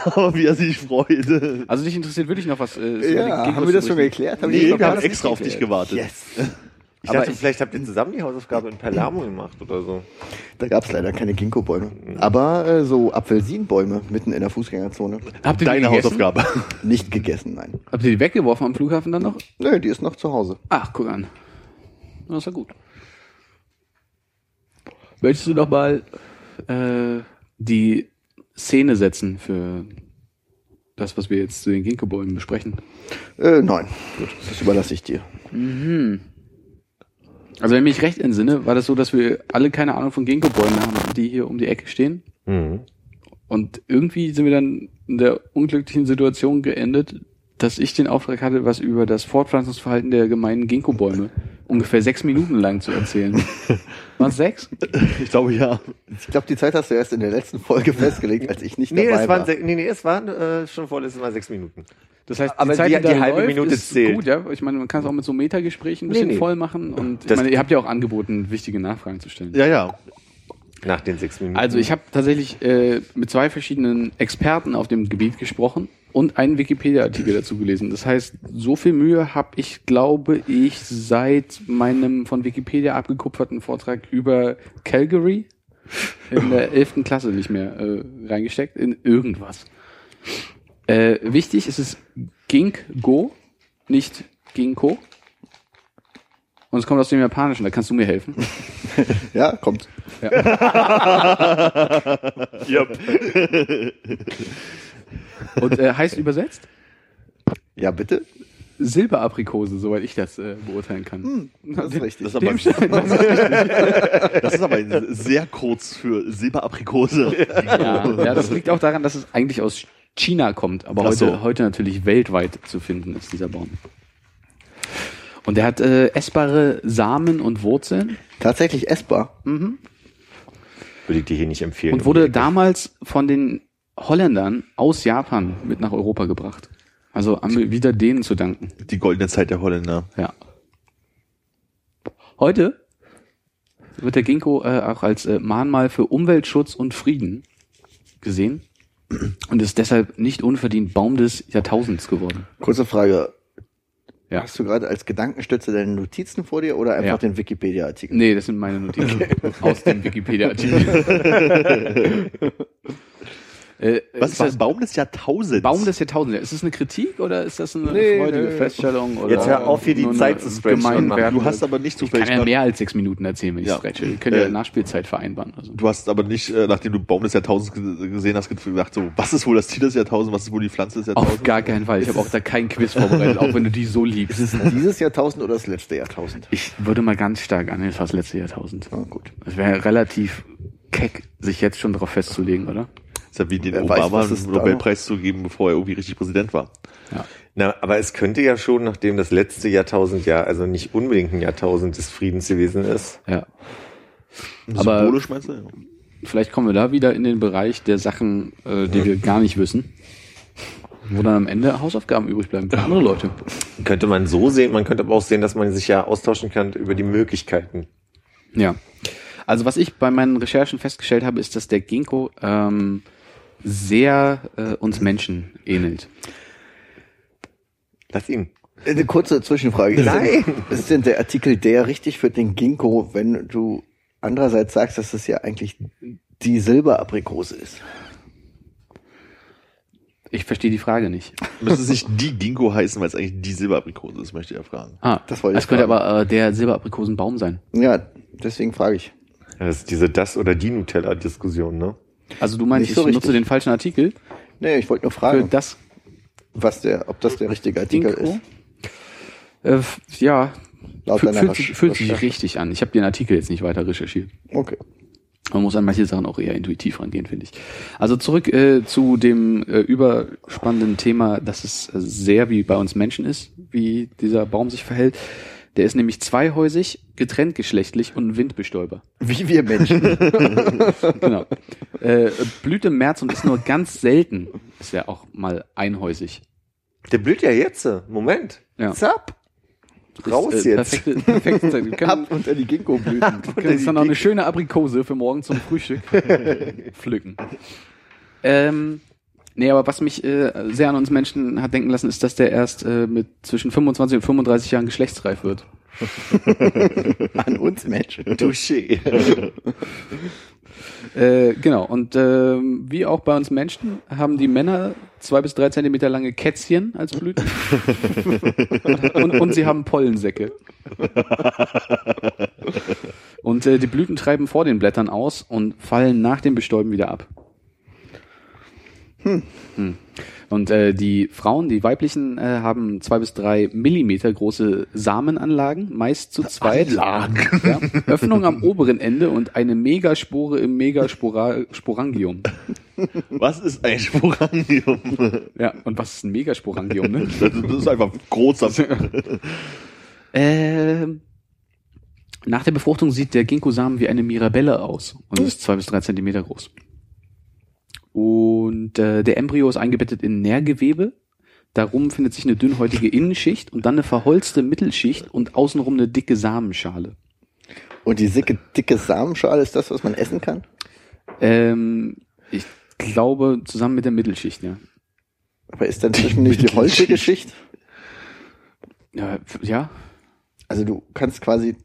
Aber wie er sich freut. Also dich interessiert wirklich noch was? Äh, Ja, haben wir das schon geklärt? Hab ich Nee, wir haben extra nicht auf dich geklärt? gewartet. Yes. Ich Aber dachte, ich- vielleicht habt ihr zusammen die Hausaufgabe in Palermo gemacht oder so. Da gab es leider keine Ginkgo-Bäume. Aber äh, so Apfelsinenbäume mitten in der Fußgängerzone. Habt ihr die Deine gegessen? Hausaufgabe. Nicht gegessen, nein. Habt ihr die weggeworfen am Flughafen dann noch? Nö, die ist noch zu Hause. Ach, guck an. Das ist ja gut. Möchtest du doch mal äh, die Szene setzen für das, was wir jetzt zu den Ginkgo-Bäumen besprechen? Äh, nein, das überlasse ich dir. Also wenn ich mich recht entsinne, war das so, dass wir alle keine Ahnung von Ginkgo-Bäumen haben, die hier um die Ecke stehen. Mhm. Und irgendwie sind wir dann in der unglücklichen Situation geendet, dass ich den Auftrag hatte, was über das Fortpflanzungsverhalten der gemeinen Ginkgo-Bäume ungefähr sechs Minuten lang zu erzählen. Was sechs? Ich glaube ja. Ich glaube, die Zeit hast du erst in der letzten Folge festgelegt, als ich nicht Nee, dabei es waren, war. nee, nee, es waren äh, schon vorletztes Mal sechs Minuten. Das heißt, Aber die- da die halbe läuft, Minute ist zählt. gut, ja. Ich meine, man kann es auch mit so Metagesprächen ein bisschen Nee, nee. voll machen. Und ich Das- meine, ihr habt ja auch angeboten, wichtige Nachfragen zu stellen. Ja, ja. Nach den sechs Minuten. Also ich habe tatsächlich äh, mit zwei verschiedenen Experten auf dem Gebiet gesprochen und einen Wikipedia-Artikel dazu gelesen. Das heißt, so viel Mühe habe ich, glaube ich, seit meinem von Wikipedia abgekupferten Vortrag über Calgary in der 11. Klasse nicht mehr äh, reingesteckt, in irgendwas. Äh, wichtig ist es Ginkgo, nicht Ginkgo. Und es kommt aus dem Japanischen, da kannst du mir helfen. Ja, kommt. Und äh, heißt übersetzt Ja, bitte. Silberaprikose, soweit ich das äh, beurteilen kann. Das ist richtig. Das ist aber, Stein- das ist- das ist aber sehr kurz für Silberaprikose. ja, ja, das liegt auch daran, dass es eigentlich aus China kommt, aber Ach heute, so. heute natürlich weltweit zu finden ist, dieser Baum. Und der hat äh, essbare Samen und Wurzeln Tatsächlich essbar. würde ich dir hier nicht empfehlen. und wurde damals von den Holländern aus Japan mit nach Europa gebracht. Also haben wir wieder denen zu danken. Die goldene Zeit der Holländer. Ja. Heute wird der Ginkgo äh, auch als äh, Mahnmal für Umweltschutz und Frieden gesehen und ist deshalb nicht unverdient Baum des Jahrtausends geworden. Kurze Frage. Ja. Hast du gerade als Gedankenstütze deine Notizen vor dir oder einfach Ja. den Wikipedia-Artikel? Nee, das sind meine Notizen aus dem Wikipedia-Artikel. äh, Was ist war das Baum des Jahrtausends? Baum des Jahrtausends? Ist das eine Kritik oder ist das eine Nee, freudige nee. Feststellung? Oder Jetzt hör auf, hier die Zeit zu stretchen Du hast aber nicht Ich zufällig kann ja mehr als sechs Minuten erzählen, wenn ich Ja. stretche. Wir können ja Äh, Nachspielzeit vereinbaren. Also. Du hast aber nicht, äh, nachdem du Baum des Jahrtausends ge- gesehen hast, gedacht, so, was ist wohl das Tier des Jahrtausends, was ist wohl die Pflanze des Jahrtausends? Auf gar keinen Fall. Ich habe auch da kein Quiz vorbereitet, auch wenn du die so liebst. Ist es dieses Jahrtausend oder das letzte Jahrtausend? Ich würde mal ganz stark an das das letzte Jahrtausend. Ah, gut. Es wäre relativ keck, sich jetzt schon darauf festzulegen, oder? Ist ja wie den Wer weiß, Obama es einen Nobelpreis zu geben, bevor er irgendwie richtig Präsident war. Ja. Na, aber es könnte ja schon, nachdem das letzte Jahrtausend ja also nicht unbedingt ein Jahrtausend des Friedens gewesen ist. ja. Aber- Symbolisch meinst du? Vielleicht kommen wir da wieder in den Bereich der Sachen, äh, die wir gar nicht wissen. Wo dann am Ende Hausaufgaben übrig bleiben für andere Leute. Könnte man so sehen, man könnte aber auch sehen, dass man sich ja austauschen kann über die Möglichkeiten. Ja. Also was ich bei meinen Recherchen festgestellt habe, ist, dass der Ginkgo ähm, sehr äh, uns Menschen ähnelt. Lass ihn. Eine kurze Zwischenfrage. Ist Nein. Denn, ist denn der Artikel der richtig für den Ginkgo, wenn du andererseits sagst, dass es ja eigentlich die Silberaprikose ist? Ich verstehe die Frage nicht. Müsste es nicht die Ginkgo heißen, weil es eigentlich die Silberaprikose ist, möchte ich ja fragen. Ah, Das wollte ich Es könnte aber äh, der Silberaprikosenbaum sein. Ja, deswegen frage ich. Ja, Das ist diese das oder die Nutella-Diskussion, ne? Also du meinst, Nicht so ich nutze richtig. den falschen Artikel Nee, ich wollte nur für fragen, das was der, ob das der richtige Artikel Ginkgo? ist. Äh, f- ja, Laut Fü- deiner fühlt, Recherche. sich, fühlt sich richtig an. Ich habe den Artikel jetzt nicht weiter recherchiert. Okay. Man muss an manche Sachen auch eher intuitiv rangehen, finde ich. Also zurück äh, zu dem äh, überspannenden Thema, dass es äh, sehr wie bei uns Menschen ist, wie dieser Baum sich verhält. Der ist nämlich zweihäusig, getrennt geschlechtlich und ein Windbestäuber. Wie wir Menschen. genau. Äh, blüht im März und ist nur ganz selten. Ist ja auch mal einhäusig. Der blüht ja jetzt. Moment. Ja. Zap. Raus ist, äh, jetzt. Perfekte, perfekte Zeit. Wir können, Ab unter die Ginkgo-Blüten. können uns dann noch eine schöne Aprikose für morgen zum Frühstück pflücken. Ähm, nee, aber was mich äh, sehr an uns Menschen hat denken lassen, ist, dass der erst äh, mit zwischen 25 und 35 Jahren geschlechtsreif wird. An uns Menschen. Touché. Äh, genau, und ähm, wie auch bei uns Menschen haben die Männer zwei bis drei Zentimeter lange Kätzchen als Blüten. und, und sie haben Pollensäcke. und äh, die Blüten treiben vor den Blättern aus und fallen nach dem Bestäuben wieder ab. Hm. Und äh, die Frauen, die weiblichen, äh, haben zwei bis drei Millimeter große Samenanlagen, meist zu zweit. Anlagen. Ja, Öffnung am oberen Ende und eine Megaspore im Megasporangium. Was ist ein Sporangium? Ja, und was ist ein Megasporangium, ne? Das das ist einfach großer. Ähm, nach der Befruchtung sieht der Ginkgo-Samen wie eine Mirabelle aus und ist zwei bis drei Zentimeter groß. Und äh, der Embryo ist eingebettet in Nährgewebe. Darum findet sich eine dünnhäutige Innenschicht und dann eine verholzte Mittelschicht und außenrum eine dicke Samenschale. Und die dicke, dicke Samenschale ist das, was man essen kann? Ähm, ich glaube, zusammen mit der Mittelschicht, ja. Aber ist dazwischen nicht die holzige Schicht? Ja, ja. Also du kannst quasi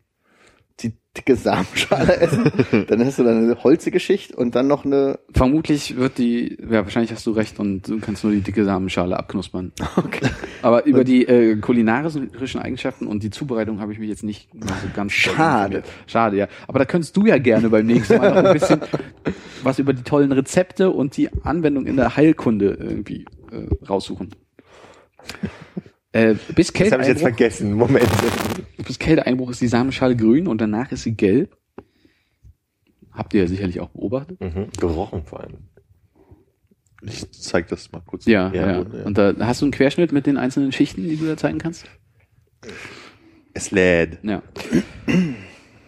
dicke Samenschale essen, dann hast du dann eine holzige Schicht und dann noch eine. Vermutlich wird die, ja, wahrscheinlich hast du recht und du kannst nur die dicke Samenschale abknuspern. Okay. Aber über die äh, kulinarischen Eigenschaften und die Zubereitung habe ich mich jetzt nicht so ganz Schade. Schade, ja. Aber da könntest du ja gerne beim nächsten Mal noch ein bisschen was über die tollen Rezepte und die Anwendung in der Heilkunde irgendwie äh, raussuchen. Äh, bis Das habe ich jetzt vergessen. Moment. bis Kälteeinbruch ist die Samenschale grün und danach ist sie gelb. Habt ihr ja sicherlich auch beobachtet. Mhm. Gerochen vor allem. Ich zeig das mal kurz. Ja, Ja, ja. Und da hast du einen Querschnitt mit den einzelnen Schichten, die du da zeigen kannst? Es lädt. Ja.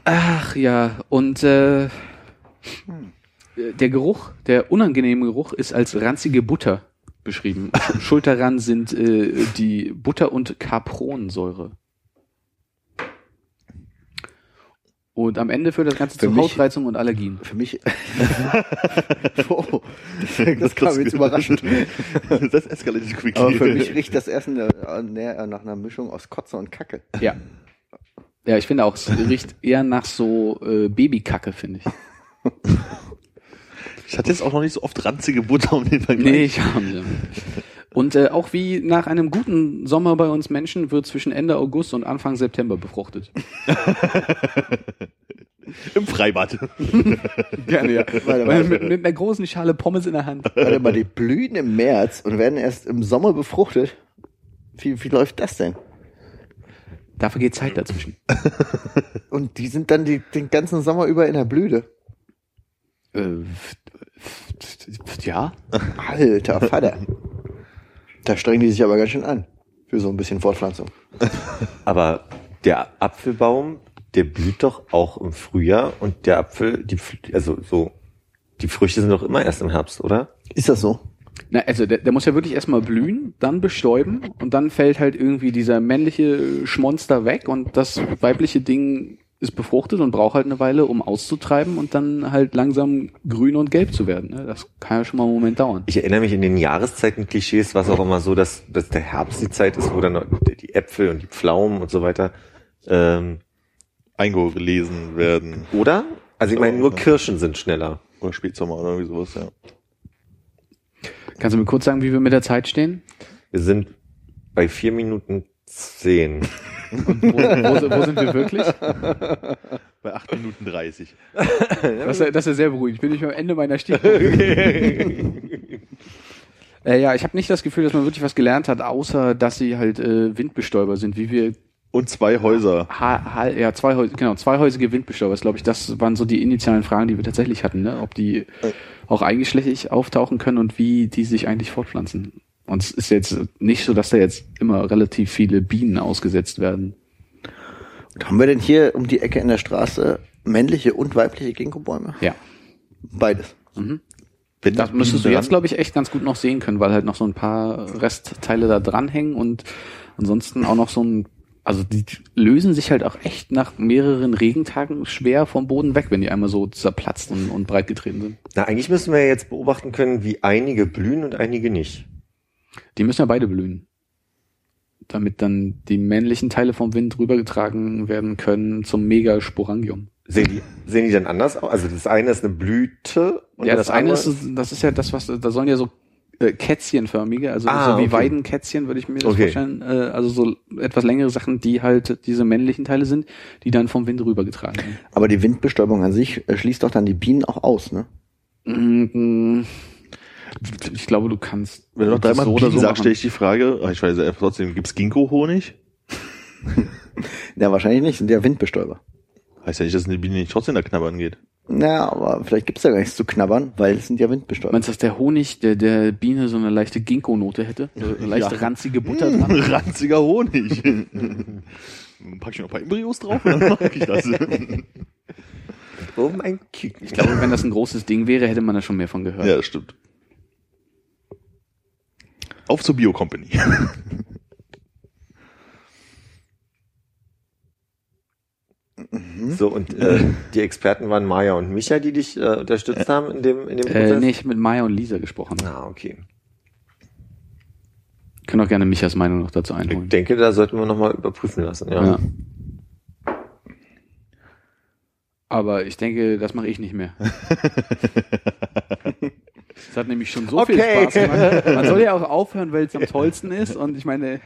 Ach ja, und äh, der Geruch, der unangenehme Geruch ist als ranzige Butter beschrieben. Sch- Schuld daran sind äh, die Butter- und Capronsäure. Und am Ende führt das Ganze Für zu mich- Hautreizung und Allergien. Für mich. oh, das, das kam jetzt überraschend. Das eskaliert quickly. Aber für mich riecht das Essen nach einer Mischung aus Kotze und Kacke. Ja. Ja, ich finde auch, es riecht eher nach so äh, Babykacke, finde ich. Ich hatte jetzt auch noch nicht so oft ranzige Butter um den Vergleich. Nee, ich habe nicht. Und äh, auch wie nach einem guten Sommer bei uns Menschen wird zwischen Ende August und Anfang September befruchtet. Im Freibad. Gerne, ja. Warte, Mit, warte. mit einer großen Schale Pommes in der Hand. Warte mal, die blühen im März und werden erst im Sommer befruchtet. Wie, wie läuft das denn? Dafür geht Zeit dazwischen. Und die sind dann die, den ganzen Sommer über in der Blüte. Äh, ja. Alter Vater. Da strengen die sich aber ganz schön an. Für so ein bisschen Fortpflanzung. Aber der Apfelbaum, der blüht doch auch im Frühjahr und der Apfel, die, also so, die Früchte sind doch immer erst im Herbst, oder? Ist das so? Na, also der, der muss ja wirklich erstmal blühen, dann bestäuben und dann fällt halt irgendwie dieser männliche Schmonster weg und das weibliche Ding ist befruchtet und braucht halt eine Weile, um auszutreiben und dann halt langsam grün und gelb zu werden. Ne? Das kann ja schon mal einen Moment dauern. Ich erinnere mich in den Jahreszeiten-Klischees war es auch immer so, dass, dass der Herbst die Zeit ist, wo dann die Äpfel und die Pflaumen und so weiter, ähm, Eingelesen werden. oder? Also ich meine, nur. Kirschen sind schneller. Oder Spätsommer oder irgendwie sowas, ja. Kannst du mir kurz sagen, wie wir mit der Zeit stehen? Wir sind bei vier Minuten zehn. Und wo, wo, wo sind wir wirklich? Bei 8 Minuten 30. Das ist, ja- das ist sehr beruhigend. Ich bin nicht mehr am Ende meiner Stichpunkte. äh, ja, ich habe nicht das Gefühl, dass man wirklich was gelernt hat, außer dass sie halt äh, Windbestäuber sind, wie wir Und zwei Häuser. ha, ha, ja zwei genau zweihäusige Windbestäuber. Das glaube ich, das waren so die initialen Fragen, die wir tatsächlich hatten, ne? Ob die auch eigenschlächig auftauchen können und wie die sich eigentlich fortpflanzen. Und es ist jetzt nicht so, dass da jetzt immer relativ viele Bienen ausgesetzt werden. Und haben wir denn hier um die Ecke in der Straße männliche und weibliche Ginkgo-Bäume? Ja, Beides. Wenn das die müsstest du jetzt, glaube ich, echt ganz gut noch sehen können, weil halt noch so ein paar Restteile da dranhängen und ansonsten auch noch so ein, also die lösen sich halt auch echt nach mehreren Regentagen schwer vom Boden weg, wenn die einmal so zerplatzt und, und breit getreten sind. Na, eigentlich müssen wir ja jetzt beobachten können, wie einige blühen und einige nicht. Die müssen ja beide blühen. Damit dann die männlichen Teile vom Wind rübergetragen werden können zum Megasporangium. Sehen die, sehen die dann anders aus? Also das eine ist eine Blüte. Und ja, das, eine andere- ist, das ist ja das, was, da sollen ja so äh, Kätzchenförmige, also Ah, so wie okay. Weidenkätzchen, würde ich mir das Okay. vorstellen. Äh, also so etwas längere Sachen, die halt diese männlichen Teile sind, die dann vom Wind rübergetragen werden. Aber die Windbestäubung an sich äh, schließt doch dann die Bienen auch aus, ne? Mm, Ich glaube, du kannst. Wenn du noch das dreimal so Bienen oder so sagst, stelle ich die Frage, ah, ich weiß ja trotzdem, gibt's Ginkgo-Honig? Ja, wahrscheinlich nicht, sind ja Windbestäuber. Heißt ja nicht, dass eine Biene nicht trotzdem da knabbern geht. Na, aber vielleicht gibt's da gar nichts zu knabbern, weil es sind ja Windbestäuber. Meinst du, dass der Honig der, der Biene so eine leichte Ginkgo-Note hätte? So eine leichte Ja. ranzige Butter Mm, dran? ranziger Honig. Pack ich noch ein paar Embryos drauf und dann mag ich das. Oh mein Küken. Ich glaube, wenn das ein großes Ding wäre, hätte man da schon mehr von gehört. ja, das stimmt. Auf zur Bio-Company. So, und äh, die Experten waren Maya und Micha, die dich äh, unterstützt haben in dem, in dem Äh, nee, ich habe mit Maya und Lisa gesprochen. Ah, okay. Können auch gerne Michas Meinung noch dazu Ich einholen. denke, da sollten wir nochmal überprüfen lassen, ja. Ja. Aber ich denke, das mache ich nicht mehr. Es hat nämlich schon so viel Okay. Spaß gemacht. Man soll ja auch aufhören, weil es am tollsten ist. Und ich meine,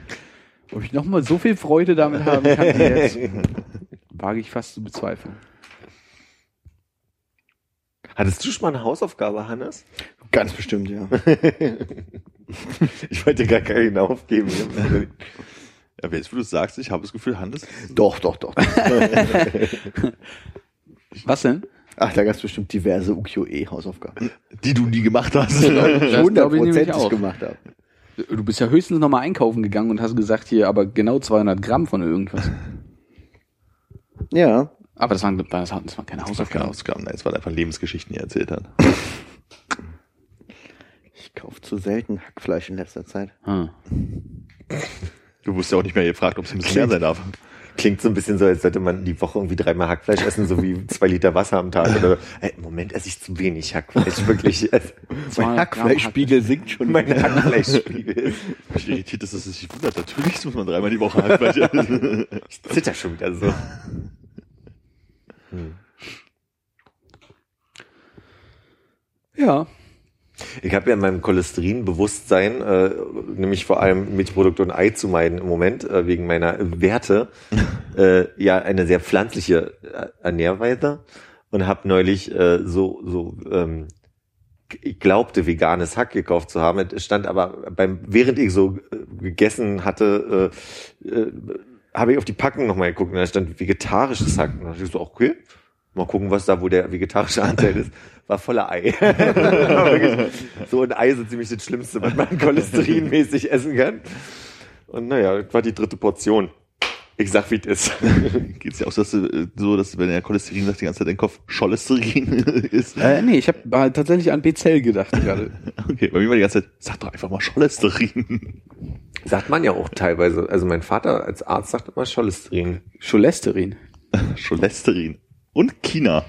ob ich nochmal so viel Freude damit haben kann, wie jetzt, wage ich fast zu bezweifeln. Hattest du schon mal eine Hausaufgabe, Hannes? Ganz bestimmt, ja. Ich wollte gar keinen aufgeben. Ja, jetzt, wo du es sagst, ich habe das Gefühl, Hannes, doch, doch, doch. Was denn? Ach, da gab's bestimmt diverse UQE-Hausaufgaben. die du nie gemacht hast. Das Hundertprozentig gemacht habe. Du bist ja höchstens nochmal einkaufen gegangen und hast gesagt, hier, aber genau 200 Gramm von irgendwas. Ja. Aber das waren, das waren, das waren keine Keine Hausaufgaben. Ausgaben, nein, es waren einfach Lebensgeschichten, die er erzählt hat. Ich kaufe zu selten Hackfleisch in letzter Zeit. Hm. Du wusstest ja auch nicht mehr gefragt, ob es ein bisschen mehr sein darf. Klingt so ein bisschen so, als sollte man die Woche irgendwie dreimal Hackfleisch essen, so wie zwei Liter Wasser am Tag. Oder, ey, im Moment esse ich zu wenig Hackfleisch, wirklich. Also, Mein 200 Gramm Hackfleischspiegel sinkt schon. mein Hackfleischspiegel. Mich irritiert, ist, dass es sich wundert. Natürlich muss man dreimal die Woche Hackfleisch essen. Ich zitter schon wieder so. Ja. Ich habe ja in meinem Cholesterinbewusstsein, äh, nämlich vor allem Milchprodukte und Ei zu meiden im Moment, äh, wegen meiner Werte, äh, ja eine sehr pflanzliche äh, Ernährweise und habe neulich äh, so, so ähm, ich glaubte, veganes Hack gekauft zu haben. Es stand aber beim, während ich so äh, gegessen hatte, äh, äh, habe ich auf die Packung nochmal geguckt und da stand vegetarisches Hack. Und da dachte ich so, okay, mal gucken, was da wohl der vegetarische Anteil ist. War voller Ei. So ein Ei ist so ziemlich das Schlimmste, was man cholesterinmäßig essen kann. Und naja, das war die dritte Portion. Ich sag, wie es ist. Geht's ja auch dass du, äh, so, dass wenn er Cholesterin sagt, die ganze Zeit dein Kopf Cholesterin ist. Äh, nee, ich habe halt tatsächlich an Bezell gedacht gerade. Okay, bei mir war die ganze Zeit, sag doch einfach mal Cholesterin. Sagt man ja auch teilweise. Also mein Vater als Arzt sagt immer Cholesterin. Cholesterin. Cholesterin. Und China.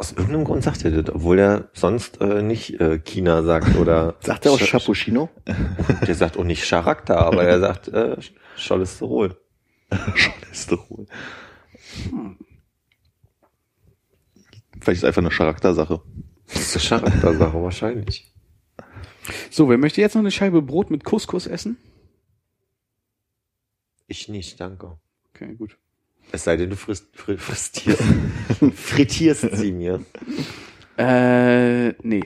Aus irgendeinem Grund sagt er das, obwohl er sonst äh, nicht äh, China sagt oder Sagt er auch Chapuccino? Der sagt auch nicht Charakter, aber er sagt äh, Cholesterol. Cholesterol. Vielleicht ist es einfach eine Charaktersache. Das ist eine Charaktersache wahrscheinlich. So, wer möchte jetzt noch eine Scheibe Brot mit Couscous essen? Ich nicht, danke. Okay, gut. Es sei denn, du frisst, fri- frittierst, sie mir. Äh, nee.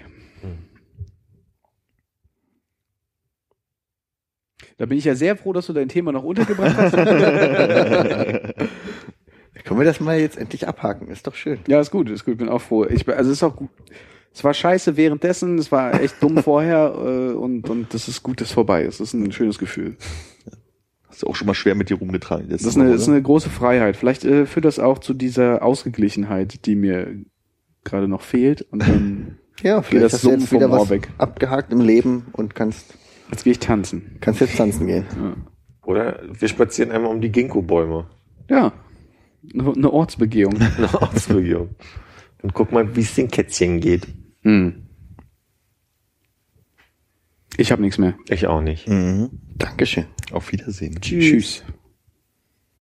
Da bin ich ja sehr froh, dass du dein Thema noch untergebracht hast. Können wir das mal jetzt endlich abhaken? Ist doch schön. ja, ist gut, ist gut, bin auch froh. Ich, also es ist auch gut. Es war scheiße währenddessen, es war echt dumm vorher äh, und, und das ist gut, dass es vorbei ist. Das ist ein schönes Gefühl. Hast du auch schon mal schwer mit dir rumgetragen. Das ist eine, das ist eine große Freiheit. Vielleicht äh, führt das auch zu dieser Ausgeglichenheit, die mir gerade noch fehlt. Und dann Ja, das vielleicht hast du jetzt vom wieder Ohr was weg. abgehakt im Leben und kannst, jetzt gehe ich tanzen. kannst jetzt tanzen gehen. Oder wir spazieren einmal um die Ginkgo-Bäume. Ja, eine eine Ortsbegehung. Eine Ortsbegehung. Und guck mal, wie es den Kätzchen geht. Hm. Ich habe nichts mehr. Ich auch nicht. Mhm. Dankeschön. Auf Wiedersehen. Tschüss.